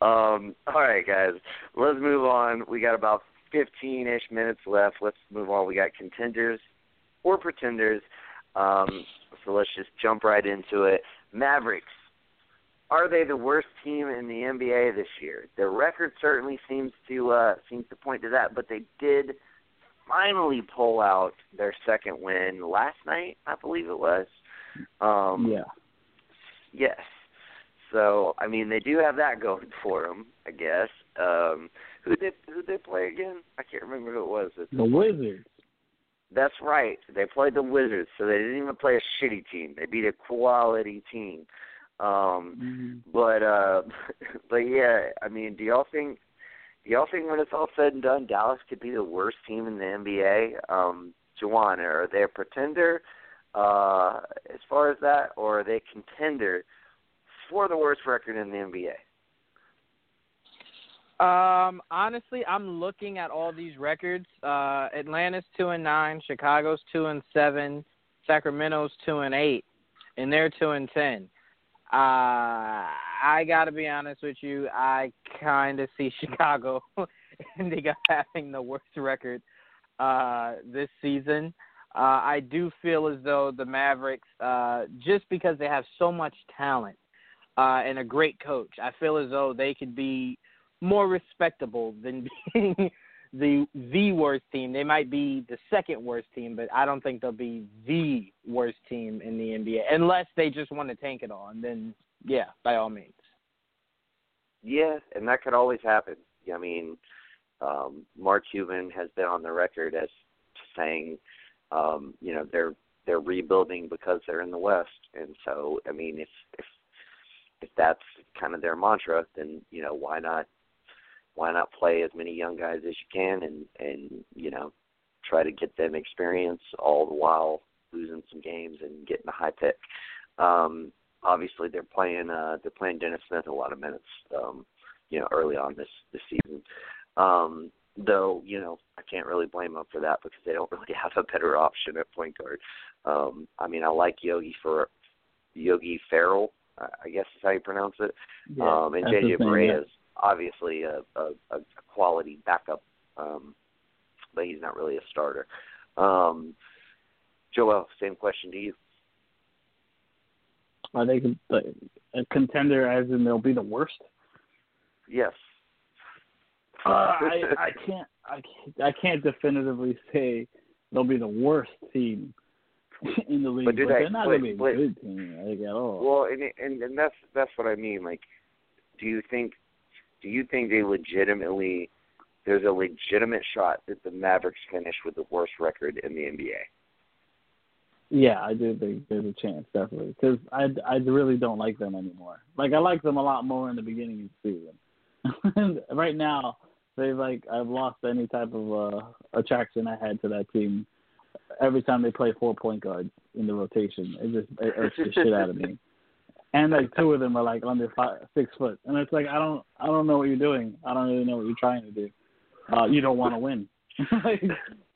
S1: um, all right, guys, let's move on. We got about 15-ish minutes left. Let's move on. We got contenders or pretenders. Um, so let's just jump right into it. Mavericks. Are they the worst team in the NBA this year? Their record certainly seems to uh, seems to point to that, but they did finally pull out their second win last night, I believe it was. Um,
S2: yeah.
S1: Yes. So I mean, they do have that going for them, I guess. Um, who did who did they play again? I can't remember who it was.
S2: The Wizards.
S1: That's right. They played the Wizards, so they didn't even play a shitty team. They beat a quality team. Um,
S2: mm-hmm.
S1: But uh, but yeah, I mean, do y'all think do y'all think when it's all said and done, Dallas could be the worst team in the NBA? Um, Juwan, are they a pretender uh, as far as that, or are they a contender for the worst record in the NBA?
S3: Um, honestly, I'm looking at all these records. Uh, Atlanta's two and nine, Chicago's two and seven, Sacramento's two and eight, and they're two and ten. Uh, I gotta be honest with you. I kind of see Chicago ending up having the worst record uh, this season. Uh, I do feel as though the Mavericks, uh, just because they have so much talent uh, and a great coach, I feel as though they could be more respectable than being the the worst team. They might be the second worst team, but I don't think they'll be the worst team in the NBA unless they just want to tank it all. And then, yeah, by all means.
S1: Yeah, and that could always happen. I mean, um, Mark Cuban has been on the record as saying, um, you know, they're they're rebuilding because they're in the West, and so I mean, if if if that's kind of their mantra, then you know, why not why not play as many young guys as you can and and you know try to get them experience all the while losing some games and getting a high pick. Um, obviously, they're playing uh, they're playing Dennis Smith a lot of minutes. Um, you know, early on this this season. Um, though you know I can't really blame them for that because they don't really have a better option at point guard. Um, I mean, I like Yogi for Yogi Ferrell, I guess is how you pronounce it.
S2: Yeah,
S1: um, and JJ
S2: the
S1: Barea
S2: yeah.
S1: is obviously a, a, a quality backup, um, but he's not really a starter. Um, Joel, same question to you.
S2: Are they a contender as in they'll be the worst?
S1: Yes.
S2: Uh, I I can't I can't, I can't definitively say they'll be the worst team in the league,
S1: But they-
S2: they're not
S1: but-
S2: a
S1: but-
S2: good team like at all.
S1: Well, and and and that's that's what I mean. Like, do you think do you think they legitimately there's a legitimate shot that the Mavericks finish with the worst record in the NBA?
S2: Yeah, I do think there's a chance, definitely, because I, I really don't like them anymore. Like I liked them a lot more in the beginning of the season. right now, they've like I've lost any type of uh, attraction I had to that team. Every time they play four point guards in the rotation, it just it irks the shit out of me. And like two of them are like under five, six foot, and it's like I don't I don't know what you're doing. I don't really know what you're trying to do. Uh, you don't want to win. like,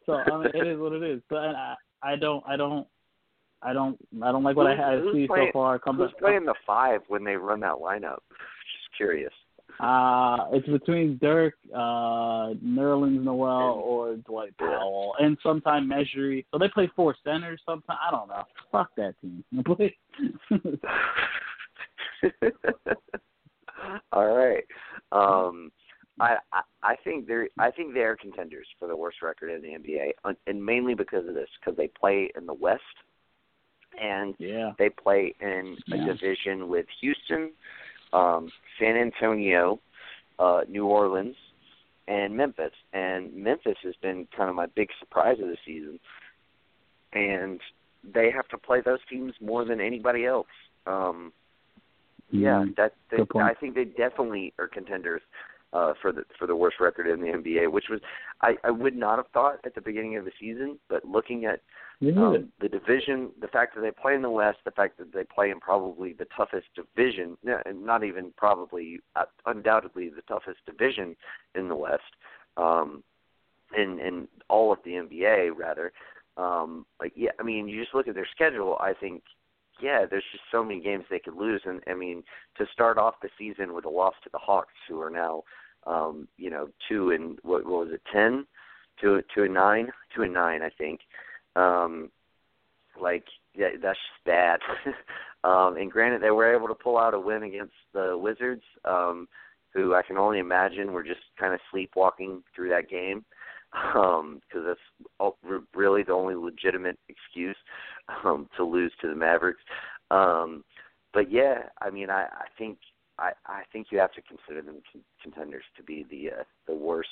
S2: so I mean, it is what it is. But I I don't I don't I don't I don't like what I
S1: Who's-
S2: had
S1: who's
S2: see
S1: playing-
S2: so far. Come
S1: Who's
S2: back.
S1: playing the five when they run that lineup? Just curious.
S2: Uh, it's between Dirk, uh, Nerlens Noel, or Dwight Powell, and sometimes Mejri. So they play four centers. Sometimes I don't know. Fuck that team.
S1: All right. Um, I, I I think they're I think they are contenders for the worst record in the NBA, and mainly because of this, because they play in the West, and
S2: yeah.
S1: they play in a
S2: Yeah.
S1: division with Houston, um, San Antonio, uh, New Orleans, and Memphis. And Memphis has been kind of my big surprise of the season, and they have to play those teams more than anybody else. Um, yeah,
S2: Mhm.
S1: that they, I think they definitely are contenders uh, for the for the worst record in the NBA, which was I, I would not have thought at the beginning of the season, but looking at um, the division, the fact that they play in the West, the fact that they play in probably the toughest division, not even probably, uh, undoubtedly the toughest division in the West, um, in in all of the NBA rather. Um, like yeah, I mean, you just look at their schedule. I think, yeah, there's just so many games they could lose, and I mean, to start off the season with a loss to the Hawks, who are now, um, you know, two and what, what was it, ten, two two and nine, two and nine, I think um like that's just bad. um and granted they were able to pull out a win against the Wizards, um, who I can only imagine were just kind of sleepwalking through that game. Um, because that's all, re- really the only legitimate excuse um to lose to the Mavericks. Um but yeah, I mean I, I think I, I think you have to consider them con- contenders to be the uh, the worst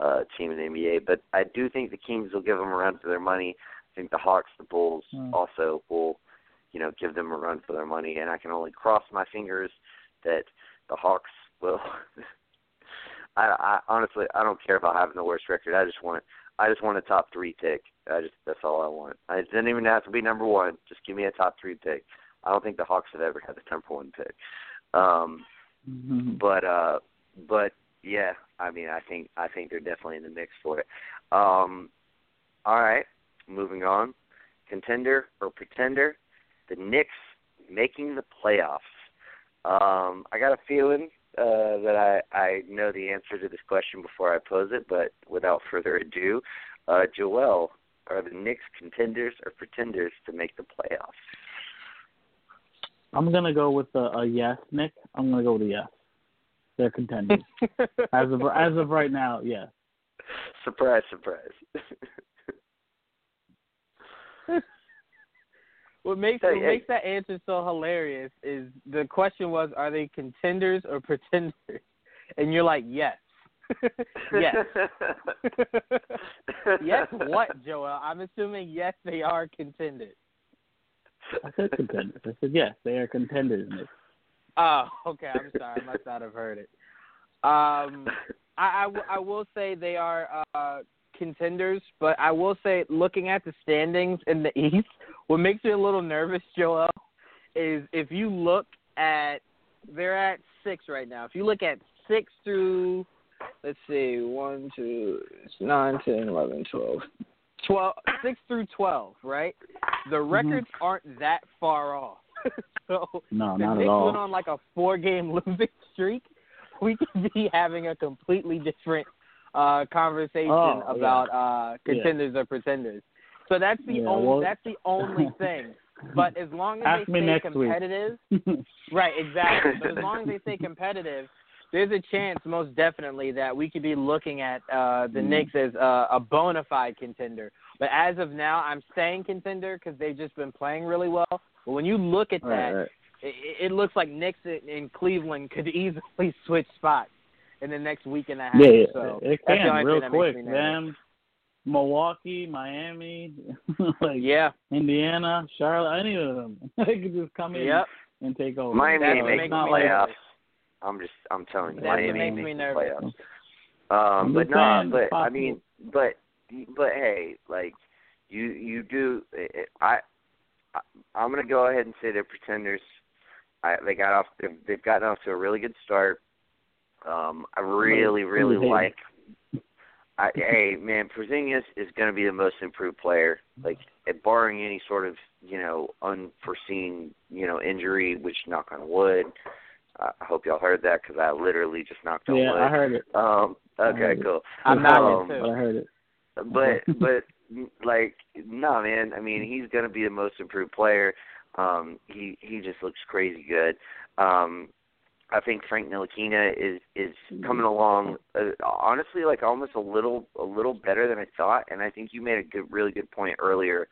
S1: uh, team in the NBA. But I do think the Kings will give them a run for their money. I think the Hawks, the Bulls,
S2: Hmm.
S1: also will, you know, give them a run for their money. And I can only cross my fingers that the Hawks will. I, I honestly, I don't care about having the worst record. I just want, I just want a top three pick. I just that's all I want. I doesn't even have to be number one. Just give me a top three pick. I don't think the Hawks have ever had the number one pick. Um,
S2: Mhm.
S1: but uh but yeah i mean i think i think they're definitely in the mix for it. Um all right moving on. Contender or pretender the Knicks making the playoffs. Um i got a feeling uh that i i know the answer to this question before i pose it but without further ado uh joel are the Knicks contenders or pretenders to make the playoffs
S2: I'm gonna go with a, a yes, Nick. I'm gonna go with a yes. They're contenders as of as of right now. Yes.
S1: surprise surprise
S3: What makes
S1: Hey,
S3: what
S1: hey.
S3: makes that answer so hilarious is the question was, are they contenders or pretenders? And you're like, yes, yes, yes. What, Joel? I'm assuming yes, they are contenders.
S2: I said contenders. I said yes, they are contenders.
S3: Oh, okay. I'm sorry. I must not have heard it. Um, I, I will say they are uh, contenders, but I will say, looking at the standings in the East, what makes me a little nervous, Joel, is if you look at they're at six right now. If you look at six through, let's see, one, two, nine, ten, eleven, twelve, twelve, six through twelve, right? The records aren't that far off. so
S2: No,
S3: if
S2: not
S3: Knicks
S2: at all.
S3: went on like a four-game losing streak, we could be having a completely different uh conversation
S2: Oh, yeah.
S3: about uh contenders or pretenders. So that's the
S2: Yeah,
S3: only
S2: well-
S3: that's the only thing. But as long as they stay competitive, right? Exactly. But as long as they stay competitive, there's a chance, most definitely, that we could be looking at uh the
S2: Mhm.
S3: Knicks as uh, a bona fide contender. But as of now, I'm saying contender because they've just been playing really well. But when you look at that,
S2: right, right.
S3: it, it looks like Knicks in- in Cleveland could easily switch spots in the next week and a half.
S2: Yeah, yeah,
S3: so
S2: it can
S3: only
S2: real
S3: thing that makes
S2: quick. Them, Milwaukee, Miami, like
S3: Yeah.
S2: Indiana, Charlotte, any of them, they could just come in
S3: Yep.
S2: and take over.
S1: Miami
S3: That's
S1: ain't
S3: what
S1: making
S3: makes
S1: the
S3: me
S2: like
S1: playoffs.
S3: nervous.
S1: I'm just I'm telling you,
S3: That's
S1: Miami
S3: makes me
S1: the
S3: nervous.
S1: playoffs. Um, but
S2: just
S1: no,
S2: saying,
S1: but I mean, but but hey, like you you do. I, I I'm gonna go ahead and say they're pretenders. I, they got off. They've, they've gotten off to a really good start. Um, I really really
S2: Who's hating?
S1: like. I, hey man, Porzingis is going to be the most improved player. Like, eh, barring any sort of you know unforeseen you know injury, which knock on wood. I hope y'all heard that because I literally just knocked on
S2: Yeah,
S1: wood.
S2: I heard it.
S1: Um, okay,
S2: heard it.
S1: cool.
S3: I'm not
S1: Um,
S3: too.
S2: But I heard it.
S1: But but like no man, I mean he's gonna be the most improved player. Um, he he just looks crazy good. Um, I think Frank Ntilikina is is coming along uh, honestly like almost a little a little better than I thought and I think you made a good really good point earlier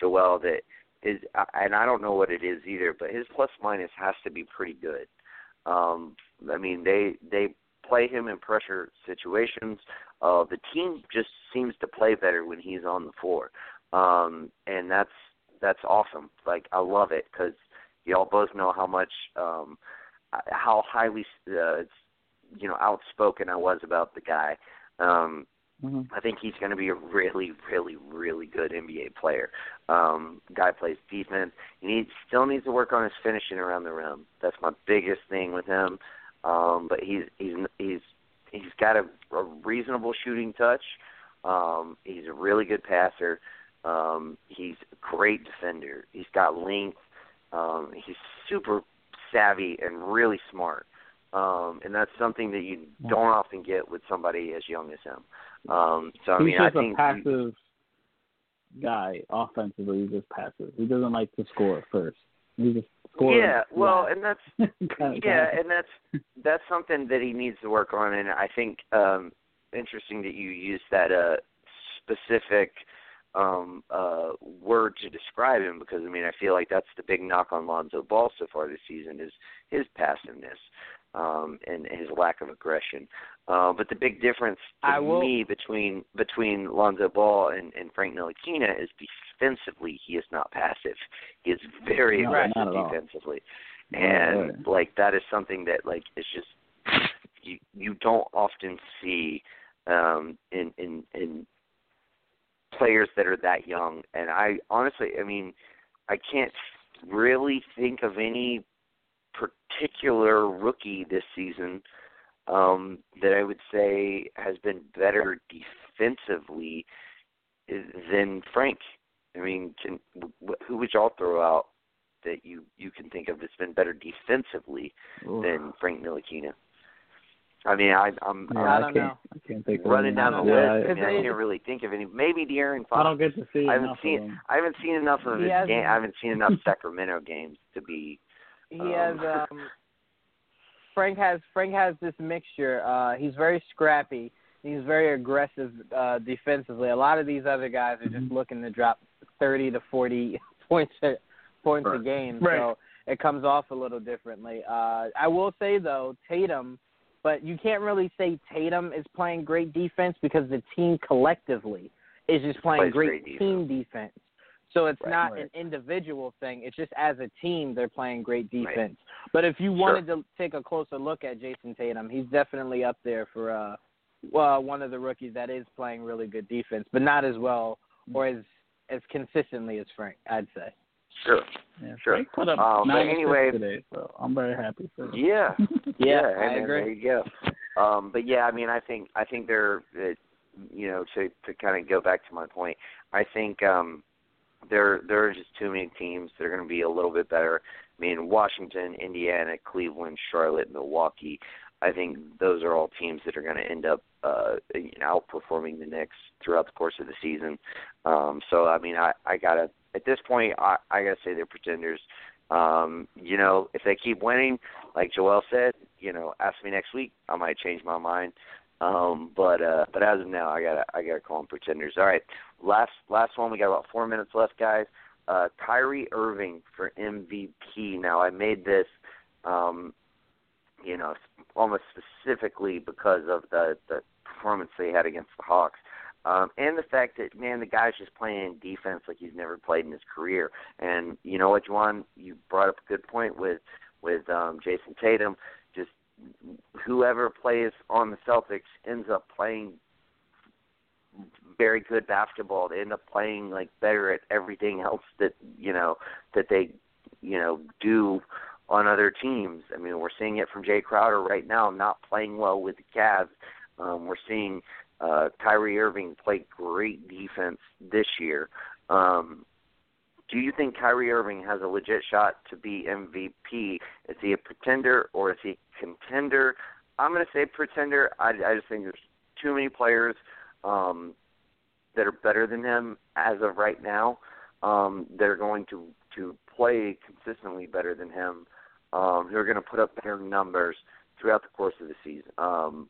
S1: Joel that is and I don't know what it is either but his plus minus has to be pretty good. Um I mean they they play him in pressure situations. Uh the team just seems to play better when he's on the floor. Um and that's that's awesome. Like I love it cuz y'all both know how much um how highly uh, you know outspoken I was about the guy. Um,
S2: mm-hmm.
S1: I think he's going to be a really, really, really good NBA player. Um, guy plays defense. He needs, still needs to work on his finishing around the rim. That's my biggest thing with him. Um, but he's he's he's he's got a, a reasonable shooting touch. Um, he's a really good passer. Um, he's a great defender. He's got length. Um, he's super savvy and really smart. Um, and that's something that you don't often get with somebody as young as him. Um, so I
S2: He's
S1: mean,
S2: just
S1: I think
S2: a passive guy offensively. He's just passive. He doesn't like to score first. He just scores.
S1: yeah, well, and that's yeah, and that's that's something that he needs to work on. And I think um, interesting that you use that uh, specific um uh word to describe him because I mean I feel like that's the big knock on Lonzo Ball so far this season is his passiveness um and his lack of aggression. Uh, but the big difference to
S3: will-
S1: me between between Lonzo Ball and, and Frank Ntilikina is defensively he is not passive. He is very
S2: No,
S1: aggressive
S2: not at all.
S1: defensively. And like that is something that like is just you you don't often see um in in in players that are that young and I honestly I mean I can't really think of any particular rookie this season um that I would say has been better defensively than Frank. I mean, can who would y'all throw out that you you can think of that's been better defensively
S2: Ooh.
S1: than Frank Ntilikina? I mean, I, I'm,
S2: Yeah,
S1: I'm
S3: I
S2: I,
S3: don't
S2: can't.
S3: know.
S2: I can't think of
S1: running
S2: any.
S1: down the
S2: Yeah,
S1: list. I,
S2: I-
S1: mean, I
S3: It's-
S1: can't really think of any. Maybe De'Aaron Fox.
S2: I don't get to see
S1: I haven't seen-
S2: of him.
S1: I haven't seen enough of
S3: He
S1: his game. I haven't seen enough Sacramento games to be.
S3: He
S1: Um,
S3: has um Frank has Frank has this mixture. Uh he's very scrappy. He's very aggressive uh defensively. A lot of these other guys are just
S2: Mhm.
S3: looking to drop 30 to 40 points a, points a game.
S2: Right.
S3: So it comes off a little differently. Uh I will say though, Tatum but you can't really say Tatum is playing great defense because the team collectively is just playing great,
S1: great
S3: team defense. So it's
S1: Right.
S3: not
S2: Right.
S3: an individual thing. It's just as a team they're playing great
S1: Right.
S3: defense. But if you
S1: Sure.
S3: wanted to take a closer look at Jayson Tatum, he's definitely up there for uh well, one of the rookies that is playing really good defense, but not as well or as as consistently as Frank, I'd say.
S1: Sure.
S2: Yeah,
S1: Sure.
S2: Frank put up
S1: Um, but
S2: nine assists
S1: anyway-
S2: today, so I'm very happy for him.
S1: Yeah.
S3: Yeah,
S1: and,
S3: I
S1: and
S3: agree.
S1: There you go. Um, but yeah, I mean, I think I think they're, uh, you know, to to kind of go back to my point, I think um, there there are just too many teams that are going to be a little bit better. I mean, Washington, Indiana, Cleveland, Charlotte, Milwaukee. I think those are all teams that are going to end up uh, you know, outperforming the Knicks throughout the course of the season. Um, so I mean, I I gotta at this point I I gotta say they're pretenders. Um, you know, if they keep winning, like Joel said, you know, ask me next week, I might change my mind. Um, but uh, but as of now, I gotta I gotta call them pretenders. All right, last last one. We got about four minutes left, guys. Uh, Kyrie Irving for MVP. Now I made this, um, you know, almost specifically because of the the performance they had against the Hawks. Um, and the fact that man, the guy's just playing defense like he's never played in his career. And you know what, Juan, you brought up a good point with with um, Jayson Tatum. Whoever plays on the Celtics ends up playing very good basketball. They end up playing like better at everything else that you know that they you know do on other teams. I mean, we're seeing it from Jae Crowder right now, not playing well with the Cavs. Um, we're seeing uh, Kyrie Irving play great defense this year. Um, do you think Kyrie Irving has a legit shot to be MVP? Is he a pretender or is he contender? I'm going to say pretender. I, I just think there's too many players um, that are better than him as of right now um, that are going to to play consistently better than him um, who are going to put up better numbers throughout the course of the season. Um,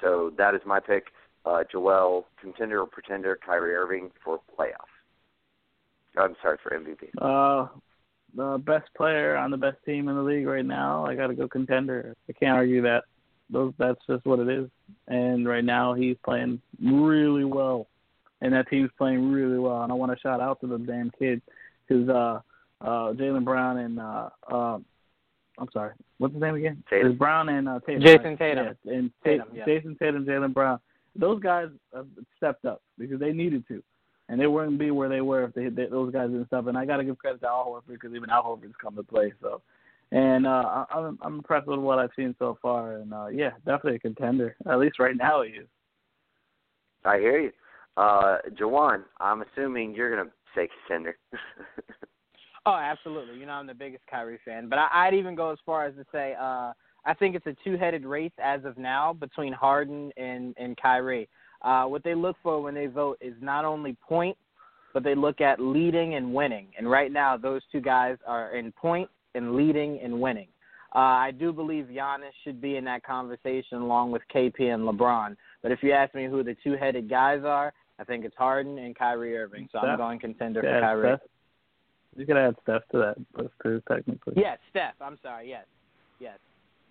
S1: so that is my pick. Uh, Joel, contender or pretender, Kyrie Irving for playoff. I'm sorry for MVP.
S2: Uh, the best player on the best team in the league right now. I got to go contender. I can't argue that. Those that's just what it is. And right now he's playing really well, and that team's playing really well. And I want to shout out to the damn kid, because uh, uh, Jaylen Brown and uh, uh, I'm sorry, what's his name again?
S1: Tatum.
S2: It's Brown and uh, Tatum.
S3: Jayson
S2: right?
S3: Tatum.
S2: Yeah, and
S3: Tatum,
S2: Tatum,
S3: yeah.
S2: Jayson Tatum, Jaylen Brown. Those guys have stepped up because they needed to and they wouldn't be where they were if they, they those guys didn't step. And I got to give credit to Al Horford because even Al Horford's come to play. So, and uh, I- I'm I'm impressed with what I've seen so far. And uh, yeah, definitely a contender. At least right now he is.
S1: I hear you. Uh, Jawan, I'm assuming you're going to say contender.
S3: Oh, absolutely. You know, I'm the biggest Kyrie fan, but I, I'd even go as far as to say uh, I think it's a two-headed race as of now between Harden and and Kyrie. Uh, what they look for when they vote is not only point, but they look at leading and winning. And right now, those two guys are in point and leading and winning. Uh, I do believe Giannis should be in that conversation along with KP and LeBron. But if you ask me who the two-headed guys are, I think it's Harden and Kyrie Irving. So I'm going contender for Kyrie.
S2: Steph. You could add Steph to that list too, technically.
S3: Yes, Steph. I'm sorry. Yes, yes.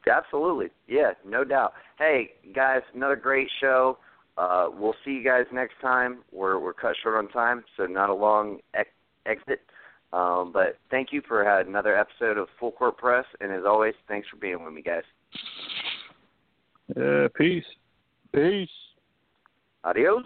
S1: Absolutely. Yeah, no doubt. Hey, guys, another great show. Uh, we'll see you guys next time. We're we're cut short on time, so not a long ex- exit. Um, but thank you for uh, another episode of Full Court Press, and as always, thanks for being with me, guys.
S2: Yeah, peace. Peace.
S1: Adios.